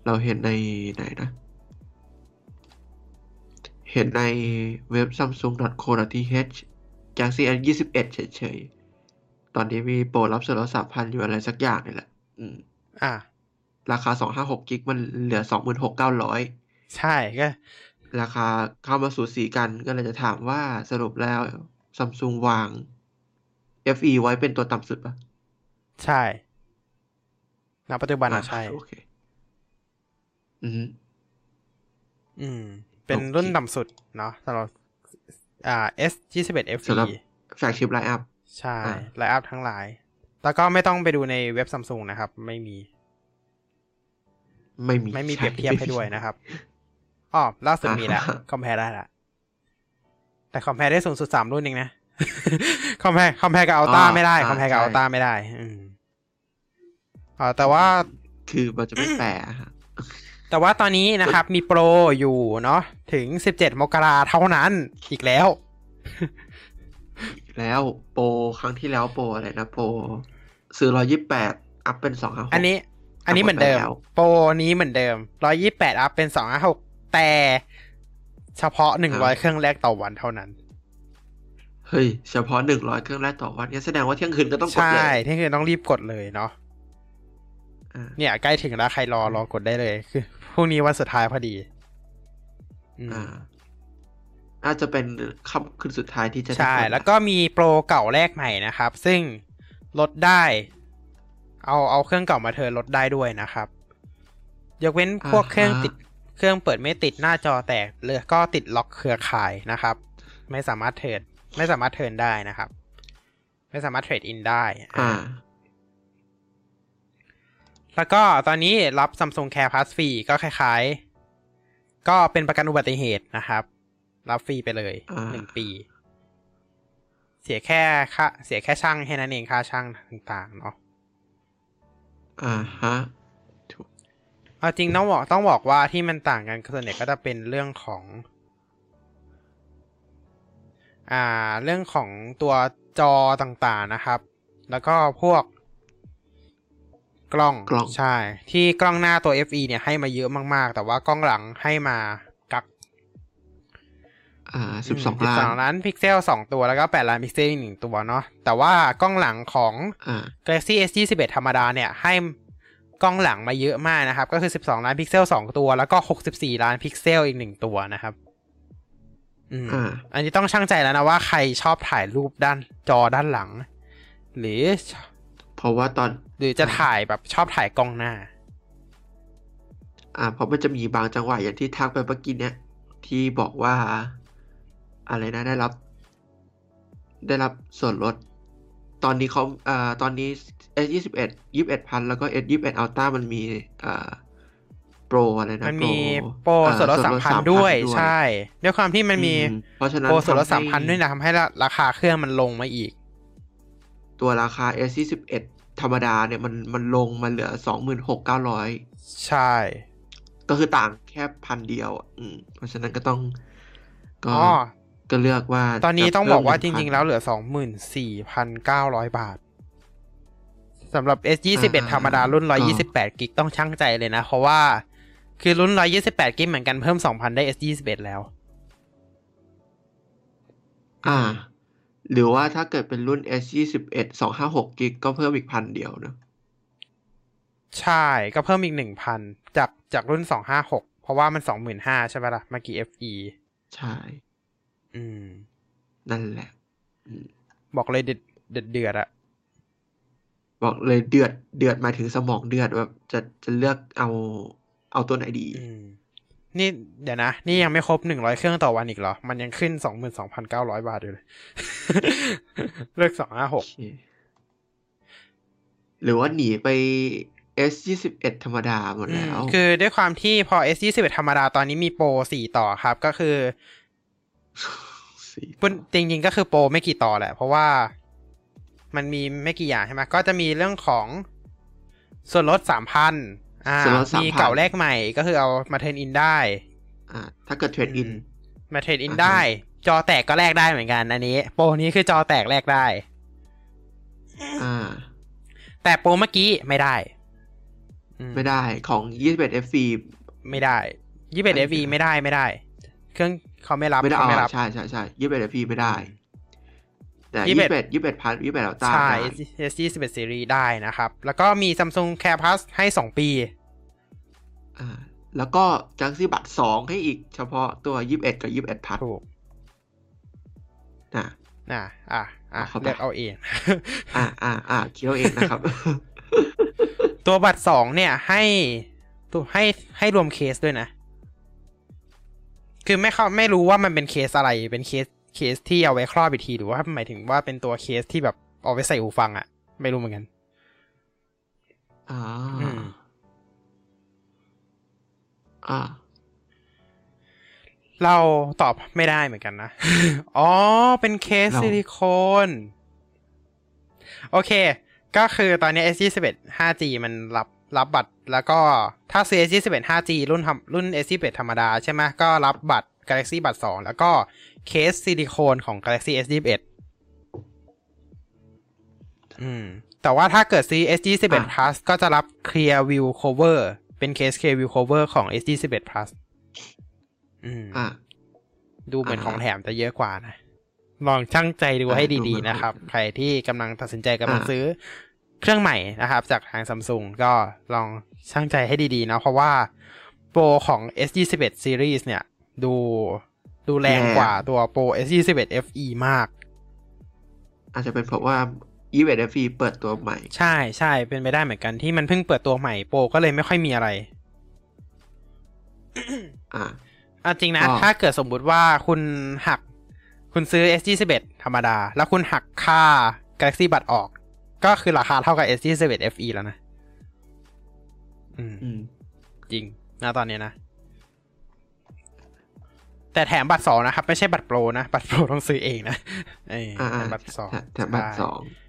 เราเห็นในไหนนะ เห็นในเว็บ samsung.co.th Galaxy S 21เฉยๆ ตอนนี้มีโปรรับส่วนลดสามพันอยู่อะไรสักอย่างนี่แหละ อืม อะราคา256กิกมันเหลือ26,900ใช่ก็ ราคาเข้ามาสูสีกันก็เลยจะถามว่าสรุปแล้วซัมซุงวาง FE ไว้เป็นตัวต่ำสุดปะใช่ ณปัจจุบันอะใช่โอเคอืมอืม เป็นโอเครุ่นต่ำสุดเนาะสำหรับอ่า S 2 1สำหรับ FE flagship lineupใช่อ่า lineup ทั้งหลาย แล้วก็ไม่ต้องไปดูในเว็บซัมซุงนะครับ ไม่มี ไม่มี ไม่มีช่เปรียบเทียบให้ด้วยนะครับอ๋อล่าสุดมีแล้วอ่า compare ได้ละแต่ compare ได้สูงสุดสามรุ่นเองนะ compare compare กับ Ultra ไม่ได้ compare กับ Ultra ไม่ได้ อืม อ๋อแต่ว่าคือมันจะไม่แฟร์อะฮะแต่ว่าตอนนี้นะครับ มีโปรอยู่เนาะถึง17มกราเท่านั้นอีกแล้วแล้วโปรครั้งที่แล้วโปรอะไรนะโปรซื้อร้อยยี่แปดอัพเป็นสองห้าอันนี้ อันนี้เหมือนเดิมแล้วโปรนี้เหมือนเดิม128อัพเป็น256แต่เฉพาะ100เครื่องแรกต่อวันเท่านั้นเฮ้ยเฉพาะหนึ่งร้อยเครื่องแรกต่อวันเนี่ยแสดงว่าเที่ยงคืนก็ต้องกดใช่เลยที่คือต้องรีบกดเลยเนาะอ่า เนี่ยใกล้ถึงแล้วใครรอรอกดได้เลย คือพรุ่งนี้วันสุดท้ายพอดีอืมอ่าอาจจะเป็นค่ำคืนสุดท้ายที่จะได้ใช่กดแล้วก็มีโปรเก่าแลกใหม่นะครับ ซึ่งลดได้ เอาเอาเครื่องเก่ามา turn ลดได้ด้วยนะครับยกเว้นพวกเครื่องติดเครื่องเปิดไม่ติดหน้าจอแตกหรือก็ติดล็อกเครือข่ายนะครับ ไม่สามารถ turn ไม่สามารถ turn ได้นะครับ ไม่สามารถ trade in ได้ อ่า แล้วก็ตอนนี้รับ Samsung Care Plus ฟรีก็คล้ายๆ ก็เป็นประกันอุบัติเหตุนะครับ รับฟรีไปเลยอ่าหนึ่งปี เสียแค่ค่าเสียแค่ช่างแค่นั้นเองค่าช่างต่างๆเนาะอ่าฮะเอาจริงต้องบอกต้องบอกว่าที่มันต่างกันส่วนใหญ่ก็จะเป็นเรื่องของ อ่า เรื่องของตัวจอต่างๆนะครับ แล้วก็พวก กล้องกล้องใช่ ที่กล้องหน้าตัว FE เนี่ยให้มาเยอะมากๆ แต่ว่ากล้องหลังให้มากักอ่าสิบสองล้านล้านพิกเซลสองตัวแล้วก็แปดล้านพิกเซลอีกหนึ่งตัวเนาะแต่ว่ากล้องหลังของอ่า Galaxy S 21ธรรมดาเนี่ยให้กล้องหลังมาเยอะมากนะครับ ก็คือ12ล้านพิกเซล2ตัวแล้วก็64ล้านพิกเซลอีก1ตัวนะครับอืมอ่าอันนี้ต้องชั่งใจแล้วนะว่าใครชอบถ่ายรูปด้านจอด้านหลัง หรือ เพราะว่าตอน หรือจะถ่ายแบบชอบถ่ายกล้องหน้า อ่าเพราะมันจะมีบางจังหวะอย่างที่ทักไปเมื่อกี้เนี่ย ที่บอกว่า อะไรนะได้รับ ได้รับส่วนลด ตอนนี้เขาอ่าตอนนี้ S ยี่สิบเอ็ดยี่สิบเอ็ดพันแล้วก็ S ยี่สิบเอ็ดอัลต้ามันมีอ่าโปรอะไรนะมันมีโปรโปรอ่าส่วนลดส่วนสามลดพัน3,000ด้วยด้วย ใช่ ด้วยความที่มันมีอืเพราะฉะนั้นโปรส่วนลดทำสามพันให้ด้วยนะทำให้ราคาเครื่องมันลงมาอีก ตัวราคา S ยี่สิบเอ็ด ธรรมดาเนี่ยมันมันลงมาเหลือสองหมื่นหกเก้าร้อยใช่ ก็คือต่างแค่พันเดียวอะอืม เพราะฉะนั้นก็ต้อง ก็อ๋อก็เลือกว่า ตอนนี้จะต้องบอกว่าเพิ่จมริง ๆ แล้วเหลือสองหมื่นสี่พันเก้าร้อยบาทสำหรับ S ยี่สิบเอ็ดธรรมดารุ่นร้อยยี่สิบแปดกิกต้องช่างใจเลยนะ เพราะว่าคือรุ่นร้อยยี่สิบแปดกิกเหมือนกันเพิ่มสองพันได้ S ยี่สิบเอ็ดแล้ว อ่า หรือว่าถ้าเกิดเป็นรุ่น S ยี่สิบเอ็ดสองห้าหกกิกก็เพิ่มอีกพันเดียวเนอะใช่ก็เพิ่มอีกหนึ่งพันจากจากรุ่นสองห้าหกเพราะว่ามันสองหมื่นห้าใช่ปะล่ะเมื่อกี้ FE ใช่ อืม นั่นแหละบอกเลยเด็ดเด็ดเดือดอะบอกเลยเดือดเดือดหมายถึงสมองเดือดว่าจะจะเลือกเอาเอาตัวไหนดีอืม นี่เดี๋ยวนะ นี่ยังไม่ครบหนึ่งร้อยเครื่องต่อวันอีกเหรอ มันยังขึ้นสองหมื่นสองพันเก้าร้อยบาทอยู่เลย เลือกสองห้าหโอกเคหรือว่าหนีไป S ยี่สิบเอ็ดธรรมดาหมดแล้ว คือด้วยความที่พอ S 2 1ธรรมดาตอนนี้มีโปรสี่ต่อครับ ก็คือสี่ปุ้นจริงๆก็คือโปรไม่กี่ต่อแหละ เพราะว่ามันมีไม่กี่อย่างใช่ไหมก็จะมีเรื่องของส่วนลดสามพันอ่า ส่วนลด3,000มีเก่าแลกใหม่ก็คือเอามา trade in ได้ อ่า ถ้าเกิด trade in มา trade in อ่าฮะได้ จอแตกก็แลกได้เหมือนกัน อันนี้ โปรนี้คือจอแตกแลกได้ อ่า แต่โปรเมื่อกี้ไม่ได้อืไม่ได้ของยี่สิบเอ็ด F ไม่ได้ยี่สิบเอ็ดไม่ FE ไม่ได้ไม่ได้ เครื่องเขาไม่รับไม่ได้เขาอ๋อไม่รับใช่ใช่ใช่ยี่สิบเอ็ด F ไม่ได้แต่ยี่ยี่สิสิบบเอ็เอ็ดดยี่สิบเอ็ดพันยี่สิบเอ็ดอัลต้าใช่ได้ S 2 1 Series ได้นะครับ แล้วก็มี Samsung Care Plus ให้สองปี อ่าแล้วก็จังซี่บัตรสองให้อีกเฉพาะตัวยี่สิบเอ็ดกับยี่สิบเอ็ดพันถูกนะอะอะอะเอาเข้าไปเลือกเอาเองอ่าอ่าอ่าคิดเอาเองนะครับ ตัวบัตรสองเนี่ย ให้ตัวให้ให้รวมเคสด้วยนะ คือไม่เข้าไม่รู้ว่ามันเป็นเคสอะไร เป็นเคสเคสที่เอาไว้ครอบอีกทีหรือว่าหมายถึงว่าเป็นตัวเคสที่แบบเอาไว้ใส่หูฟังอะไม่รู้เหมือนกัน อ่า อืมอ่า เราตอบไม่ได้เหมือนกันนะ อ๋อ เป็นเคสเราซิลิโคนโอเค ก็คือตอนนี้ S21 5G มันรับรับบัตร แล้วก็ถ้าซื้อ S21 5G รุ่นทำรุ่น S21 ธรรมดาใช่ไหมก็รับบัตร Galaxy บัตร2 แล้วก็เคสซิลิโคนของ Galaxy S21 อืม แต่ว่าถ้าเกิดซื้อ S21 อะ Plus ก็จะรับ Clear View Cover เป็นเคส Clear View Cover ของ S21 Plus อืมอ่าดูเหมือนอ่าของแถมจะเยอะกว่านะ ลองช่างใจดูให้อ่าดูดีเหมือนๆนะครับของแถมใครที่กำลังตัดสินใจกำลังอ่าซื้อเครื่องใหม่นะครับ จากทางซัมซุงก็ลองช่างใจให้ดีๆนะ เพราะว่าโปรของ S21 Series เนี่ย ดูดูแรงกว่าตัวโปร S21 FE มาก อาจจะเป็นเพราะว่า ยี่สิบเอ็ด F เปิดตัวใหม่ ใช่ใช่เป็นไปได้เหมือนกันที่มันเพิ่งเปิดตัวใหม่โปรก็เลยไม่ค่อยมีอะไร อ่าอะจริงนะก็ถ้าเกิดสมมุติว่าคุณหัก คุณซื้อ S21 ธรรมดา แล้วคุณหักค่า Galaxy บัตรออก ก็คือราคาเท่ากับ S21 FE แล้วนะอืมอืม จริงนะตอนนี้นะ แต่แถมบัตรสองนะครับ ไม่ใช่บัตรโปรนะ บัตรโปรต้องซื้อเองนะ เอออ่าแถอ่ามบัตรสองแถมบัตรใช่สองอะ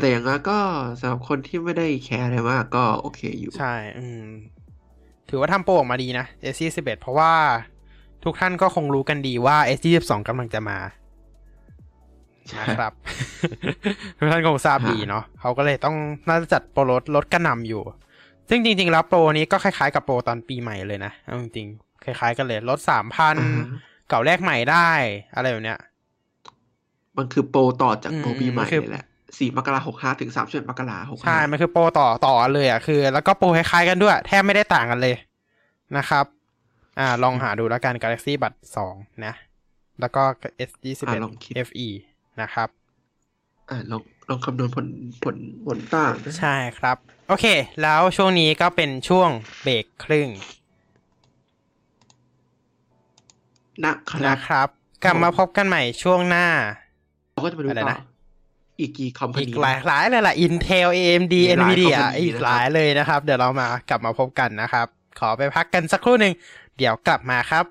แต่อย่างนั้นก็สำหรับคนที่ไม่ได้แคร์อะไรมากก็โอเคอยู่ ใช่ อืม ถือว่าทำโปรออกมาดีนะ S21 เพราะว่าทุกท่านก็คงรู้กันดีว่า S22 กำลังจะมานะครับทุกท่านคงทราบดีเนาะเขาก็เลยต้องน่าจะจัดโปรลดลดกระหนำอยู่ ซึ่งจริง ๆ แล้วโปรนี้ก็คล้ายๆกับโปรตอนปีใหม่เลยนะเอาจริงๆคล้ายๆกันเลยลดสามพันอ่าฮะเก่าแลกใหม่ได้ อะไรแบบเนี้ย มันคือโปรต่อจากโปรอืมปีใหม่คือเลยแหละ สี่มกราหกห้าถึงสามสิบมกราหกใช่ห้ามันคือโปรต่อต่อเลยอะคือ แล้วก็โปรคล้ายๆกันด้วย แทบไม่ได้ต่างกันเลยนะครับ อ่า ลองหาดูแล้วกัน Galaxy บัตรสองนะ แล้วก็ S21 อะลองคิด FE นะครับ อ่าลองลองคำนวณผลผลผลต่างนะใช่ครับ โอเค แล้วช่วงนี้ก็เป็นช่วงเบรกครึ่งนะครับนะครับกลับมาพบกันใหม่ช่วงหน้า เราก็จะมาดูอะไรต่อนะ อีกกี่คอมพาอีกนีหลายหลายเลยล่ะ Intel AMD มีหลาย Nvidia company อีกนะครับหลายเลยนะครับ เดี๋ยวเรามากลับมาพบกันนะครับ ขอไปพักกันสักครู่หนึ่งเดี๋ยวกลับมาครับ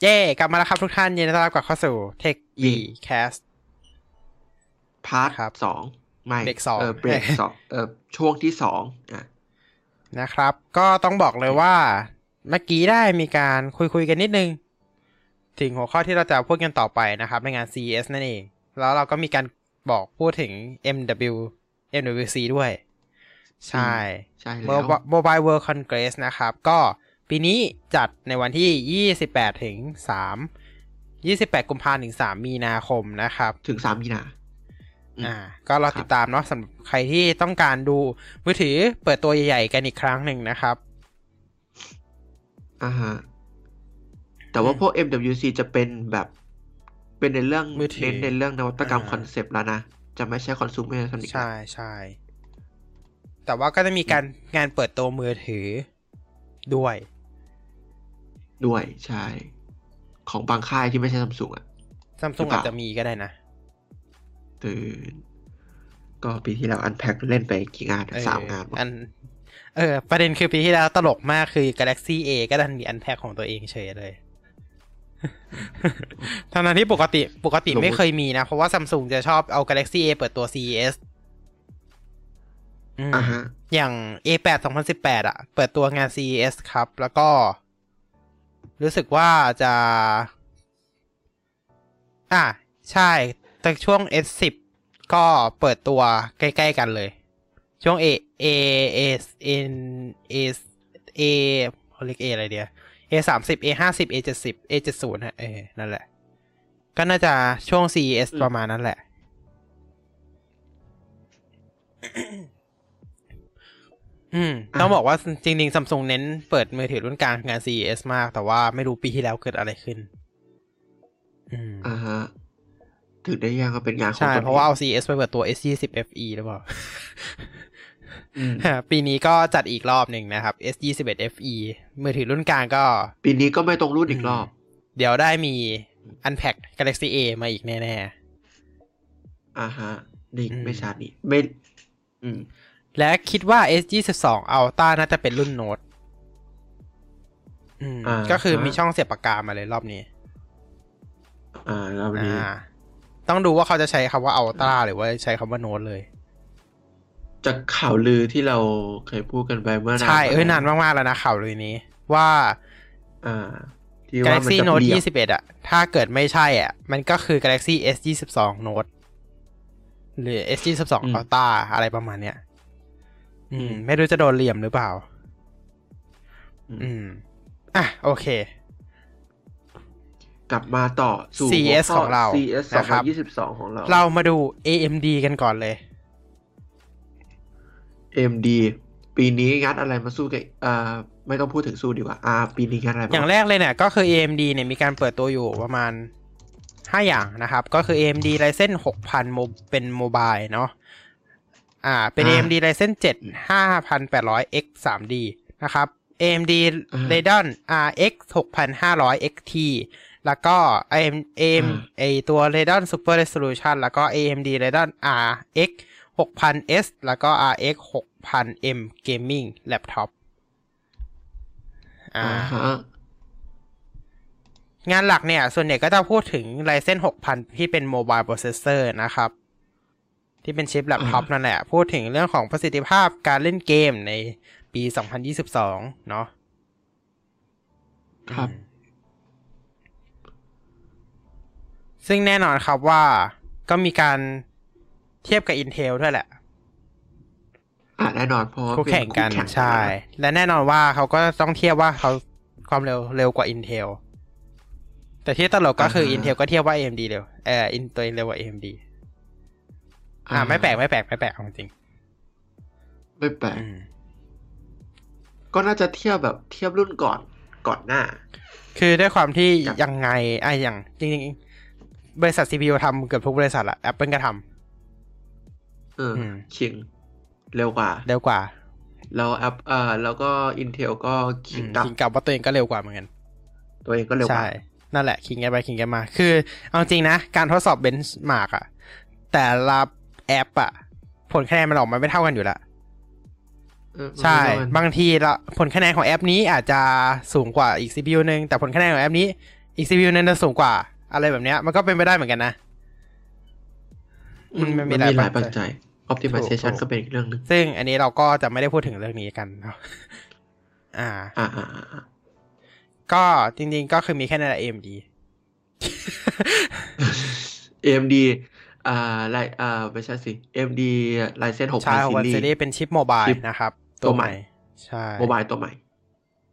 เจ้กลับมาแล้วครับทุกท่านยินดีต้อนรับกลับเข้าสู่ Tech E Cast พาร์ทครับสองไม่เบรกสองเออเบรกสองเออช่วงที่สองอะนะครับ ก็ต้องบอกเลยว่า เมื่อกี้ได้มีการคุยคุยๆกันนิดนึง ถึงหัวข้อที่เราจะพูดกันต่อไปนะครับ ในงาน CES นั่นเอง แล้วเราก็มีการบอกพูดถึง MW MWC ด้วย ใช่ใช่แล้ว Mobile World Congress นะครับ ก็ ปีนี้จัดในวันที่ 28 ถึง 3 28 กุมภาพันธ์ถึง 3 มีนาคมนะครับ ถึงสามมีนาอืมอ่า ก็รอติดตามเนาะสำหรับใครที่ต้องการดูมือถือเปิดตัวใหญ่ๆ กันอีกครั้งหนึ่งนะครับอ่าฮะแต่ว่าอืมพวก MWC จะเป็นแบบเป็นในเรื่องมือถือเน้นในเรื่องนวัตกรรมอ่าคอนเซปต์แล้วนะ จะไม่ใช่คอน sumer เท่านี้ใช่ใช่แต่ว่าก็จะมีการงานเปิดตัวมือถือด้วย ด้วยใช่ ของบางค่ายที่ไม่ใช่ซัมซุงอะซัมซุงหรือเปอาล่าจจะมีก็ได้นะตื่นก็ปีที่แล้วอันแพ็คเล่นไปกี่งานเออสามงานมั้งอันเออ ประเด็นคือปีที่แล้วตลกมากคือ Galaxy A ก็ดันมีอันแพ็คของตัวเองเฉยเลยทั้งนั้นที่ปกติปกติไม่เคยมีนะ เพราะว่าซัมซุงจะชอบเอา Galaxy A เปิดตัว CES อืมอ่าฮะอย่าง A8 2018 อะ เปิดตัวงาน CES ครับ แล้วก็ รู้สึกว่าจะ อะใช่แต่ช่วง S10 ก็เปิดตัวใกล้ๆกันเลย ช่วง A A A N A A เขาเรียก A อะไรเดียว A สามสิบ A ห้าสิบ A เจ็ดสิบ A เจ็ดศูนย์ฮะเออนั่นแหละ ก็น่าจะช่วง CES อืมประมาณนั้นแหละ อืมต้องบอกว่าจริงๆซัมซุงเน้นเปิดมือถือรุ่นกลางงาน CES มาก แต่ว่าไม่รู้ปีที่แล้วเกิดอะไรขึ้น อืมอ่าฮะถึงได้ยังก็เป็นงานของใช่ตนเพราะว่าองเอา CES ไปเปิดตัว S20 FE หรือเปล่าอืมปีนี้ก็จัดอีกรอบหนึ่งนะครับ S21 FE มือถือรุ่นกลางก็ ปีนี้ก็ไม่ตรงรุ่นอีกรอบ เดี๋ยวได้มี Unpack Galaxy A มาอีกแน่อ่าฮะนี่อืมไม่ชานี่ไม่ อืมๆ และคิดว่า S22 Ultra น่าจะเป็นรุ่นโน้ตอืมอ่าก็คือฮะมีช่องเสียบปากกามาเลยรอบนี้ อ่าแล้ววันนี้อ่าต้องดูว่าเขาจะใช้คำว่า Ultra หรือว่าใช้คำว่าโน้ตเลย จากข่าวลือที่เราเคยพูดกันไปเมื่อนานใช่เอ้ยก่นานมาก ๆ แล้วนะข่าวเลยนี้ ว่า อ่าที่ว่ามัน Galaxy จะ Note เปลี่ยน21 อะ ถ้าเกิดไม่ใช่อะ มันก็คือ Galaxy S 22 Note หรือ S 22 Ultra อะไรประมาณเนี้ย อืม ไม่รู้จะโดนเหลี่ยมหรือเปล่า อืม อะ โอเค กลับมาต่อสู่ CS หัวข้ของเรา CS นะครับ2022 ของเรา เรามาดู AMD กันก่อนเลย AMD ปีนี้งัดอะไรมาสู้กับอ่าไม่ต้องพูดถึงสู้ดีกว่าอ่าปีนี้งัดอะไรมาอย่างแรกเลยเนี่ย ก็คือ AMD เนี่ยมีการเปิดตัวอยู่ประมาณ 5 อย่างนะครับ ก็คือ AMD Ryzen 6000โมเป็นโมบายเนาะ อ่า เป็น AMD Ryzen 7 5800X 3D นะครับ AMD Radeon RX 6500 XT แล้วก็ AM AM ไอตัว Radeon Super Resolution แล้วก็ AMD Radeon RX 6000S แล้วก็ RX 6000M Gaming Laptop อ่าอ่าฮะงานหลักเนี่ย ส่วนใหญ่ก็จะพูดถึง Ryzen 6000 ที่เป็น Mobile Processor นะครับ ที่เป็นชิปแล็ปท็อปนั่นแหละ พูดถึงเรื่องของประสิทธิภาพการเล่นเกมในปี 2022 เนาะครับ ซึ่งแน่นอนครับว่าก็มีการเทียบกับ Intel ด้วยแหละอ่าแน่นอนเพราะว่าคู่แข่งกันเป็คู่ใช่ และแน่นอนว่าเขาก็ต้องเทียบว่าเขาความเร็วเร็วกว่า Intel แต่ที่ตลกก็คือ Intel ก็เทียบว่า AMD เร็วเอออินตัวเองเร็วกว่า AMD อ่า ไม่แปลกไม่แปลกไม่แปลกเอาจริงไม่แปลกอืมก็น่าจะเทียบแบบเทียบรุ่นก่อนก่อนหน้า คือด้วยความที่ครับยังไงไอ้อย่าง จริงๆ บริษัท CPU ทำเกือบทุกบริษัทละ Apple ก็ทเอออมชิงเร็วกว่าำเร็วกว่า แล้วแอปเอ่อแล้วก็ Intel ก็ขิงกับคิงกับว่าตัวเองก็เร็วกว่าเหมือนกัน ตัวเองก็เร็วกใช่ว่านั่นแหละคิงกันไปคิงกันมา คือ เอาจริงนะ การทดสอบเบนช์มาร์กอะแต่ละ แอปอะผลคะแนนมันออกมาไม่เท่ากันอยู่ละเออใช่มันไม่เท่ากันบางทีละผลคะแนนของแอปนี้อาจจะสูงกว่าอีก CPU หนึ่งแต่ผลคะแนนของแอปนี้อีก CPU นึงจะสูงกว่า อะไรแบบเนี้ย มันก็เป็นไปได้เหมือนกันนะมันมันมีมีหลายหลายปัปัจจจัจัยย optimization ถูกก็เป็นอีกเรื่องหนึ่งซึ่งอันนี้เราก็จะไม่ได้พูดถึงเรื่องนี้กันเนาะอ่าอ่าอ่าอ่า อ่า ก็จริงๆ ก็คือมีแค่นั้นแหละ AMD AMD อ่าไลอ่าไม่ใช่สิ AMD Ryzen ใช่6000วันซีรี series ส์เป็นชิปโมบายชิปนะครับ ตัวใหม่ ใช่โมบายตัวใหม่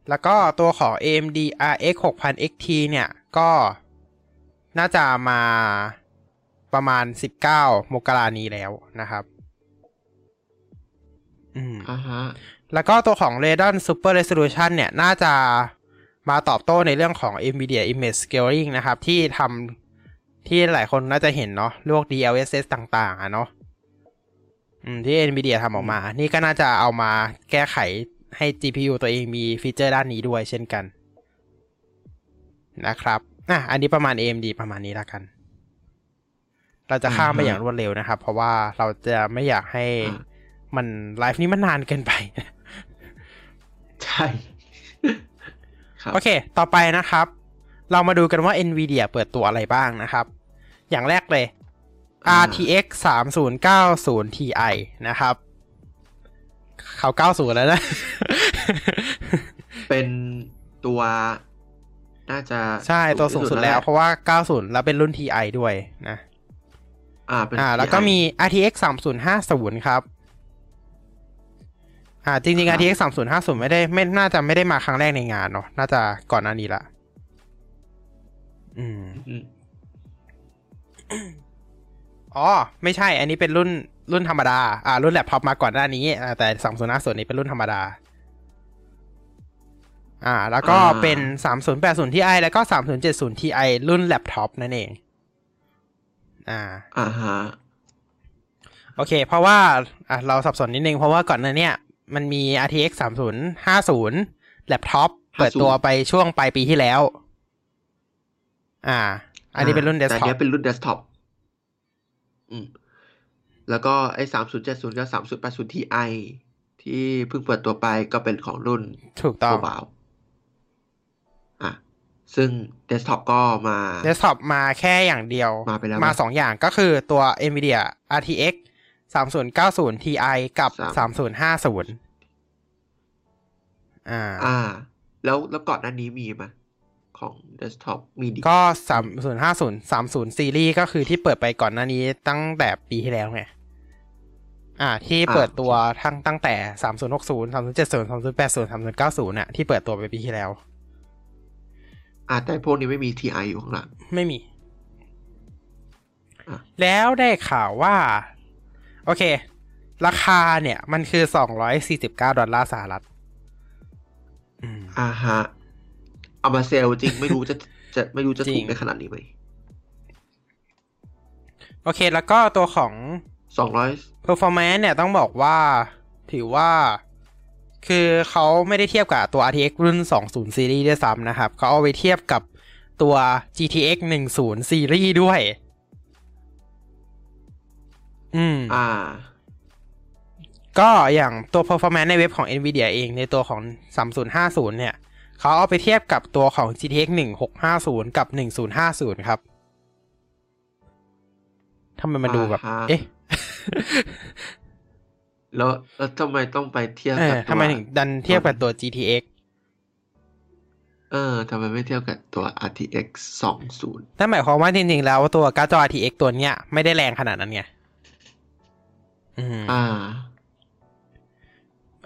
แล้วก็ตัวของ AMD RX 6000 XT เนี่ย ก็น่าจะมาประมาณ 19 มกรานี้แล้วนะครับ อืมอ่าฮะ แล้วก็ตัวของ Radeon Super Resolution เนี่ย น่าจะมาตอบโต้ในเรื่องของ NVIDIA Image Scaling นะครับ ที่ทำ ที่หลายคนน่าจะเห็นเนาะเรื่อง DLSS ต่าง ๆอะเนาะอืมที่ NVIDIA ทำออกมา นี่ก็น่าจะเอามาแก้ไขให้ GPU ตัวเองมีฟีเจอร์ด้านนี้ด้วยเช่นกัน นะครับ อะ อันนี้ประมาณ AMD ประมาณนี้ละกัน เราจะข้ามไปอย่างรวดเร็วนะครับ เพราะว่าเราจะไม่อยากให้อ่ามันไลฟ์นี้มันนานเกินไป ใช่ครับโอเค ต่อไปนะครับ เรามาดูกันว่า NVIDIA เปิดตัวอะไรบ้างนะครับ อย่างแรกเลยอ่า RTX 3090 Ti นะครับ เขา 90 แล้วนะ เป็นตัว น่าจะ ใช่ตัวสูงสุดแล้ว เพราะว่า 90 แล้วเป็นรุ่น Ti ด้วยนะ อ่าเป็นอ่า แล้วก็ TI มี RTX 3050 ครับอ่าจริงๆครับ RTX 3050 ไม่ได้ไม่น่าจะไม่ได้มาครั้งแรกในงานเนาะน่าจะก่อนหน้านี้ละ อืมอืมอ๋อ ไม่ใช่ อันนี้เป็นรุ่นรุ่นธรรมดา อ่า รุ่นแล็ปท็อปมาก่อนหน้านี้อ่าแต่สามศูนย์ห้าศูนย์นี้เป็นรุ่นธรรมดา อ่า แล้วก็เป็นสามศูนย์แปดศูนย์ Ti แล้วก็สามศูนย์เจ็ดศูนย์ Ti รุ่นแล็ปท็อปนั่นเอง อ่า อ่าฮะ โอเค เพราะว่า อะเราสับสนนิดนึง เพราะว่าก่อนหน้าเนี้ยมันมี RTX 3050แล็ปท็อปเปิดตัวไปช่วงปลายปีที่แล้ว อ่า อันนี้เป็นรุ่นเดสแต่ก์ท็อเนี้ปยเป็นรุ่นเดสก์ท็อปอืมแล้วก็ไอ้สามศูนย์เจ็ดศูนย์กับสามศูนย์แปดศูนย์ทีไอที่เพิ่งเปิดตัวไปก็เป็นของรุ่นถูกต้อโมงบายอะซึ่งเดสก์ท็อปก็มาเดสก์ท็อปมาแค่อย่างเดียว มาไปแล้วมามั้ยสองอย่างก็คือตัว NVIDIA RTX 3090 Ti กับสาม3050 อ่า อ่า แล้วแล้วก่อนหน้านี้มีไหม ของเดสก์ท็อปมีดิก็3050 30ซีรีส์ก็คือที่เปิดไปก่อนหน้านี้ตั้งแต่ปีที่แล้วไงอ่า ที่เปิดตัวทั้งตั้งแต่3060 3070 3080 3090น่ะที่เปิดตัวไปปีที่แล้ว อ่าแต่พวกนี้ไม่มีทีไออยู่ข้างหลัง ไม่มีอะแล้วได้ข่าวว่า โอเค ราคาเนี่ย มันคือ249ดอลลาร์สหรัฐอืมอ่าฮะ เอามาเซลจริงไม่รู้จะจะไม่รู้จะจริถูงกได้ขนาดนี้ไหมโอเค แล้วก็ตัวของสองร้อย performance เนี่ยต้องบอกว่าถือว่า คือเขาไม่ได้เทียบกับตัว RTX รุ่น 20 ซีรีส์ด้วยซ้ำนะครับเขาเอาไปเทียบกับตัว GTX 10 ซีรีส์ด้วย อืม อ่า ก็อย่างตัว performance ในเว็บของ NVIDIA เองในตัวของ 3050 เนี่ย เขาเอาไปเทียบกับตัวของ GTX 1650 กับ 1050 ครับทำไมมันดูแบบอ่าฮะเอ๊ะ แล้วแล้วทำไมต้องไปเทียบเอกัอบตัวทำไมถึงดันเทียบกับตัว GTX เออทำไมไม่เทียบกับตัว RTX สองศูนย์นั่นหมายความว่าจริงๆแล้วตัวการ์ดจอ RTX ตัวเนี้ย ไม่ได้แรงขนาดนั้นไง อืมอ่า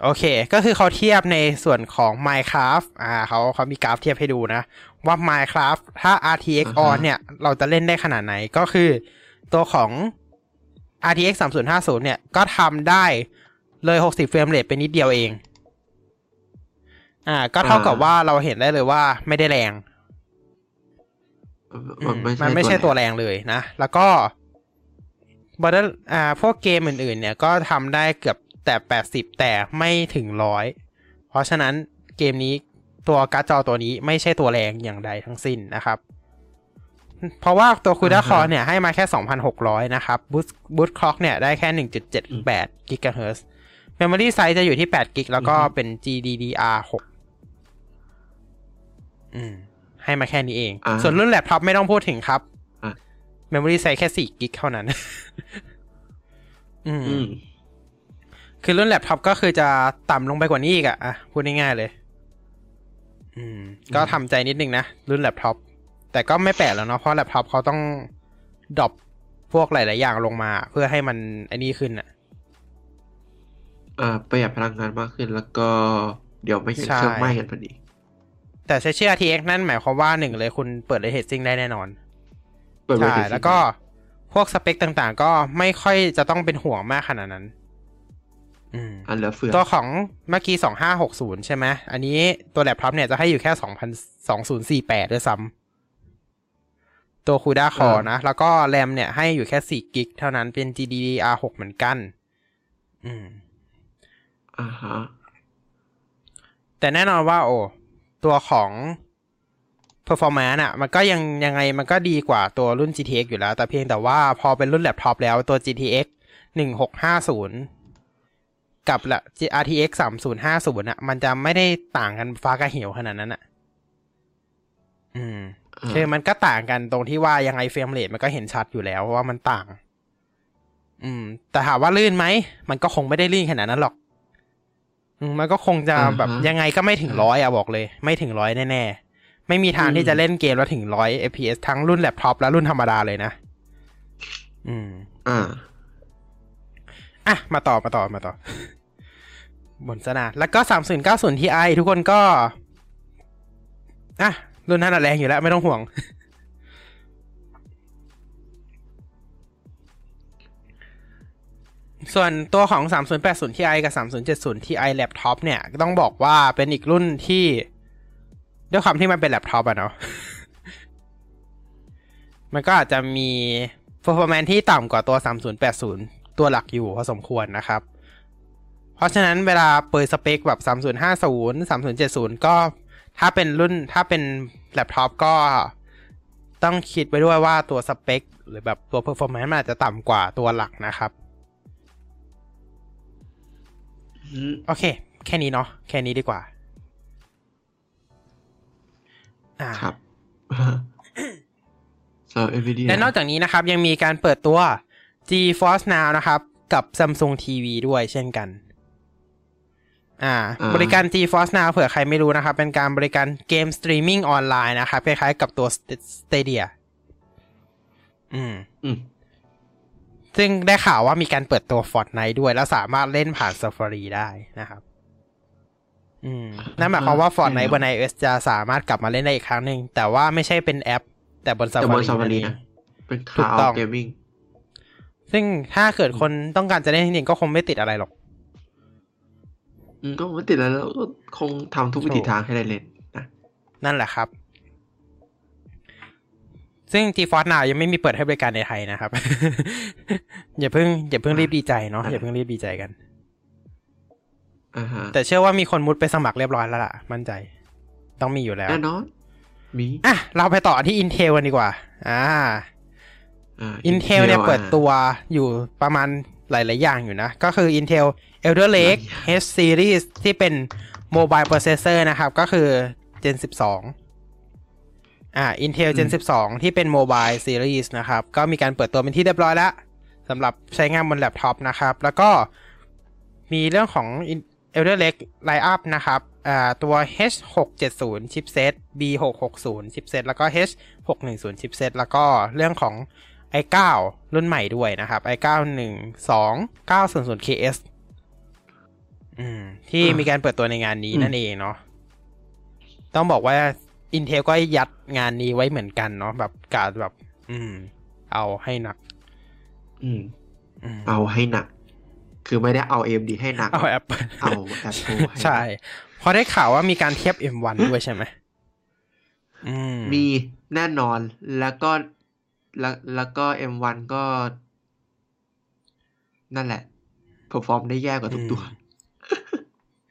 โอเค ก็คือเขาเทียบในส่วนของ Minecraft อ่าเขาเขามีกราฟเทียบให้ดูนะ ว่า Minecraft ถ้า RTX อ่าฮะ on เนี่ย เราจะเล่นได้ขนาดไหนก็คือตัวของ RTX 3050 เนี่ย ก็ทำได้เลย 60 frame rate ไปนิดเดียวเอง อ่า ก็เท่ากับว่าเราเห็นได้เลยว่าไม่ได้แรง มันไม่มันไม่ใช่ตัวแรงแรงเลยนะ แล้วก็บอดอ่า พวกเกมอื่น ๆ เนี่ย ก็ทำได้เกือบ แต่แปดสิบแต่ไม่ถึงร้อยเพราะฉะนั้นเกมนี้ตัวการ์ดจอตัวนี้ไม่ใช่ตัวแรงอย่างใดทั้งสิ้นนะครับ เพราะว่าตัว CUDA core เนี่ยให้มาแค่ 2,600 นะครับ boost boost clock เนี่ยได้แค่ 1.78กิกะเฮิร์ตซ์ memory size จะอยู่ที่8 gig แล้วก็เป็น GDDR 6อืม ให้ให้มาแค่นี้เองอ่าส่วนรุ่นแล็ปท็อปไม่ต้องพูดถึงครับอะ memory size แค่สี่ gig เท่านั้น อืมอืม คือรุ่นแล็ปท็อปก็คือจะต่ำลงไปกว่านี้อีกอะอะพูดง่ายๆเลย อืม ก็ทำใจนิดนึงนะ รุ่นแล็ปท็อปแต่ก็ไม่แปลกแล้วเนาะเพราะแล็ปท็อปเขาต้องดรอปพวกหลาย ๆ อย่างลงมา เพื่อให้มันไอ้นี่ขึ้นอะอ่าประหยัดพลังงานมากขึ้นแล้วก็เดี๋ยวไม่เห็นใช่เครื่องไหม้กันพอดีแต่ใช้เชื่อ RTX นั่นหมายความว่าหนึ่งเลยคุณเปิดเรทซิ่งได้แน่นอนเปิดเวใช่ทีแล้วก็พวกสเปคต่างๆ ก็ไม่ค่อยจะต้องเป็นห่วงมากขนาดนั้น อืมอันเหลือเฟือตัวของเมื่อกี้สองห้าหกศูนย์ใช่ไหมอันนี้ตัวแล็ปท็อปเนี่ยจะให้อยู่แค่สองพันสองศูนย์สี่แปดด้วยซ้ำตัว CUDA core นะ แล้วก็แรมเนี่ยให้อยู่แค่สี่ gig เท่านั้นเป็น GDDR 6เหมือนกัน อืมอ่าฮะแต่แน่นอนว่า โอ้ตัวของ performance อะมันก็ยังยังไงมันก็ดีกว่าตัวรุ่น GTX อยู่แล้ว แต่เพียงแต่ว่าพอเป็นรุ่นแล็ปท็อปแล้วตัว GTX หนึ่งห กห้าศูนย์กับละ RTX สามศูนย์ห้าศูนย์อะมันจะไม่ได้ต่างกันฟ้ากับเหวขนาดนั้นอะอืมอ่าคือมันก็ต่างกันตรงที่ว่ายังไง frame rate มันก็เห็นชัดอยู่แล้วว่ามันต่าง อืม แต่ถามว่าลื่นไหม มันก็คงไม่ได้ลื่นขนาดนั้นหรอกอืมมันก็คงจะอ่าฮะแบบยังไงก็ไม่ถึงร้อยอะบอกเลย ไม่ถึงร้อยแน่ๆ ไม่มีทางอืมที่จะเล่นเกมแล้วถึงร้อย FPS ทั้งรุ่นแล็ปท็อปและรุ่นธรรมดาเลยนะ อืม อ่า อะ มาต่อมาต่อมาต่อ บนสนาแล้วก็สามศูนย์เก้าศูนย์ทีไอทุกคนก็อะรุ่นนั้นแรงอยู่แล้วไม่ต้องห่วง ส่วนตัวของ 3080 Ti กับ 3070 Ti Laptop เนี่ยต้องบอกว่าเป็นอีกรุ่นที่ ด้วยความที่มันเป็นแล็ปท็อปอะเนาะ มันก็อาจจะมี performance ที่ต่ำกว่าตัว 3080 ตัวหลักอยู่พอสมควรนะครับ เพราะฉะนั้นเวลาเปิดสเปคแบบ 3050 3070 ก็ถ้าเป็นรุ่นถ้าเป็นแล็ปท็อปก็ต้องคิดไว้ด้วยว่าตัวสเปค หรือแบบตัว performance มันอาจจะต่ำกว่าตัวหลักนะครับอืมโอเค แค่นี้เนาะแค่นี้ดีกว่าอ่าครับสำหรับ NVIDIA และนอกจากนี้นะครับ ยังมีการเปิดตัว GeForce Now นะครับ กับ Samsung TV ด้วยเช่นกัน อ่าอ่าบริการ GeForce Now เผื่อใครไม่รู้นะครับ เป็นการบริการเกมสตรีมมิ่งออนไลน์นะครับคล้ายๆกับตัว Stadia อืมอืมซึ่งได้ข่าวว่ามีการเปิดตัว Fortnite ด้วย แล้วสามารถเล่นผ่าน Safari ได้นะครับ อืมนั่นหมายความว่า Fortnite บน iOS จะสามารถกลับมาเล่นได้อีกครั้งหนึ่ง แต่ว่าไม่ใช่เป็นแอป แต่บนแต่บน Safari Safari นั่นเองนะเป็นถูกคลาต้วองเกมมิ่งซึ่งถ้าเกิดคนต้องการจะเล่นจริงๆก็คงไม่ติดอะไรหรอกอืม ก็ไม่ติดอะไรแล้วก็คงทำทุกวิถีถูกทางให้ได้เล่นนะนั่นแหละครับ ซึ่ง GeForce Now ยังไม่มีเปิดให้บริการในไทยนะครับ อย่าเพิ่งอย่าเพิ่งรีบดีใจเนาะอย่าเพิ่งรีบดีใจกันอ่าฮะแต่เชื่อว่ามีคนมุดไปสมัครเรียบร้อยแล้วล่ะ มั่นใจ ต้องมีอยู่แล้วแน่นอนมีอะเราไปต่อที่ Intel กันดีกว่า อ่าอ่า Intel เนี่ยอะเปิดตัวอยู่ประมาณ หลาย ๆ อย่างอยู่นะ ก็คือ Intel Elder Lake หลายอย่าง H Series ที่เป็น Mobile Processor นะครับ ก็คือ Gen 12 อ่า Intel Gen 12 ที่เป็น Mobile Series นะครับ ก็มีการเปิดตัวเป็นที่เรียบร้อยแล้วสำหรับใช้งานบนแล็ปท็อปนะครับ แล้วก็มีเรื่องของ Elder Lake Lineup นะครับอ่าตัว H670 chipset B660 chipset แล้วก็ H610 chipset แล้วก็เรื่องของ i9 รุ่นใหม่ด้วยนะครับ i9 12900 KS อืมที่อ่ามีมีการเปิดตัวในงานนี้อืมนั่นเองเนาะต้องบอกว่า Intel ก็ยัดงานนี้ไว้เหมือนกันเนาะแบบการแบบ อืม เอาให้หนัก อืมอืมเอาให้หนัก คือไม่ได้เอา AMD ให้หนัก เอา Apple เอา Apple ให้หนักใช่เพราะได้ข่าวว่ามีการเทียบ M1 ด้วยใช่ไหมอืมมีแน่นอนแล้วก็ แล้วแล้วก็ M1 ก็ นั่นแหละ perform ได้แย่กว่าทุกตัว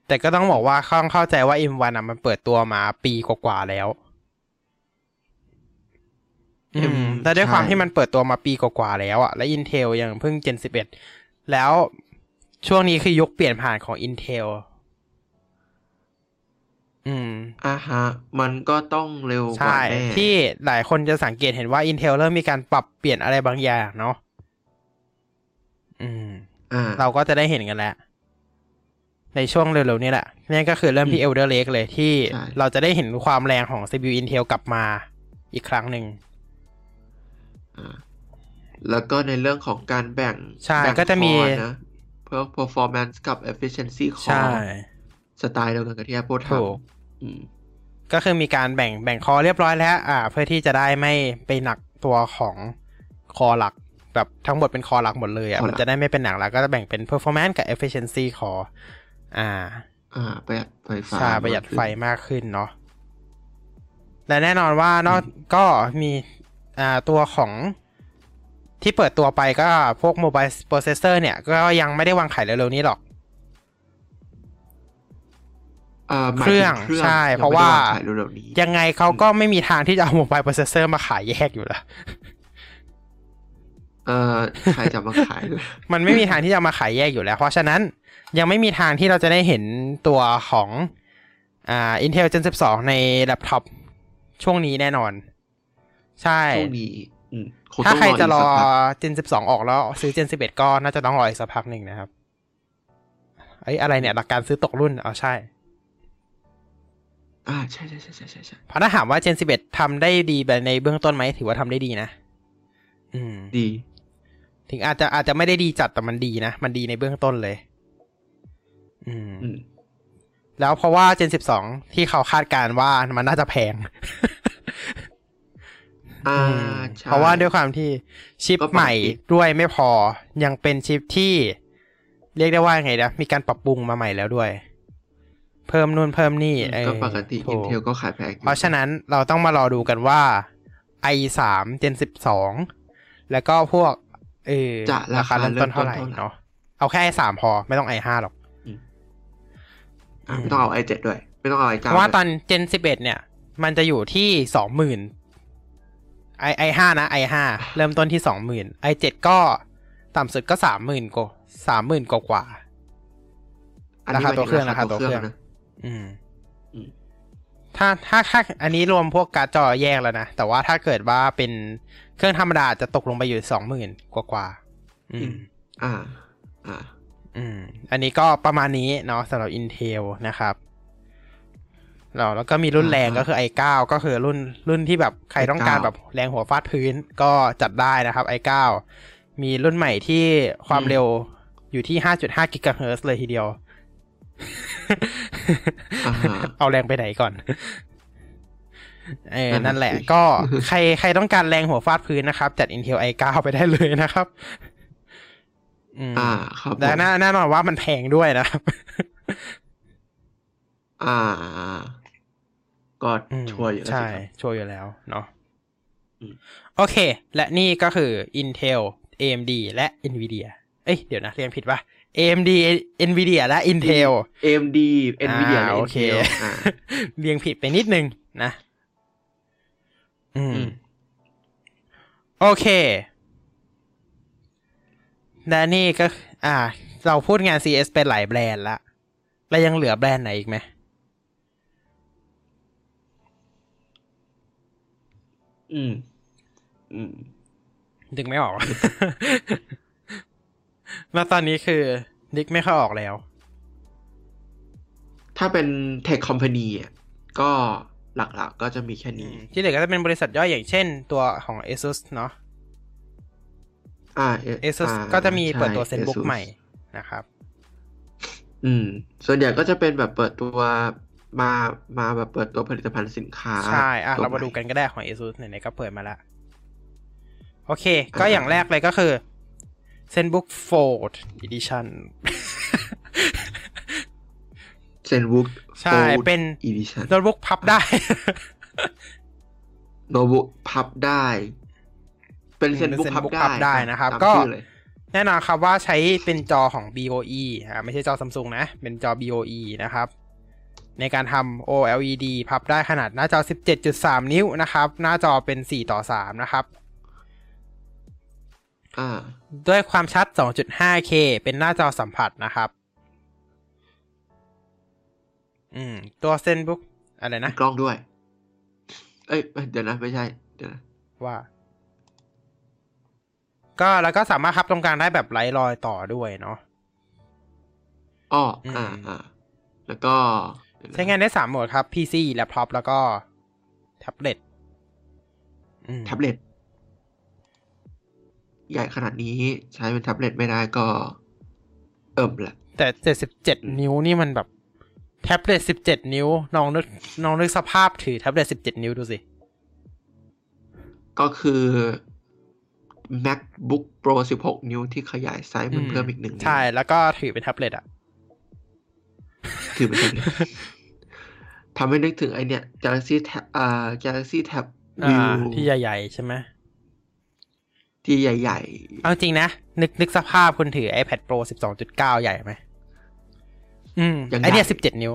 แต่ก็ต้องบอกว่าข้องเข้าใจว่า M1 อะมันเปิดตัวมาปีกว่าๆแล้วอืมอืมแต่ด้วยความใช่ที่มันเปิดตัวมาปีกว่าๆแล้วอะ และ Intel ยังเพิ่ง Gen 11 แล้วช่วงนี้คือยุคเปลี่ยนผ่านของ Intel อืมอ่าฮะ มันก็ต้องเร็วกว่าใช่แน่ที่หลายคนจะสังเกตเห็นว่า Intel เริ่มมีการปรับเปลี่ยนอะไรบางอย่างเนาะอืม อ่า เราก็จะได้เห็นกันแล้ว ในช่วงเร็วๆนี้แหละนี่ก็คือเริ่มที่ Elder Lake เลยที่ใช่เราจะได้เห็นความแรงของ CPU Intel กลับมาอีกครั้งหนึ่งอ่าแล้วก็ในเรื่องของการแบ่งใช่แบ่งก็จะมีคอร์นะเพื่อ performance กับ efficiency ใช่ core สไตล์เดียวกันกับที่ Apple ทถูกำอืมก็คือมีการแบ่งแบ่งคอเรียบร้อยแล้ว อ่า เพื่อที่จะได้ไม่ไปหนักตัวของคอหลักแบบทั้งหมดเป็นคอหลักหมดเลยอะคอหลักมันจะได้ไม่เป็นหนักแล้วก็จะแบ่งเป็น performance กับ efficiency คออ่า อ่าประหยัดไฟฟ้าใช่ประหยัดมากขึ้นไฟมากขึ้นเนาะและแน่นอนว่านอกก็มีอ่าตัวของที่เปิดตัวไปก็พวก mobile processor เนี่ย ก็ยังไม่ได้วางขายเร็วๆนี้หรอก เครื่องถึใช่ยังเพราะไม่ได้ว่างขายเร็วๆนี้ยังไงเขาก็ไม่มีทางที่จะเอา mobile processor มาขายแยกอยู่แล้วเอ่อใครจะมาขายเลยมันไม่มีทางที่จะเอามาขายแยกอยู่แล้ว เพราะฉะนั้นยังไม่มีทางที่เราจะได้เห็นตัวของอ่า Intel Gen 12 ในแล็ปท็อปช่วงนี้แน่นอน ใช่ช่วงนี้อืมคงถ้าต้องใครจะรออีกสักพัก Gen 12 ออกแล้วซื้อ Gen 11 ก็น่าจะต้องรออีกสักพักหนึ่งนะครับไอ้ยอะไรเนี่ย หลักการซื้อตกรุ่นเอาใช่ อ่าใช่ใช่ใช่ใช่ใช่ใช่เพราะถ้าถามว่า Gen 11ทำได้ดีแบบในเบื้องต้นไหมถือว่าทำได้ดีนะอืม ดี ถึงอาจจะอาจจะไม่ได้ดีจัดแต่มันดีนะ มันดีในเบื้องต้นเลย อืมอืมแล้วเพราะว่า Gen 12ที่เขาคาดการณ์ว่ามันน่าจะแพงอ่าอืมใช่เพราะว่าด้วยความที่ชิปก็ปกติใหม่ด้วยไม่พอยังเป็นชิปที่ เรียกได้ว่าไงนะมีการปรับปรุงมาใหม่แล้วด้วย เพิ่มนู่นเพิ่มนี่เออก็ปกติถูก Intel ก็ขายแพงอยู่เพราะฉะนั้นเราต้องมารอดูกันว่า i3 Gen 12 แล้วก็พวก เออจะราคาเริ่มต้นเท่าไหร่เริ่มต้นเท่าไหร่เนาะเอาแค่ i3 พอไม่ต้อง i5 หรอกอะไม่ต้องเอา i7 ด้วย ไม่ต้องเอา i9 เพราะว่าด้วยตอน Gen 11 เนี่ย มันจะอยู่ที่สองหมื่นไอไอห้านะไอห้าเริ่มต้นที่สองหมื่นไอเจ็ดก็ต่ำสุดก็สามหมื่นกว่าสามหมื่นกว่ากว่าอันนี้ราคาตัวเครื่องหมยถึราคาตัวเครื่องนะ อืมอืมถ้าถ้าถ้าอันนี้รวมพวกการ์ดจอแยกแล้วนะ แต่ว่าถ้าเกิดว่าเป็นเครื่องธรรมดาจะตกลงไปอยู่สองหมื่นกว่ากว่าๆอืม อ่า อ่า อืม อันนี้ก็ประมาณนี้เนาะสำหรับ Intel นะครับแล้วแล้วก็มีรุ่นแรงอ่าฮะก็คือ i9 ก็คือรุ่นรุ่นที่แบบใครต้องการ i9 แบบแรงหัวฟาดพื้นก็จัดได้นะครับ i9 มีรุ่นใหม่ที่ความเร็วอยู่ที่ 5.5กิกะเฮิรตซ์เลยทีเดียวอ่าฮะ เอาแรงไปไหนก่อน เออนั่นน่ะนั่นแหละสิก็ใครใครต้องการแรงหัวฟาดพื้นนะครับ จัด Intel i9 ไปได้เลยนะครับอืมอ่า ครับผมแต่แน่แน่นอนว่ามันแพงด้วยนะครับ อ่า ก็อืมชัวร์อยู่แล้วใช่สิครับชัวร์อยู่แล้ว เนาะอืมโอเค และนี่ก็คือ Intel AMD และ Nvidia เอ้ย เดี๋ยวนะ เรียนผิดปะ AMD Nvidia และ Intel AMD Nvidia อ่าและโอเค Intel อ่าเรียงผิดไปนิดนึงนะอืมอืม โอเค และนี่ก็ อ่า เราพูดงาน CS เป็นหลายแบรนด์ละ แล้วยังเหลือแบรนด์ไหนอีกไหมอืม อืม ดึกไม่ออก แล้วตอนนี้คือนึกไม่ค่อยออกแล้ว ถ้าเป็น Tech Company อะก็หลักๆก็จะมีแค่นี้ ที่เหลือก็จะเป็นบริษัทย่อยอย่างเช่น ตัวของ ASUS เนาะอ่า ASUS อ่าก็จะมีใช่เปิดตัว ZenBook ASUS ใหม่นะครับ อืม ส่วนใหญ่ก็จะเป็นแบบเปิดตัวมามาแบบเปิดตัวผลิตภัณฑ์สินค้า ใช่ อะตัวเรามาใหดูกันก็ได้ของ ASUS ไหนๆก็เปิดมาแล้วโอเค ก็อย่างแรกเลยก็คือ ZenBook Fold Edition ZenBook ใช่ เป็น edition โน้ตบุ๊กพับได้โน้ตบุ๊กพับได้ เป็น ZenBook เป็นพับ ZenBook ได้พับได้นะครับก็ตามชื่อเลยแน่นอนครับว่าใช้เป็นจอของ BOE อ่าไม่ใช่จอซัมซุงนะ เป็นจอ BOE นะครับ ในการทำ OLED พับได้ขนาดหน้าจอ 17.3 นิ้วนะครับ หน้าจอเป็น 4 ต่อ 3 นะครับอ่า ด้วยความชัด 2.5K เป็นหน้าจอสัมผัสนะครับ อืม ตัว ZenBook อะไรมีนะ กล้องด้วย เอ้ย เดี๋ยวนะ ไม่ใช่ เดี๋ยวนะ ว่า ก็แล้วก็สามารถพับตรงกลางได้แบบไร้รอยต่อด้วยเนาะอ้ออืมอ่าอ่าแล้วก็เดี๋ยวนะใช้งานได้สามโหมดครับ PC แล็ปท็อปแล้วก็ แท็บเล็ตอืมแท็บเล็ต ใหญ่ขนาดนี้ใช้เป็นแท็บเล็ตไม่ได้ก็ เอิ่มแหละ แต่เจ็ดสิบเจ็ดนิ้วนี่มันแบบ แท็บเล็ตสิบเจ็ดนิ้วน้องนึกน้องนึกสภาพถือแท็บเล็ตสิบเจ็ดนิ้วดูสิ ก็คือ MacBook Pro 16นิ้วที่ขยายไซส์มันเพิ่มอีกหนึ่งนิ้วใช่ แล้วก็ถือเป็นแท็บเล็ตอะถือเป็นแท็บเล็ตทำให้นึกถึงไอเนี้ย Galaxy Tab อ่า Galaxy Tab อ่า View ที่ใหญ่ ๆ ใช่ไหม ที่ใหญ่เอาจริงนะ นึกนึกสภาพคุณถือ iPad Pro 12.9 ใหญ่ไหมอืมยังไอเนี้ยใหญ่17 นิ้ว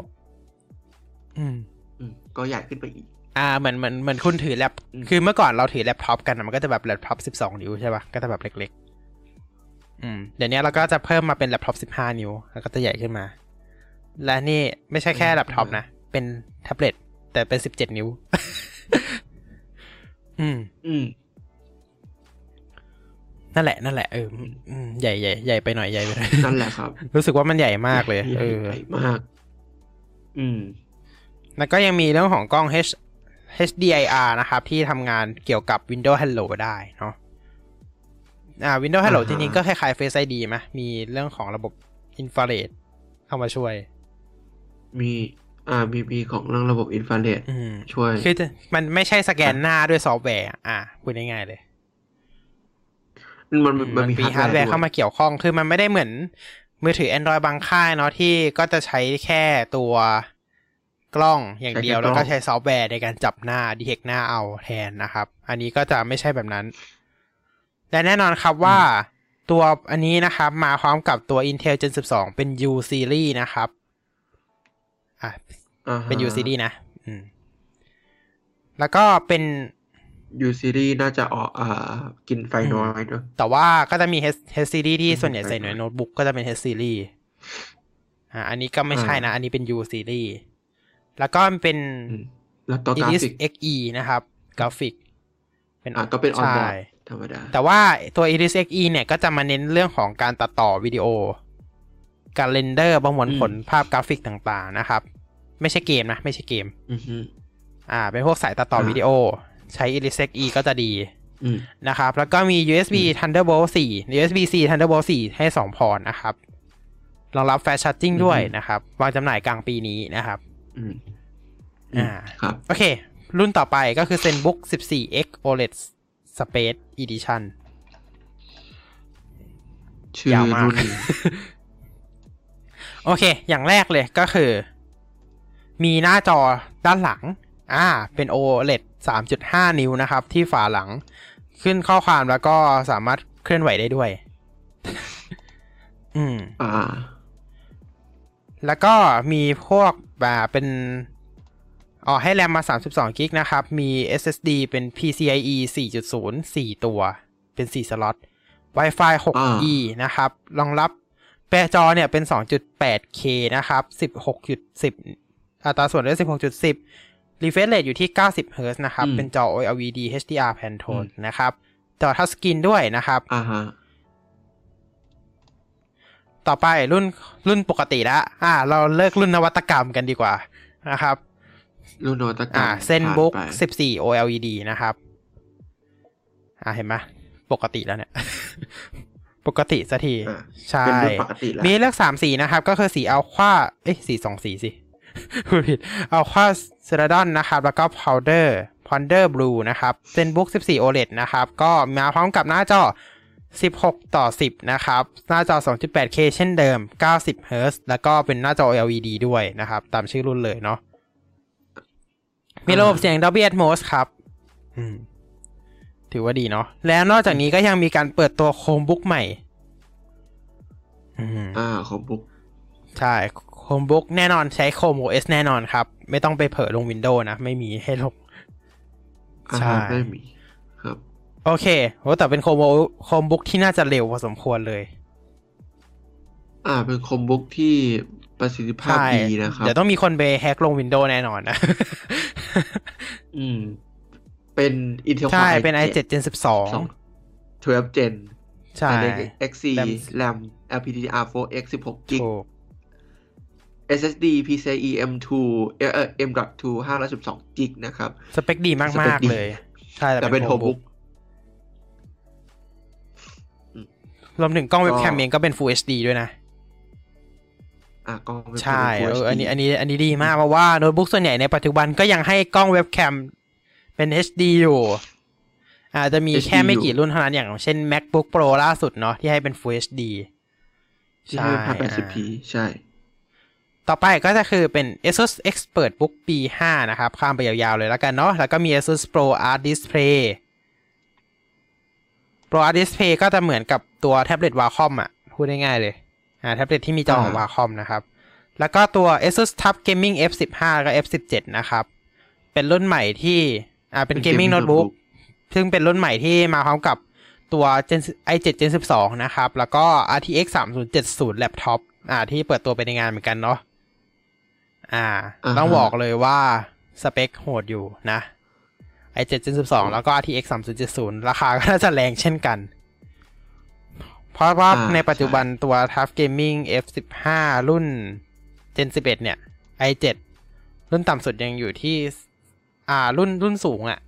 อืมๆอืมก็ใหญ่ขึ้นไปอีก อ่าเหมือนเหมือนเหมือนคุณถือแล็ปอืมคือเมื่อก่อนเราถือแล็ปท็อปกันอะมันก็จะแบบแล็ปท็อป 12 นิ้วใช่ปะก็จะแบบเล็ก ๆ อืม เดี๋ยวนี้เราก็จะเพิ่มมาเป็นแล็ปท็อป 15 นิ้ว แล้วก็จะใหญ่ขึ้นมา และนี่ไม่ใช่แค่แล็ปท็อปนะ เป็นแท็บเล็ตแต่เป็น 17 นิ้ว อืม อืม นั่นแหละนั่นแหละเอออืมใหญ่ใหญ่ใหญ่ไปหน่อยใหญ่ไปหน่อยนั่นแหละครับ รู้สึกว่ามันใหญ่มากเลยใหญ่เออใหญ่มาก อืม แล้วก็ยังมีเรื่องของกล้อง H HDIR นะครับ ที่ทำงานเกี่ยวกับ Windows Hello ได้เนาะอ่า Windows Hello อ่าฮะ จริงๆก็คล้ายๆ Face ID ไหมมีเรื่องของระบบอินฟราเรดเข้ามาช่วย มีอ่ามีมีของเรื่องระบบอินฟราเรดอืมช่วย คือจะมันไม่ใช่สแกนหน้าด้วยซอฟต์แวร์ อะพูดง่ายๆเลย มันมันมัมันนมีมีฮาร์ดแวร์เข้ามาเกี่ยวข้อง คือมันไม่ได้เหมือน มือถือ Android บางค่ายเนาะที่ก็จะใช้แค่ตัวกล้องอย่างเดียวแล้วก็ใช้ซอฟต์แวร์ในการจับหน้า detect หน้าเอาแทนนะครับ อันนี้ก็จะไม่ใช่แบบนั้น และแน่นอนครับว่าตัวอันนี้นะครับ มาพร้อมกับตัว Intel Gen 12 เป็น U series นะครับอะอ่าฮะเป็น U series นะ อืม แล้วก็เป็น U series น่าจะออกอ่ากินไฟน้อยเนอะแต่ว่าก็จะมี H H series ที่อืมส่วนใหญ่ใช่ใส่ในใช่โน้ตบุ๊กก็จะเป็น H series อ่าอันนี้ก็ไม่ใช่นะอ่าอันนี้เป็น U series แล้วก็เป็นอืมแล้วตัวกรา Iris ฟิก Xe นะครับ กราฟิก เป็นอะก็เป็นออนบอใช่ ธรรมดา แต่ว่าตัว Iris Xe เนี่ยก็จะมาเน้นเรื่องของการตัดต่อวิดีโอ การ render ประมวลผลภาพกราฟิกต่างๆนะครับ ไม่ใช่เกมนะ ไม่ใช่เกมอือฮึอ่า เป็นพวกสายตัดต่อวิดีโอ ใช้ Iris Xe ก็จะดีอืมนะครับ แล้วก็มี USB Thunderbolt 4 USB-C Thunderbolt 4 ให้ 2 พอร์ตนะครับรองรับ Fast Charging ด้วยนะครับ วางจำหน่ายกลางปีนี้นะครับอืมอ่าครับโอเค รุ่นต่อไปก็คือ ZenBook 14X OLED Space Edition ชื่อยาวมากรุ่นโอเค อย่างแรกเลยก็คือ มีหน้าจอด้านหลัง อ่า เป็น OLED 3.5 นิ้วนะครับ ที่ฝาหลัง ขึ้นข้อความแล้วก็สามารถเคลื่อนไหวได้ด้วย อืม อ่า แล้วก็มีพวกแบบเป็นอ๋อให้แรมมา 32กิกนะครับ มี SSD เป็น PCIe 4.0 4 ตัว เป็น 4 สล็อต Wi-Fi อ่า 6E นะครับ รองรับแปรจอเนี่ยเป็น 2.8K นะครับ 16.10 อัตราส่วนด้วย16.10 refresh rate อยู่ที่ 90 Hz นะครับอืมเป็นจอ OLED HDR Pantone นะครับ จอทัชสกรีนด้วยนะครับ อ่าฮะ ต่อไปรุ่นรุ่นปกติแล้วอ่า เราเลิกรุ่นนวัตกรรมกันดีกว่านะครับ รุ่นนวัตกรรอ่ามเซนบุ๊กผ่านไป14 OLED นะครับ อ่าเห็นไหมปกติแล้วเนี่ย ปกติสักทีอ่าใช่เป็นรุ่นปกติแล้วมีเลือกสามสีนะครับ ก็คือสีอัลควาเอ้ยสีสองสีสิ พูดผิดอัลควาเซราดอนนะครับ แล้วก็พาวเดอร์Ponder Blue นะครับ Zenbook 14 OLED นะครับ ก็มาพร้อมกับหน้าจอ 16 ต่อ 10 นะครับ หน้าจอ 2.8K เช่นเดิม 90 Hz แล้วก็เป็นหน้าจอ LED ด้วยนะครับ ตามชื่อรุ่นเลยเนาะมีระบบเสียง Dolby Atmos ครับอืมถือว่าดีเนาะแล้วนอกจากนี้ก็ยังมีการเปิดตัว Chromebook ใหม่อืมอ่า Chromebook ใช่ Chromebook แน่นอนใช้โคม OS แน่นอนครับ ไม่ต้องไปเผลอลง Windows นะ ไม่มีให้ลงอ่าใช่ฮะไม่มีครับ โอเคโหแต่เป็นโคมโคมบุ๊กที่น่าจะเร็วพอสมควรเลย อ่า เป็นคอมบุ๊กที่ปประสิทธิภาพใช่ดีนะครับเดี๋ยวต้องมีคนไปแฮกลงวินโดว์แน่นอนนะ อืม เป็น Intel ใช่ Core เป็น i7 Gen 12 12 Gen ใช่ XC RAM RAM LPDDR4X 16 g b ถูก SSD PCIe M2 เอ่อ M.2 512 g b นะครับ สเปคดีสเปมาคกดีๆเลย ใช่แต่เป็นโท Chromebook บุ๊กรวมถึงกล้องเว็บก็แคมเองก็เป็น Full HD ด้วยนะ อะก็เป็นใช่ Full เออ HD อันนี้อันนี้อันนี้ดีมากเพราะว่าโน้ตบุ๊กส่วนใหญ่ในปัจจุบันก็ยังให้กล้องเว็บแคมเป็น HD อยู่อาจจะมี HD แค่ไม่อยู่กี่รุ่นเท่านั้นอย่างเช่น MacBook Pro ล่าสุดเนาะที่ให้เป็น Full HD ที่ให้พันแปดสิบ p ใช่ ต่อไปก็จะคือเป็น ASUS Expert Book B5 นะครับ ข้ามไปยาวๆเลยแล้วกันเนาะ แล้วก็มี ASUS Pro Art Display Pro Art Display ก็จะเหมือนกับตัวแท็บเล็ต Wacom อะ พูดง่ายๆเลย อ่า แท็บเล็ตที่มีจอของอ่า Wacom นะครับ แล้วก็ตัว ASUS TUF Gaming F15 แล้วก็ F17 นะครับ เป็นรุ่นใหม่ที่ อ่า เป็น Gaming Notebook ซึ่งเป็นรุ่นใหม่ที่มาพร้อมกับตัว Gen i7 Gen 12 นะครับ แล้วก็ RTX 3070 Laptop อ่า ที่เปิดตัวไปในงานเหมือนกันเนาะ อ่าอ่าฮะต้องบอกเลยว่าสเปคโหดอยู่นะ i7 Gen 12 แล้วก็ RTX 3070 ราคาก็น่าจะแรงเช่นกัน เพราะว่าอ่าในปัจจุบันใช่ตัว TUF Gaming F15 รุ่น Gen 11 เนี่ย i7 รุ่นต่ำสุดยังอยู่ที่ อ่า รุ่นรุ่นสูงอะ่ะ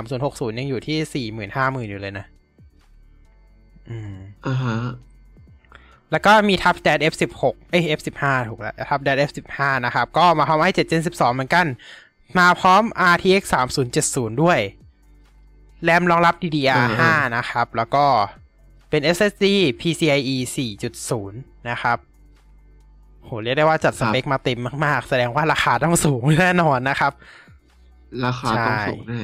3060 ยังอยู่ที่40,000 50,000 อยู่เลยนะ อืมอ่าฮะ แล้วก็มี Tough Dad F16 เอ้ย F15 ถูกแล้ว Tough Dad F15 นะครับ ก็มาพร้อม i7 Gen 12 เหมือนกัน มาพร้อม RTX 3070 ด้วย แรมรองรับ DDR5 นะครับ แล้วก็เป็น SSD PCIe 4.0 นะครับโหเรียกได้ว่าจัดสเปคมาเต็มมากๆ แสดงว่าราคาต้องสูงแน่นอนนะครับ ราคาต้องใช่สูงแน่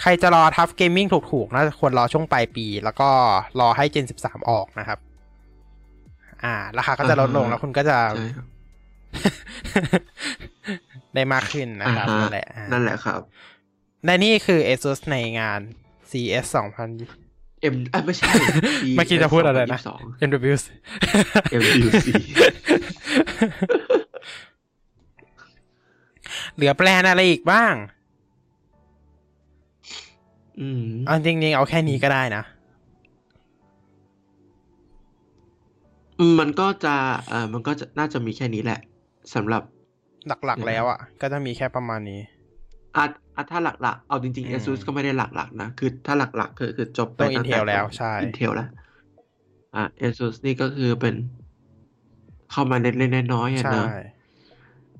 ใครจะรอ Tough Gaming ถูกๆน่าจะควรรอช่วงปลายปี แล้วก็รอให้ Gen 13 ออกนะครับ อ่า ราคาก็จะลดลงอ่าฮะแล้วคุณก็จะใช่ครับได้มากขึ้นนะครับอ่าฮนั่นแหละอ่านั่นแหละครับและนี่คือ ASUS ในงาน CS 2000 M อะไม่ใช่เมื่อกี้จะพูดอะไรนะ2022 MWC MWC เหลือแปลนอะไรอีกบ้าง อืมเอาจริงๆ เอาแค่นี้ก็ได้นะ มันก็จะเออมันก็จะน่าจะมีแค่นี้แหละสำหรับหลักๆแล้วอะ ก็จะมีแค่ประมาณนี้อะอะถ้าหลักๆ เอาจริงอืมๆ ASUS ก็ไม่ได้หลักๆนะ คือถ้าหลักๆ คือคือจบไปต้องตั้งแต่ Intel แล้วใช่ Intel แล้ว อะ ASUS นี่ก็คือเป็นเข้ามาเล็กๆน้อยๆอะใช่เนอะ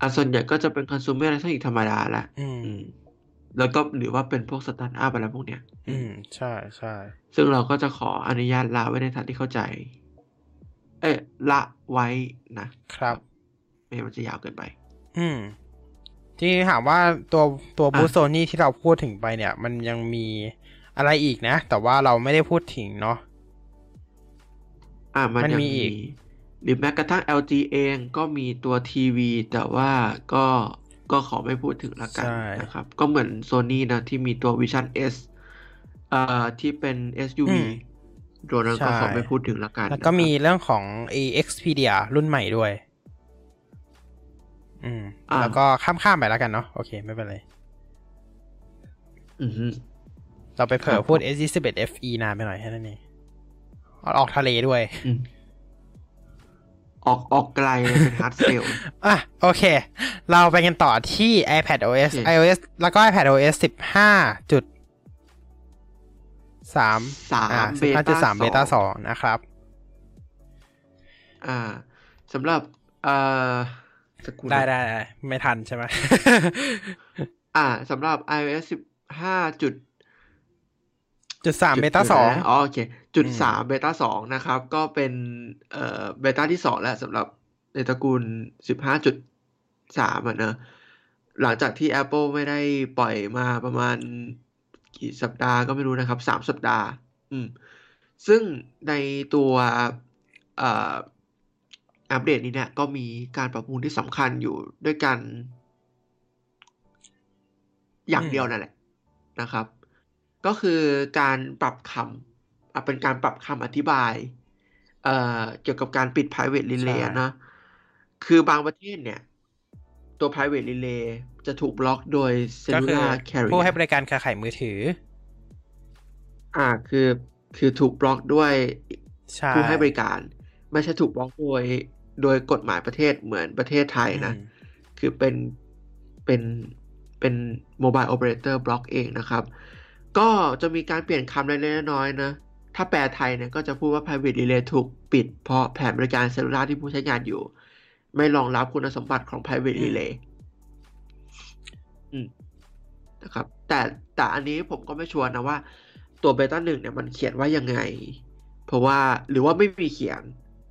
อะส่วนใหญ่ก็จะเป็นคอน sumer อะไรทั้งอีกธรรมดาแหละอืมอืมแล้วก็หรือว่าเป็นพวกสตาร์ทอัพอะไรพวกเนี้ย อืม ใช่ใช่ ซึ่งเราก็จะขออนุญาตละไว้ในฐานที่เข้าใจ เอ้ยละไว้นะครับ ไม่งั้นมันจะยาวเกินไป อืม ที่ถามว่าตัวตัวอะบูโซนี่ที่เราพูดถึงไปเนี่ย มันยังมีอะไรอีกนะ แต่ว่าเราไม่ได้พูดถึงเนาะอะมันมันยังมีมีอีก หรือแม้กระทั่ง LG เองก็มีตัวทีวี แต่ว่าก็ก็ขอไม่พูดถึงละกันใช่นะครับ ก็เหมือน Sony นะ ที่มีตัว Vision S เอ่อที่เป็น SUV ตัวนั้นก็ขอไม่พูดถึงละกัน แล้วก็มีนะครับเรื่องของ a Xperia รุ่นใหม่ด้วย อืมอ่าแล้วก็ข้ามๆไปแล้วกันเนาะ โอเค ไม่เป็นไร อือฮึเราไปเผลอครับพูด S21 FE นานไปหน่อยแค่นั้นเองออกทะเลด้วยอืมออกออกไกลเลยเป็น hard sell อะ โอเค เราไปกันต่อที่ iPad OS โอเค iOS แล้วก็ iPad OS 15จุด สามสามอ่า beta 15จุดต้าสาม beta สองนะครับ อ่าสำหรับเอ่อสักครู่นะได้ได้ได้ไม่ทันใช่ไหมอ่าสำหรับ iOS สิบห้าจุดจุดสามเบต้าสองอ๋อโอเค จุดอืมสามเบต้าสองนะครับ ก็เป็นเอ่อเบต้าที่สองแล้วสำหรับในตระกูลสิบห้าจุดสามอะเนอะหลังจากที่ Apple ไม่ได้ปล่อยมาประมาณ กี่สัปดาห์ก็ไม่รู้นะครับสามสัปดาห์ อืม ซึ่งในตัวอัปเดตนี้เนี่ยก็มีการปรับปรุงที่สำคัญอยู่ด้วยกัน อย่างเดียวนั่นแหละนะครับ ก็คือการปรับคำอะเป็นการปรับคำอธิบายเเกี่ยวกับการปิด private relay นะ คือบางประเทศเนี่ย ตัว private relay จะถูกบล็อกโดยก็คือ cellular carrier ผู้ให้บริการเครือข่ายมือถือ อ่าคือคือถูกบล็อกด้วยใช่ผู้ให้บริการ ไม่ใช่ถูกบล็อกโดยโดยกฎหมายประเทศเหมือนประเทศไทยนะอืมคือเป็นเป็นเป็น mobile operator บล็อกเองนะครับ ก็จะมีการเปลี่ยนคำเล็กๆน้อยๆนะ ถ้าแปลไทยเนี่ยก็จะพูดว่า private relay ถูกปิด เพราะแผนบริการ cellular ที่ผู้ใช้งานอยู่ ไม่รองรับคุณสมบัติของ private relay อืม นะครับ แต่แต่อันนี้ผมก็ไม่ชัวร์นะว่า ตัวเบต้าหนึ่งเนี่ยมันเขียนว่ายังไง เพราะว่าหรือว่าไม่มีเขียน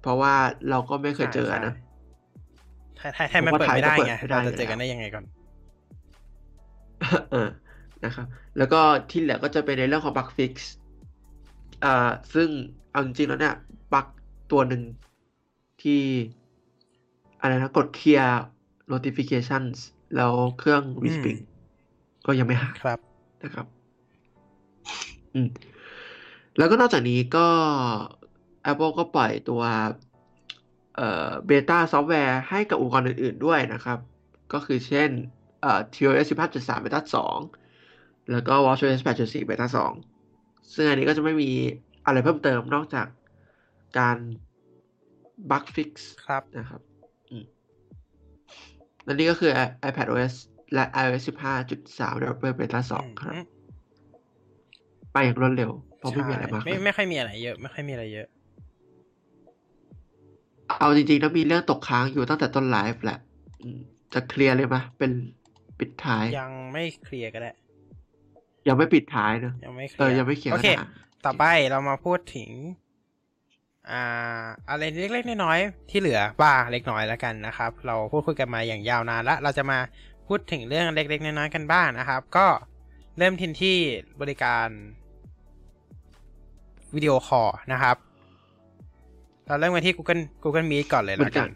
เพราะว่าเราก็ไม่เคยเจอนะไทยไทยไทยมันผมว่าเปิดไม่ได้ไทยก็ไงเปิดไม่ได้เราจะเจออยู่แล้วกันได้ยังไงก่อนเออนะครับ แล้วก็ที่เหลือก็จะเป็นในเรื่องของ bug fix อ่าซึ่งเอาจริงๆแล้วเนี่ยบั๊กตัวหนึ่งที่อะไรนะกดเคลียร์ notifications แล้วเครื่อง respring ก็ยังไม่หายครับนะครับ อืม แล้วก็นอกจากนี้ก็ Apple ก็ปล่อยตัวเอ่อ beta software ให้กับอุปกรณ์อื่น ๆ ด้วยนะครับ ก็คือเช่นเอ่อ tvOS 15.3 beta 2แล้วก็ watchOS 8.4 beta 2ซึ่งอันนี้ก็จะไม่มีอะไรเพิ่มเติมนอกจากการ bug fix ครับนะครับอืม และนี่ก็คือ iPadOS และ iOS 15.3 Developer Beta 2 ครับ ไปอย่างรวดเร็ว เพราะไม่มีอะไรมากใช่ไม่เลยไม่ค่อยมีอะไรเยอะ ไม่ค่อยมีอะไรเยอะ เอาจริงๆแล้วมีเรื่องตกค้างอยู่ตั้งแต่ต้นไลฟ์แหละอืมจะเคลียร์เลยไหมเป็นปิดท้าย ยังไม่เคลียร์ก็ได้ ยังไม่ปิดท้ายเนอะยังไม่เคลีเออยังไม่เคลียร์โอเคนะต่อไปเรามาพูดถึง อ่าอะไรเล็กๆน้อยๆที่เหลือบ้างเล็กน้อยแล้วกันนะครับ เราพูดคุยกันมาอย่างยาวนานแล้วเราจะมาพูดถึงเรื่องเล็กๆน้อยๆกันบ้างนะครับ ก็เริ่มทินที่บริการวิดีโอคอลนะครับ เราเริ่มกันที่ Google Google Meet ก่อนเลยแล้วกัน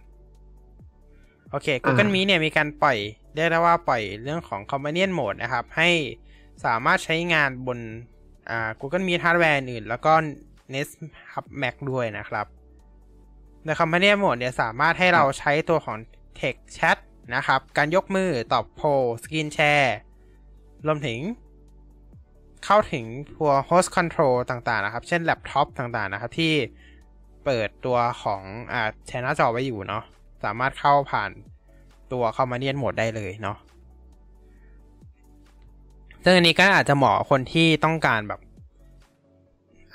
โอเค Google Meet เนี่ยมีการปล่อยเรียกได้ว่าปล่อยเรื่องของ Companion Mode นะครับ ให้สามารถใช้งานบนอ่า Google Meet Hardware อื่น แล้วก็ Nest Hub Mac ด้วยนะครับใน Companion Mode เนี่ยสามารถให้เราใช้ตัวของ Text Chat นะครับ การยกมือตอบโพลสกรีนแชร์รวมถึง เข้าถึงตัว host control ต่างๆ นะครับ เช่นแล็ปท็อปต่างๆ นะครับ ที่เปิดตัวของอ่าแชร์หน้าจอไว้อยู่เนาะสามารถเข้าผ่านตัว Companion Mode ได้เลยเนาะซึ่งอันนี้ก็อาจจะเหมาะคนที่ต้องการแบบ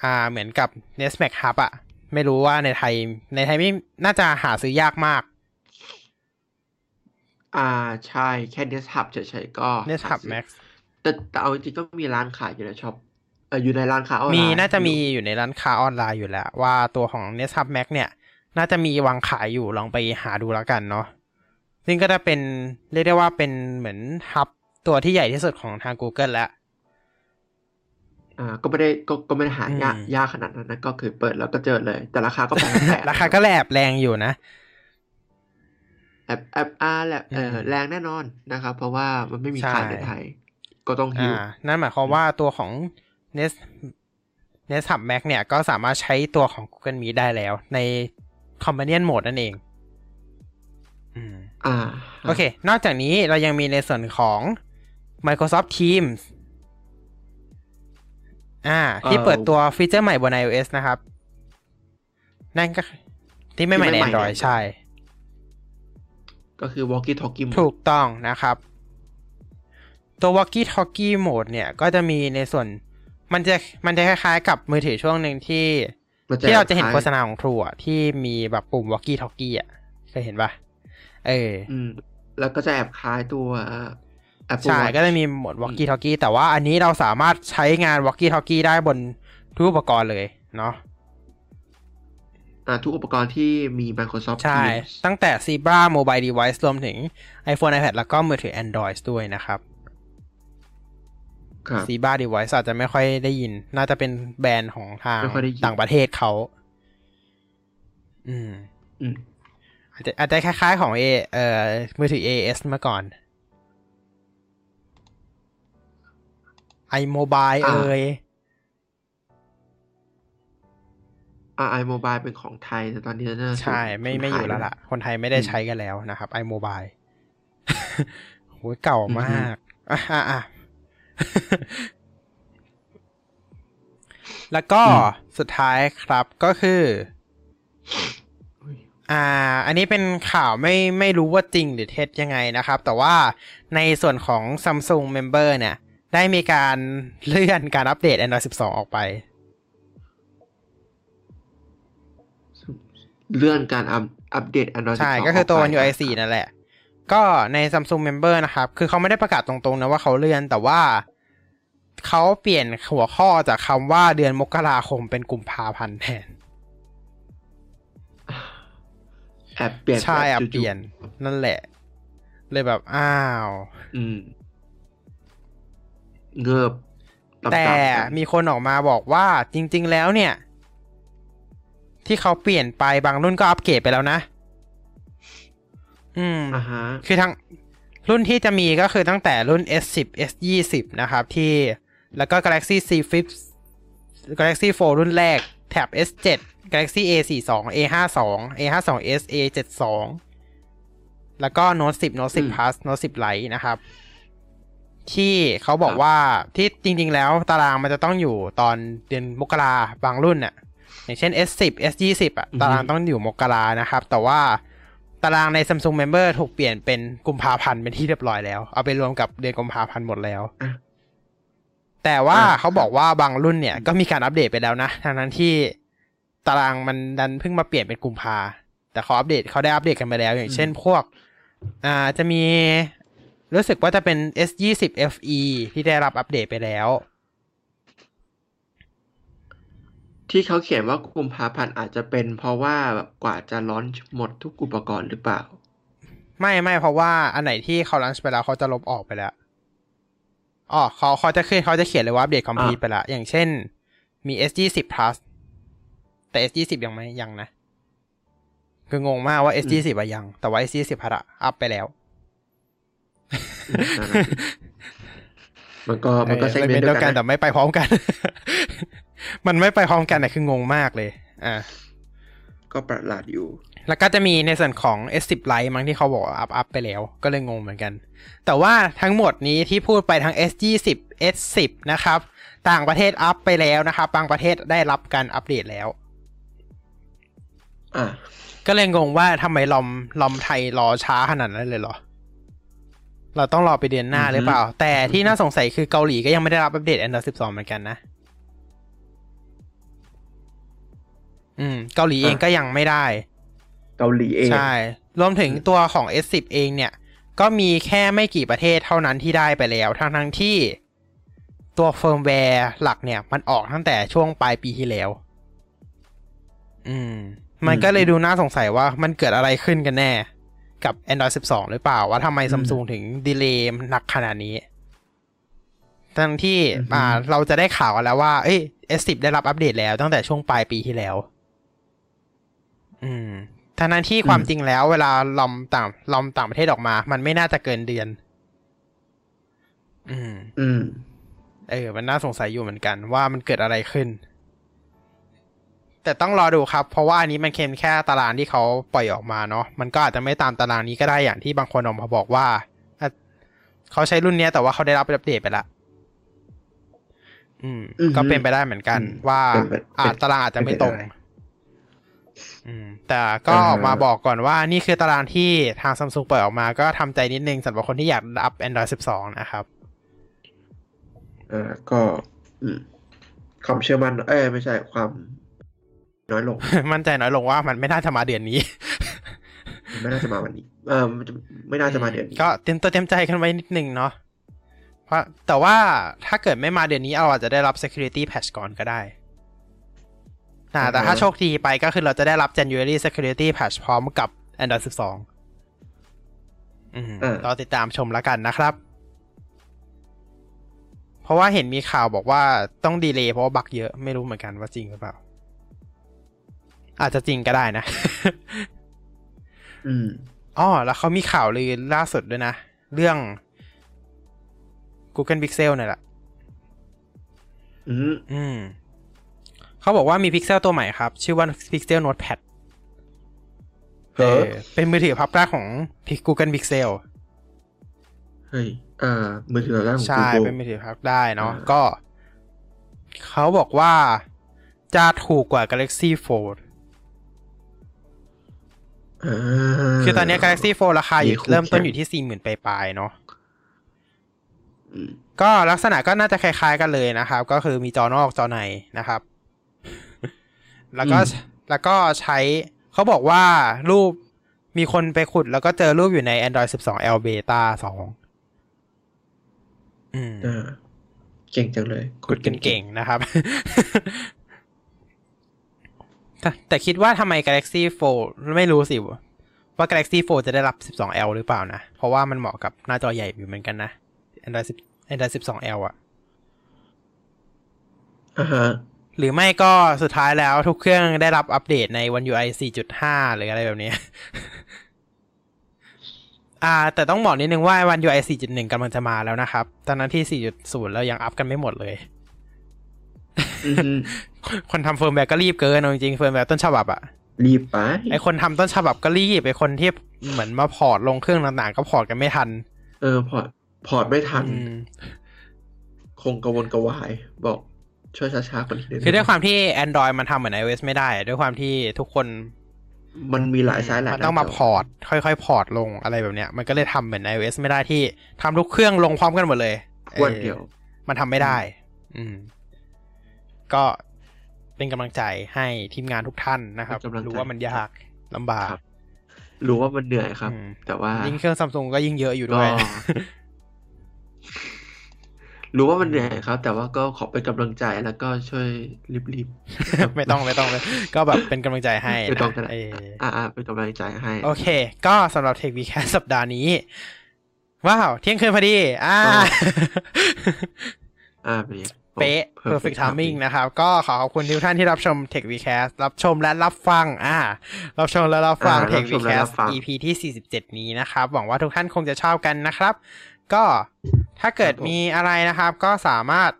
อ่าเหมือนกับ Nest Mac Hub อะไม่รู้ว่าในไทย ในไทยไม่น่าจะหาซื้อยากมาก อ่าใช่แค่ Nest Hub เฉยๆก็ Nest หา Hub ซื้อ Max แต่แต่เอาจริงๆก็มีร้านขายอยู่ในช็อปเอออยู่ในร้านค้าออนไลน์มีน่าจะมีอยู่อยู่ในร้านค้าออนไลน์อยู่แล้ว ว่าตัวของ Nest Hub Max เนี่ย น่าจะมีวางขายอยู่ลองไปหาดูแล้วกันเนาะซึ่งก็จะเป็นเรียกได้ว่าเป็นเหมือนฮับตัวที่ใหญ่ที่สุดของทาง Google แล้ว อ่าก็ไม่ได้ก็ก็ไม่ได้หายากอืมยากขนาดนั้นนะก็คือเปิดแล้วก็เจอเลย แต่ราคาก็แพงแปลกราคาก็แลบแรงอยู่นะแอบแอบอาแหละเอออืมแรงแน่นอนนะครับ เพราะว่ามันไม่มีใช่ขายในไทย ก็ต้องฮิอ่าวนั่นหมายความว่าตัวของ Nest Nest Hub Max เนี่ยก็สามารถใช้ตัวของ Google Meet ได้แล้ว ใน Companion Mode นั่นเองอืมอ่าโอเค นอกจากนี้เรายังมีในส่วนของ Microsoft Teams อ่า ที่เปิดตัวฟีเจอร์ใหม่บน iOS นะครับ นั่นก็ที่ไม่ใหม่ใน Android ใช่ ก็คือ walkie talkie mode ถูกต้องนะครับ ตัว Walkie Talkie Mode เนี่ย ก็จะมีในส่วน มันจะมันจะคล้ายๆ กับมือถือช่วงหนึ่งที่มันจะที่เราจะเห็นคล้ายโฆษณาของ True อะที่มีแบบปุ่ม Walkie Talkie อะเคยเห็นปะเอออืมแล้วก็จะแอบคล้ายตัว Apple ใช่ Watch ก็จะมีโหมด Walkie Talkie แต่ว่าอันนี้เราสามารถใช้งาน Walkie Talkie ได้บนทุกอุปกรณ์เลยเนาะอ่าทุกอุปกรณ์ที่มี Microsoft ใช่ Teams ตั้งแต่ Zebra Mobile Device รวมถึง iPhone iPad แล้วก็มือถือ Android ด้วยนะครับ ครับ Zebra Device อาจจะไม่ค่อยได้ยิน น่าจะเป็นแบรนด์ของทางไม่ค่อยได้ยิน ต่างประเทศเขา อืม อืมอาจจะอาจจะคล้ายๆของ A เอ่อมือถือ AS เมื่อก่อน iMobile อ่าเอ่ย i mobile เป็นของไทยแต่ตอนนี้น่าจะใช่ ไม่ไม่อยู่แล้วล่ะ คนไทยไม่ได้ใช้กันแล้วนะครับ iMobile โหเก่ามากอะอะอะแล้วก็สุดท้ายครับก็คือ อ่า อันนี้เป็นข่าวไม่ไม่รู้ว่าจริงหรือเท็จยังไงนะครับ แต่ว่าในส่วนของ Samsung Member เนี่ย ได้มีการเลื่อนการอัปเดต Android 12 ออกไป เลื่อนการอัปอัปเดต Android ใช่12ก็คือตัวกไป One UI 4นั่นแหละ ก็ใน Samsung Member นะครับ คือเขาไม่ได้ประกาศตรงๆนะว่าเขาเลื่อนแต่ว่าเขาเปลี่ยนหัวข้อจากคำว่าเดือนมกราคมเป็นกุมภาพันธ์แทนแอบเปลี่ยนใช่อะแบบจู่ๆเปลี่ยนนั่นแหละ เลยแบบ อ้าว อืม เงือบตามๆแต่กันมีคนออกมาบอกว่าจริง ๆ แล้วเนี่ย ที่เขาเปลี่ยนไปบางรุ่นก็อัปเกรดไปแล้วนะ อืมอ่าฮะคือทั้งรุ่นที่จะมีก็คือตั้งแต่รุ่น S10 S20 นะครับ ที่แล้วก็ Galaxy C Flip Galaxy 4 รุ่นแรก แท็บ S7 Galaxy A42 A52 A52s A72 แล้วก็ Note 10 Note อืม10 Plus Note 10 Lite นะครับ ที่เขาบอกว่าที่จริง ๆ แล้วตารางมันจะต้องอยู่ตอนเดือนมกราบางรุ่นน่ะอย่างเช่น S10 S20 อะอือฮึตารางต้องอยู่มกรานะครับ แต่ว่าตารางใน Samsung Member ถูกเปลี่ยนเป็นกุมภาพันธ์เป็นที่เรียบร้อยแล้ว เอาไปรวมกับเดือนกุมภาพันธ์หมดแล้วอะแต่ว่าอ่าเขาบอกว่าบางรุ่นเนี่ยก็มีการอัปเดตไปแล้วนะทั้งนั้นที่ตารางมันดันเพิ่งมาเปลี่ยนเป็นกุมภาแต่เขาอัปเดตเขาได้อัปเดตกันไปแล้ว อย่างเช่นพวก อ่าจะมี รู้สึกว่าจะเป็น S20 FE ที่ได้รับอัปเดตไปแล้ว ที่เขาเขียนว่ากุมภาพันธ์อาจจะเป็นเพราะว่าแบบกว่าจะลอนช์หมดทุกอุปกรณ์หรือเปล่า ไม่ไม่เพราะว่าอันไหนที่เขาลันช์ไปแล้วเขาจะลบออกไปแล้วอ๋อเขาเขาจะขึ้นเขาจะเขียนเลยว่าอัปเดตคอมพลีทอ่าไปแล้ว อย่างเช่นมี S20 plus แต่ S20 ยังไม่ยังนะ คืองงมากว่า S20 อะยัง แต่ว่า S20 Plus อะอัพไปแล้วอื มนั่นน่ะสิมันก็มันก็เออเซกเมนต์เดีเดียวกันแต่ไม่ไปพร้อมกัน มันไม่ไปพร้อมกันอะคืองงมากเลย อ่า ก็ประหลาดอยู่ แล้วก็จะมีในส่วนของ S10 Lite มั้งที่เขาบอกว่าอัพอัพไปแล้ว ก็เลยงงเหมือนกัน แต่ว่าทั้งหมดนี้ที่พูดไปทั้ง S20 S10 นะครับ ต่างประเทศอัพไปแล้วนะครับ บางประเทศได้รับการอัปเดตแล้วอะก็เลยงงว่าทำไม ROM ROM ไทยรอช้าขนาดนั้นเลยเหรอ เราต้องรอไปเดือนหน้าหรือเปล่า แต่ที่น่าสงสัยคือเกาหลีก็ยังไม่ได้รับอัปเดต Android 12 เหมือนกันนะ อืม เกาหลีเองก็ยังไม่ได้ เกาหลีเอง ใช่ รวมถึงตัวของ S10 เองเนี่ย ก็มีแค่ไม่กี่ประเทศเท่านั้นที่ได้ไปแล้ว ทั้งทั้งๆที่ตัวเฟิร์มแวร์หลักเนี่ย มันออกตั้งแต่ช่วงปลายปีที่แล้ว อืม มันก็เลยดูน่าสงสัยว่ามันเกิดอะไรขึ้นกันแน่ กับ Android 12 หรือเปล่า ว่าทำไมซัมซุงถึงดีเลย์หนักขนาดนี้ ทั้งที่อ่าเราจะได้ข่าวกันแล้วว่า เอ้ย S10 ได้รับอัปเดตแล้วตั้งแต่ช่วงปลายปีที่แล้ว อืมทั้งนั้นที่ความจริงแล้วเวลาลอมต่างลอมต่างประเทศออกมา มันไม่น่าจะเกินเดือน อืม อืม เออ มันน่าสงสัยอยู่เหมือนกันว่ามันเกิดอะไรขึ้น แต่ต้องรอดูครับ เพราะว่าอันนี้มันเค็มแค่ตารางที่เขาปล่อยออกมาเนาะมันก็อาจจะไม่ตามตารางนี้ก็ได้อย่างที่บางคนออกมาบอกว่าอะเขาใช้รุ่นเนี้ยแต่ว่าเขาได้รับอัปเดตไปละอืมอือฮึก็เป็นไปได้เหมือนกันอืมว่าเป็นไปอาจตารางอาจจะไม่ตรงเป็นไปได้อืม แต่ก็อ่าออกมาบอกก่อนว่านี่คือตารางที่ทางซัมซุงเปิดออกมา ก็ทำใจนิดนึงสำหรับคนที่อยากอัพ Android 12 นะครับอ่าก็อืมความเชื่อมั่นเอ้ยไม่ใช่ความ น้อยลง มั่นใจน้อยลงว่ามันไม่น่าจะมาเดือนนี้ ไม่น่าจะมาวันนี้ เออมันจะไม่น่าจะมาเดือนนี้ ก็เตรียมตัวเตรียมใจกันไว้นิดนึงเนาะเพราะแต่ว่าถ้าเกิดไม่มาเดือนนี้เราอาจจะได้รับ security patch ก่อนก็ได้นะแต่ถ้าโชคดีไปก็คือเราจะได้รับ January security patch พร้อมกับ Android 12อืมเออรอติดตามชมแล้วกันนะครับ เพราะว่าเห็นมีข่าวบอกว่าต้อง delay เพราะว่า bug เยอะไม่รู้เหมือนกันว่าจริงหรือเปล่า อาจจะจริงก็ได้นะ อืมอ๋อแล้วเขามีข่าวลือล่าสุดด้วยนะ เรื่อง Google Pixel เนี่ยแหละอืมอืมเขาเขาบอกว่ามีพิกเซลตัวใหม่ครับ ชื่อว่า Pixel Notepad เฮ้ยเป็นมือถือพับได้ของ Google Pixel เฮ้ยอ่ามือถือแรกของใช่ Google เป็นมือถือพับได้เนาะอ่าก็ เขาบอกว่าจะถูกกว่า Galaxy Fold อ่า คือตอนนี้ Galaxy Fold ราคาอยู่มีคู่เริ่มต้นแข่งอยู่ที่สี่หมื่นปลายๆเนาะอืมก็ลักษณะก็น่าจะคล้ายๆกันเลยนะครับ ก็คือมีจอนอกจอในนะครับ แล้วก็แล้วก็ใช้เขาบอกว่ารูปมีคนไปขุด แล้วก็เจอรูปอยู่ใน Android 12 L Beta 2อืมอ่าเก่งจังเลยขุดกันเก่งนะครับ แต่แต่คิดว่าทำไม Galaxy Fold ไม่รู้สิว่า Galaxy Fold จะได้รับ 12L หรือเปล่านะ เพราะว่ามันเหมาะกับหน้าจอใหญ่อยู่เหมือนกันนะ Android 10 Android 12L อะอ่าฮะหรือไม่ก็สุดท้ายแล้วทุกเครื่องได้รับอัปเดตใน One UI 4.5 หรืออะไรแบบนี้ อ่า แต่ต้องบอกนิดนึงว่า One UI 4.1กำลังจะมาแล้วนะครับ ตอนนั้นที่ 4.0เรายังอัพกันไม่หมดเลยอืม คนทำเฟิร์มแวร์ก็รีบเกินเอาจริงๆเฟิร์มแวร์ต้นฉบับอะรีบไปไอคนทำต้นฉบับก็รีบไอคนที่เหมือนมา port ลงเครื่องต่างๆ ก็ port กันไม่ทัน เออ port port ไม่ทันอืมคงกระวนกระวาย บอกช่วยช้าๆกว่านี้นิดนึงคือด้วยความที่ Android มันทำเหมือน iOS ไม่ได้ ด้วยความที่ทุกคน มันมีหลายไซส์หลายหน้าจอ มันต้องมา port ค่อยๆ port ลงอะไรแบบเนี้ย มันก็เลยทำเหมือน iOS ไม่ได้ที่ทำทุกเครื่องลงพร้อมกันหมดเลยวันเดียวออมันทำไม่ได้ อืม ก็เป็นกำลังใจให้ทีมงานทุกท่านนะครับเป็นกำลังใจรู้ว่ามันยากลำบากครับรู้ว่ามันเหนื่อยครับอืมแต่ว่ายิ่งเครื่องซัมซุงก็ยิ่งเยอะอยู่ก็ด้วยรู้ว่ามันเหนื่อยครับ แต่ว่าก็ขอเป็นกำลังใจแล้วก็ช่วยรีบไม่ต้องไม่ต้องเลยก็แบบเป็นกำลังใจให้ๆไม่นะต้องก็ได้เอออ่าอ่าเป็นกำลังใจให้ โอเค ก็สำหรับเทควีแคสสัปดาห์นี้ ว้าว เที่ยงคืนพอดี อ่า อ่าเป็นไง เป๊ะ perfect timing นะครับ ก็ขอขอบคุณทุกท่านที่รับชม Tech Vcast รับชมและรับฟัง อ่า รับชมและรับฟังอ่า Tech รับชมและรับ Vcast ฟัง EP ที่ 47 นี้นะครับ หวังว่าทุกท่านคงจะชอบกันนะครับ ก็ถ้าเกิดครับผมมีอะไรนะครับ ก็สามารถ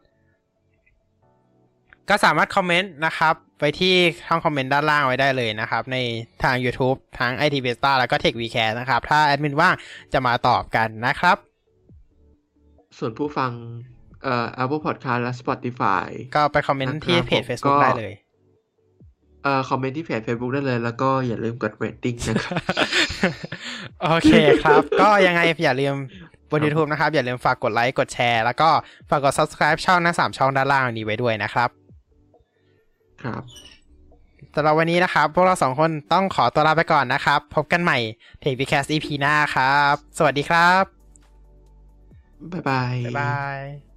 ก็สามารถคอมเมนต์นะครับ ไปที่ช่องคอมเมนต์ด้านล่างไว้ได้เลยนะครับ ในทาง YouTube ทั้ง IT Beta แล้วก็ Tech Vcast นะครับ ถ้าแอดมินว่างจะมาตอบกันนะครับ ส่วนผู้ฟังเอ่อ Apple Podcast และ Spotify ก็ไปคอมเมนต์ที่เพจนะครับผม Facebook ก็ได้เลยเอ่อคอมเมนต์ที่เพจ Facebook ได้เลย แล้วก็อย่าลืมกด rating นะครับ โอเคครับ ก็ยังไงอย่าลืมบน YouTube นะครับ อย่าลืมฝากกดไลค์กดแชร์ แล้วก็ฝากกด subscribe ช่องหน้าสามช่องด้านล่างนี้ไว้ด้วยนะครับ ครับสำหรับวันนี้นะครับ พวกเราสองคนต้องขอตัวลาไปก่อนนะครับ พบกันใหม่เทค c ี c a s t EP หน้าครับ สวัสดีครับ บ๊ายบาย บ๊ายบาย